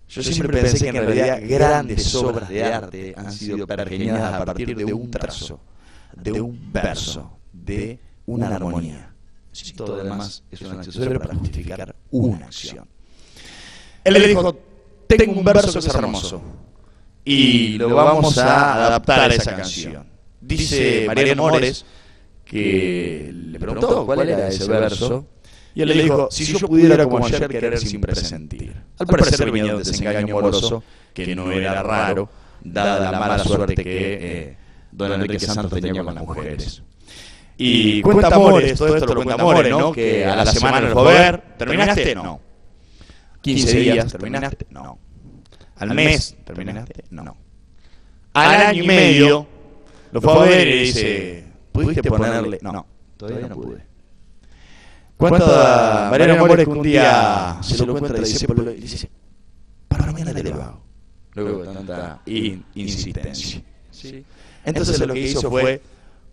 Yo siempre pensé que en realidad grandes obras de arte han sido pergeñadas a partir de un trazo, de un verso, de una armonía. Si todo lo demás es un accesorio para justificar una acción. Él le dijo, tengo un verso que es hermoso y lo vamos a adaptar a esa canción. Dice Mariano Mores que le preguntó cuál era ese verso y él le dijo, si yo pudiera como ayer querer sin presentir. Al parecer venía un desengaño amoroso que no era raro, dada la mala suerte que eh, don Enrique Santos tenía con las mujeres. Y cuenta Amores, todo esto lo cuenta Amores, ¿no? Que a la semana lo fue a ver, ¿terminaste? No. 15 días, ¿terminaste? No. Al mes, ¿terminaste? No. Al año y medio, lo fue a ver y dice, ¿pudiste ponerle? No, todavía no pude. Cuenta a Mariano Mores que un día se lo encuentra y dice, dice para mañana te lo hago. Luego de tanta in insistencia. ¿sí? Entonces lo que hizo fue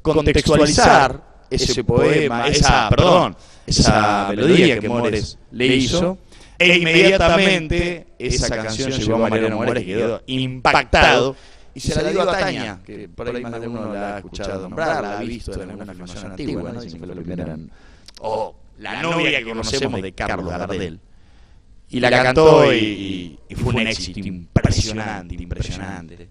contextualizar ese poema, esa, perdón, esa melodía que Mores le hizo, e inmediatamente esa canción llegó a Mariano Mores que quedó impactado y se la dio a Tania, que por ahí más de uno la ha escuchado nombrar, la ha visto en alguna filmación antigua, ¿no? Dicen que fue la primera, o la novia que conocemos de Carlos Gardel. Y la cantó y, y fue un éxito impresionante, impresionante.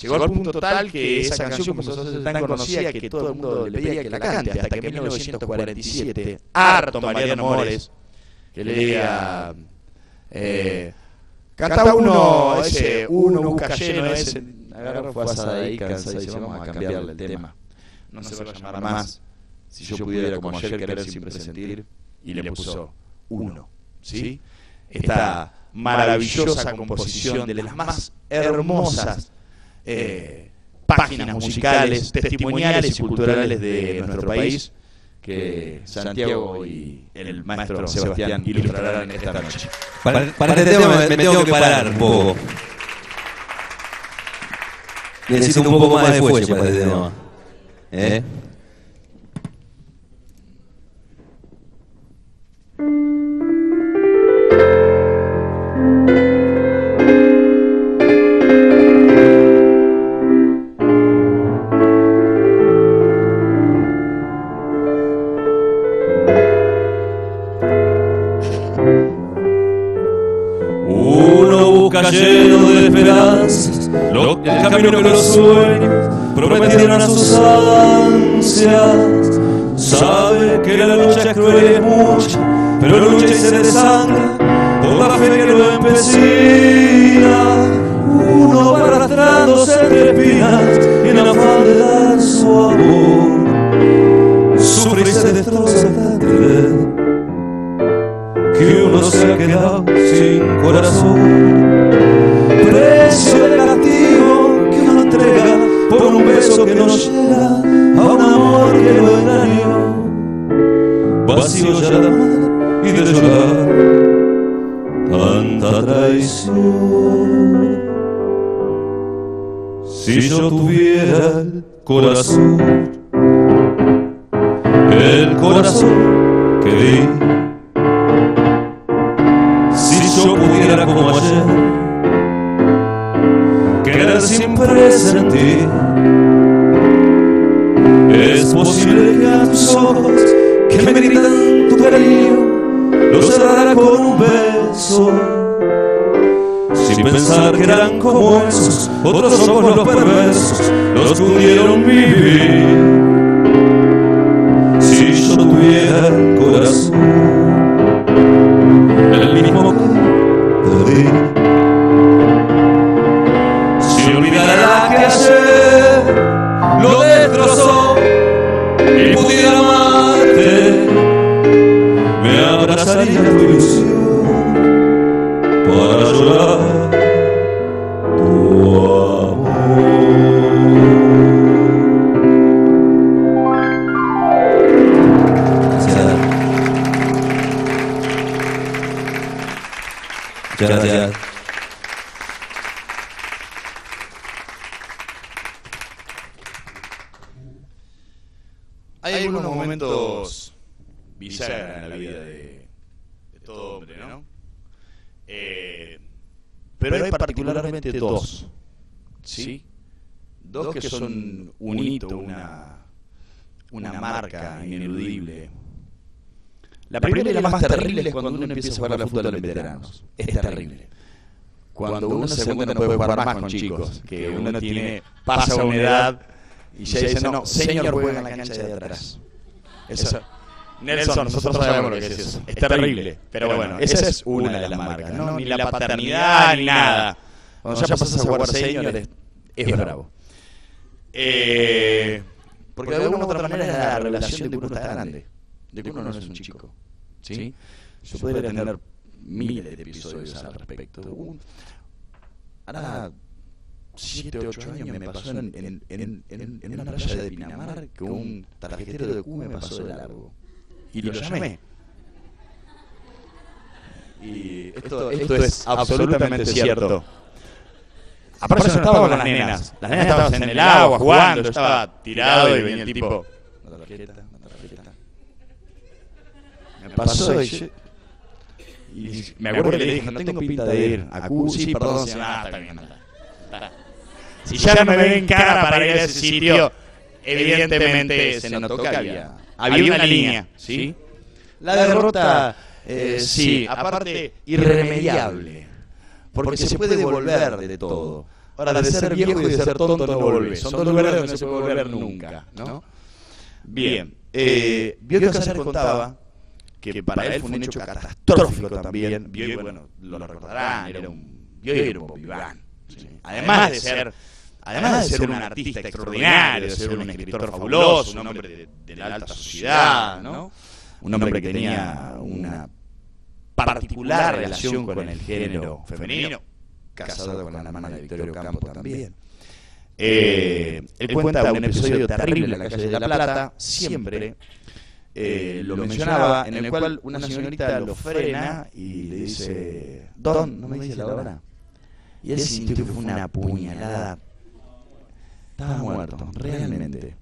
Llegó al punto tal que esa canción comenzó a ser tan conocida que todo el mundo le pedía que la cante, hasta que en 1947, harto Mariano Mores, que le diga, eh, canta uno, ese, uno busca lleno, ese, agarró, fue a ahí, cansado, y dice, vamos a cambiarle el tema. No se va a llamar más. si yo pudiera como ayer querer sin presentir, y le puso uno, ¿sí? Esta maravillosa composición de las más hermosas eh, páginas musicales, testimoniales y culturales de nuestro país que Santiago y el maestro Sebastián ilustrarán esta noche. Para, para este tema me, me tengo que parar un poco. Necesito un poco más de fuelle para este tema. ¿Eh? Camino que los sueños prometieron a sus ansias. Sabe que la lucha es cruel y es mucha, pero lucha y se desangra por la fe que lo empecina. Uno va arrastrándose entre espinas y en afán de dar su amor. Sufre y se destroza creer que uno se ha quedado sin corazón. Precio por un beso que no llega a un amor que lo engañó. Vacío ya de amar y de llorar tanta traición. Si yo tuviera el corazón, el corazón que di, que me gritan tu cariño, lo cerrara con un beso sin pensar que eran como esos otros ojos los perversos, los hundieron mi vida. Si yo tuviera el corazón, el mismo que di, si olvidara que ayer lo destrozó y pudiera amarte, me abrazaría tu ilusión para llorar La primera y la más terrible es cuando uno empieza a jugar al fútbol en veteranos. Es terrible. Cuando uno se cuenta no puede jugar más con chicos, que uno tiene, pasa una edad y ya dice, no, señor juega en la cancha de atrás. Eso, Nelson, nosotros sabemos lo que es eso. Es terrible. Pero bueno, esa es una de las marcas, ¿no? Ni la paternidad ni nada. Cuando ya pasas a jugar señor es, es bravo. Eh, porque de alguna u otra manera es la revelación de que uno está grande. De que uno no es un chico. ¿Sí? Yo podría tener miles de episodios al respecto. Un- Ahora, 7, 8 años me pasó en, en, en, en, en una playa de Pinamar que un tarjetero de Q me pasó de largo. Y lo llamé. Y esto, esto es absolutamente cierto. Aparte yo estaba con las nenas. Las nenas estaban en el agua jugando, yo estaba tirado y venía el tipo. Tarjeta. Pasó y yo- y me acuerdo que le dije, no tengo pinta de ir a Q. Sí, perdón, señor. Ah, está bien. Está. Si ya no me ven cara para ir a ese sitio, evidentemente se notó que había, había una línea, ¿sí? La derrota, eh, sí, aparte irremediable, porque se puede volver de todo. Ahora, de ser viejo y de ser tonto no volvés. Son dos lugares donde no se puede volver nunca, ¿no? Bien, eh, Bioy Casares contaba que para él fue un hecho catastrófico también. Bioy, bueno, lo recordarán, era un, Bioy era un bobiván. ¿sí? Además de ser además de ser un artista extraordinario, de ser un escritor fabuloso, un hombre de, de la alta sociedad, ¿no? Un hombre que tenía una particular relación con el género femenino, casado con la hermana de Victorio Campo también. Eh, él cuenta un episodio terrible en la calle de La Plata, siempre eh, lo mencionaba, en el cual una señorita lo frena y le dice, Don, ¿no me dice la hora? Y él sintió que fue una puñalada. Estaba muerto, realmente.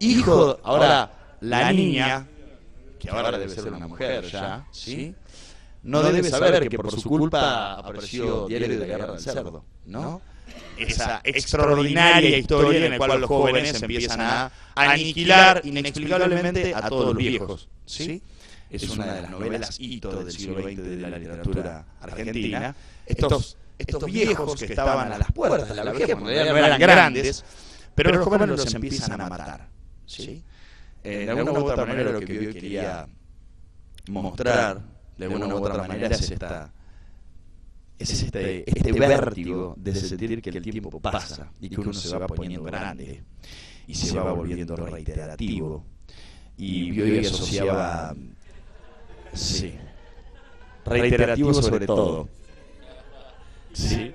Hijo, ahora, la niña, que ahora debe ser una mujer ya, ¿sí? No debe saber que por su culpa apareció Diario de la Guerra del Cerdo, ¿no? Esa extraordinaria historia en la cual los jóvenes empiezan a aniquilar inexplicablemente a todos los viejos, ¿sí? Es una de las novelas hito del siglo XX de la literatura argentina. Estos estos viejos que estaban a las puertas de la vejez, no eran grandes, pero los jóvenes los empiezan a matar. ¿sí? Eh, de alguna u otra manera lo que yo quería mostrar, de alguna u otra manera, es esta es este, este vértigo de sentir que el tiempo pasa y que uno se va poniendo grande y se va volviendo reiterativo. Y yo hoy asociaba, sí, reiterativo sobre todo. Sí.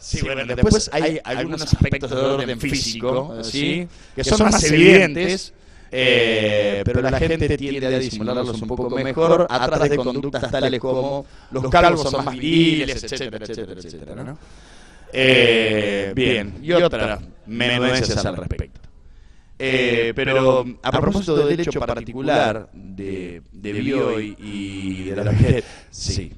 Sí, bueno, después hay algunos aspectos de orden físico, ¿sí? que son más evidentes, eh, pero la gente tiende a disimularlos un poco mejor atrás de conductas tales como los calvos son más viriles, etcétera, etcétera, etcétera. Eh, bien, y otra menudencias al respecto. Eh, pero a propósito del hecho particular de, de Bioy y de la vejez, sí.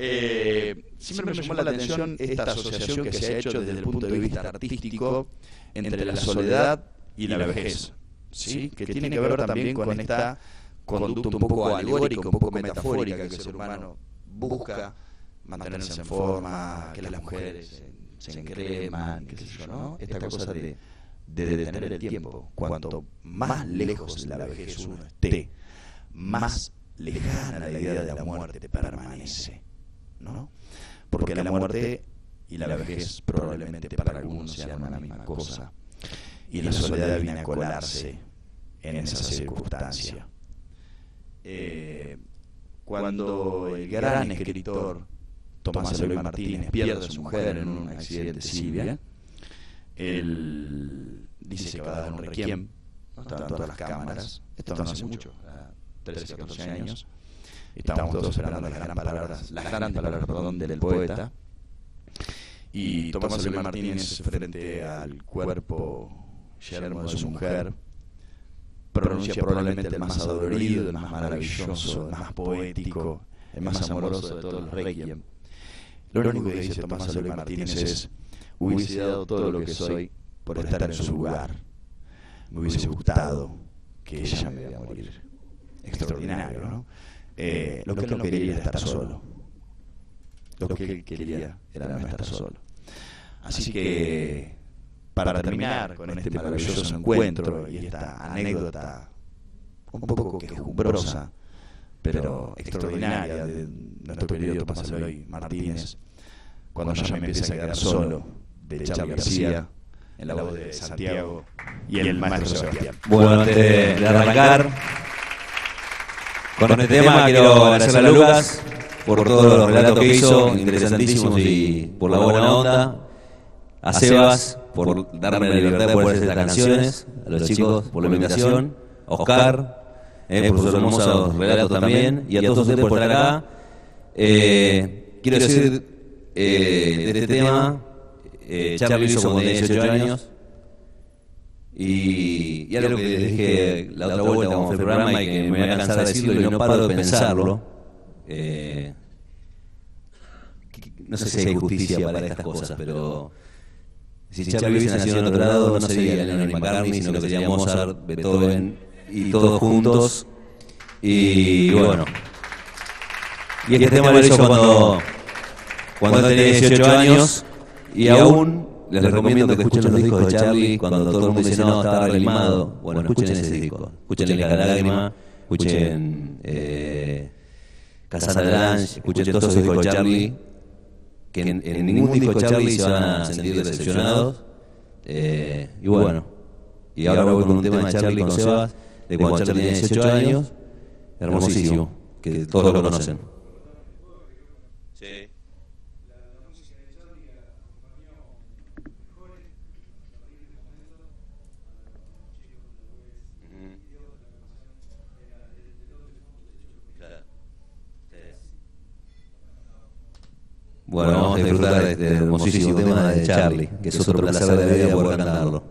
Eh, siempre me llamó la atención esta asociación que se ha hecho desde el punto de vista artístico entre la soledad y la vejez. ¿Sí? que tiene que ver también con esta conducta un poco alegórica, un poco metafórica que el ser humano busca mantenerse en forma, que las mujeres se encreman, qué sé yo, ¿no? Esta cosa de, de detener el tiempo. Cuanto más lejos de la vejez uno esté, más lejana la idea de la muerte permanece, ¿no? Porque la muerte y la vejez probablemente para algunos sean una misma cosa y la soledad viene a colarse en esa circunstancia. Eh, cuando el gran escritor Tomás Eloy Martínez pierde a su mujer en un accidente civil, él dice que va a dar un requiem, estaban todas las cámaras, esto no hace mucho, 13, 14 años, estábamos todos esperando las grandes palabras, las grandes palabras perdón, del poeta, y Tomás Eloy Martínez frente al cuerpo yermo de su mujer, pronuncia probablemente el más adolorido, el más maravilloso, el más poético, el más amoroso de todos los requiem. Lo único que dice Tomás Eloy Martínez es, hubiese dado todo lo que soy por estar en su lugar. Me hubiese gustado que ella me vea morir. Extraordinario, ¿no? Eh, lo que él no quería era estar solo. Lo que él quería era no estar solo. Así que para terminar con este maravilloso encuentro y esta anécdota un poco quejumbrosa, pero extraordinaria de nuestro querido Tomás Eloy Martínez, cuando ya me empieza a quedar solo, de Charlie García, en la voz de Santiago y el maestro Sebastián. Bueno, antes de arrancar con este tema, quiero agradecer a Lucas por todos los relatos que hizo, interesantísimos y por la buena onda, a Sebas por darme la libertad de poder hacer estas canciones, a los chicos por la invitación, a Oscar, eh, por sus hermosos relatos también, y a todos ustedes por estar acá. Eh, quiero decir eh, de este tema, eh, Charlie hizo cuando tenía 18 años, y, y algo que les dije la otra vuelta cuando fue el programa y que me voy a cansar de decirlo y no paro de pensarlo, eh, no sé si hay justicia para estas cosas, pero si Charlie hubiese nacido en otro lado, no sería Lennon y McCartney, sino que sería Mozart, Beethoven y todos juntos. Y, bueno. Y este tema lo hizo cuando, cuando tenía 18 años y aún les recomiendo que escuchen los discos de Charlie cuando todo el mundo dice no, está relimado. Bueno, escuchen ese disco. Escuchen La Lágrima, escuchen eh, Casandra Lange, escuchen todos esos discos de Charlie que en, en ningún disco de Charlie se van a sentir decepcionados. Eh, y bueno, y ahora voy con un tema de Charlie con Sebas, de cuando Charlie tenía 18 años, hermosísimo, que todos lo conocen. Sí. Bueno, vamos a disfrutar de este hermosísimo tema de Charlie, que es otro placer de vida poder cantarlo.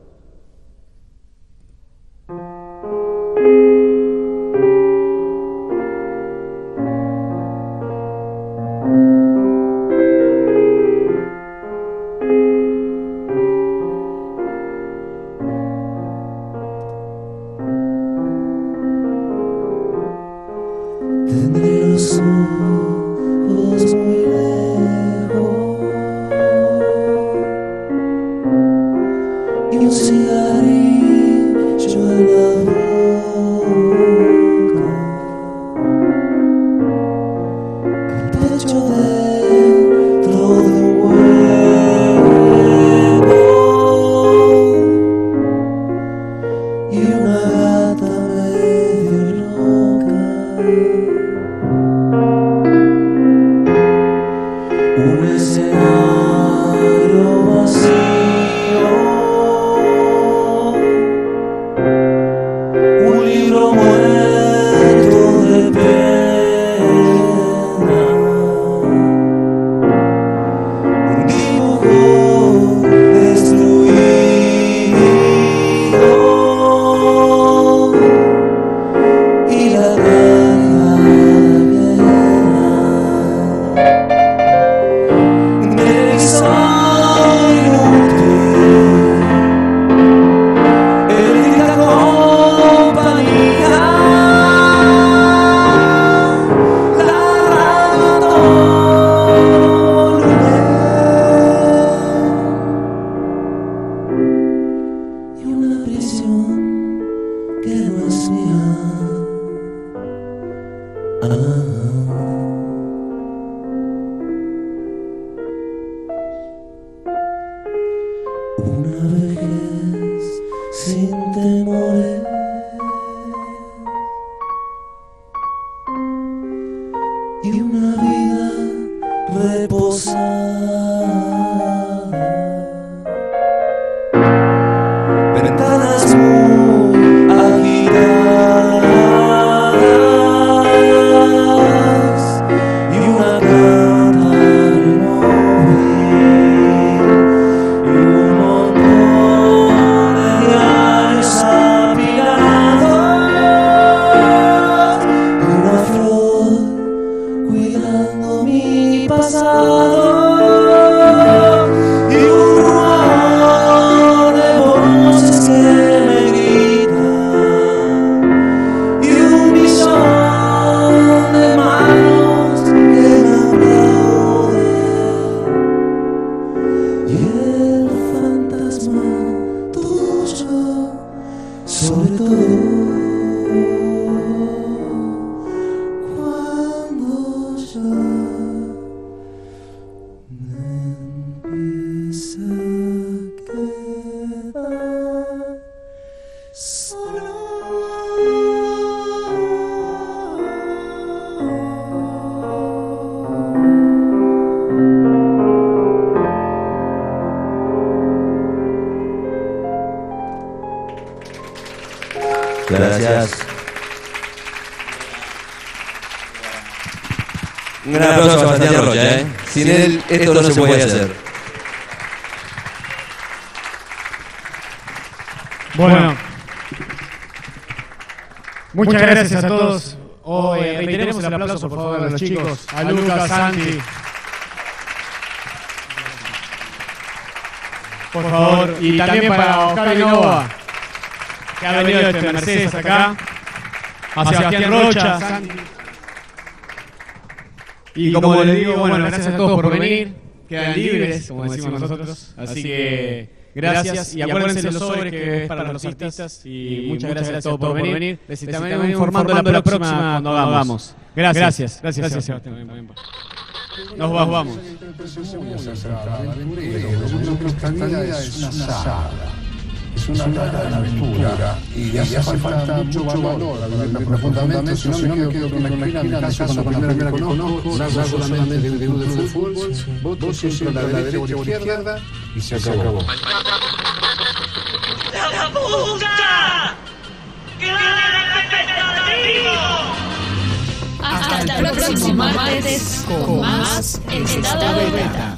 También para Oscar Nova, que ha venido desde Mercedes acá, a Sebastián Rocha, Santi. Y como les digo, bueno, gracias a todos por venir. Quedan libres, como decimos nosotros. Así que gracias. Y acuérdense los sobres que es para los artistas. Y muchas gracias a todos por venir. Les estaremos informando la próxima cuando hagamos. Gracias. Gracias, gracias Sebastián. Nos vamos. Vamos. Esta vida es una saga. Es una gran aventura y le hace falta mucho valor vivirla profundamente. Si no me quedo con una esquina, en mi caso, con la primera que conozco, solamente de un de fútbol, voto siempre a la derecha o a la izquierda y se acabó. ¡La puta! Hasta el próximo martes con más Estado de Beta.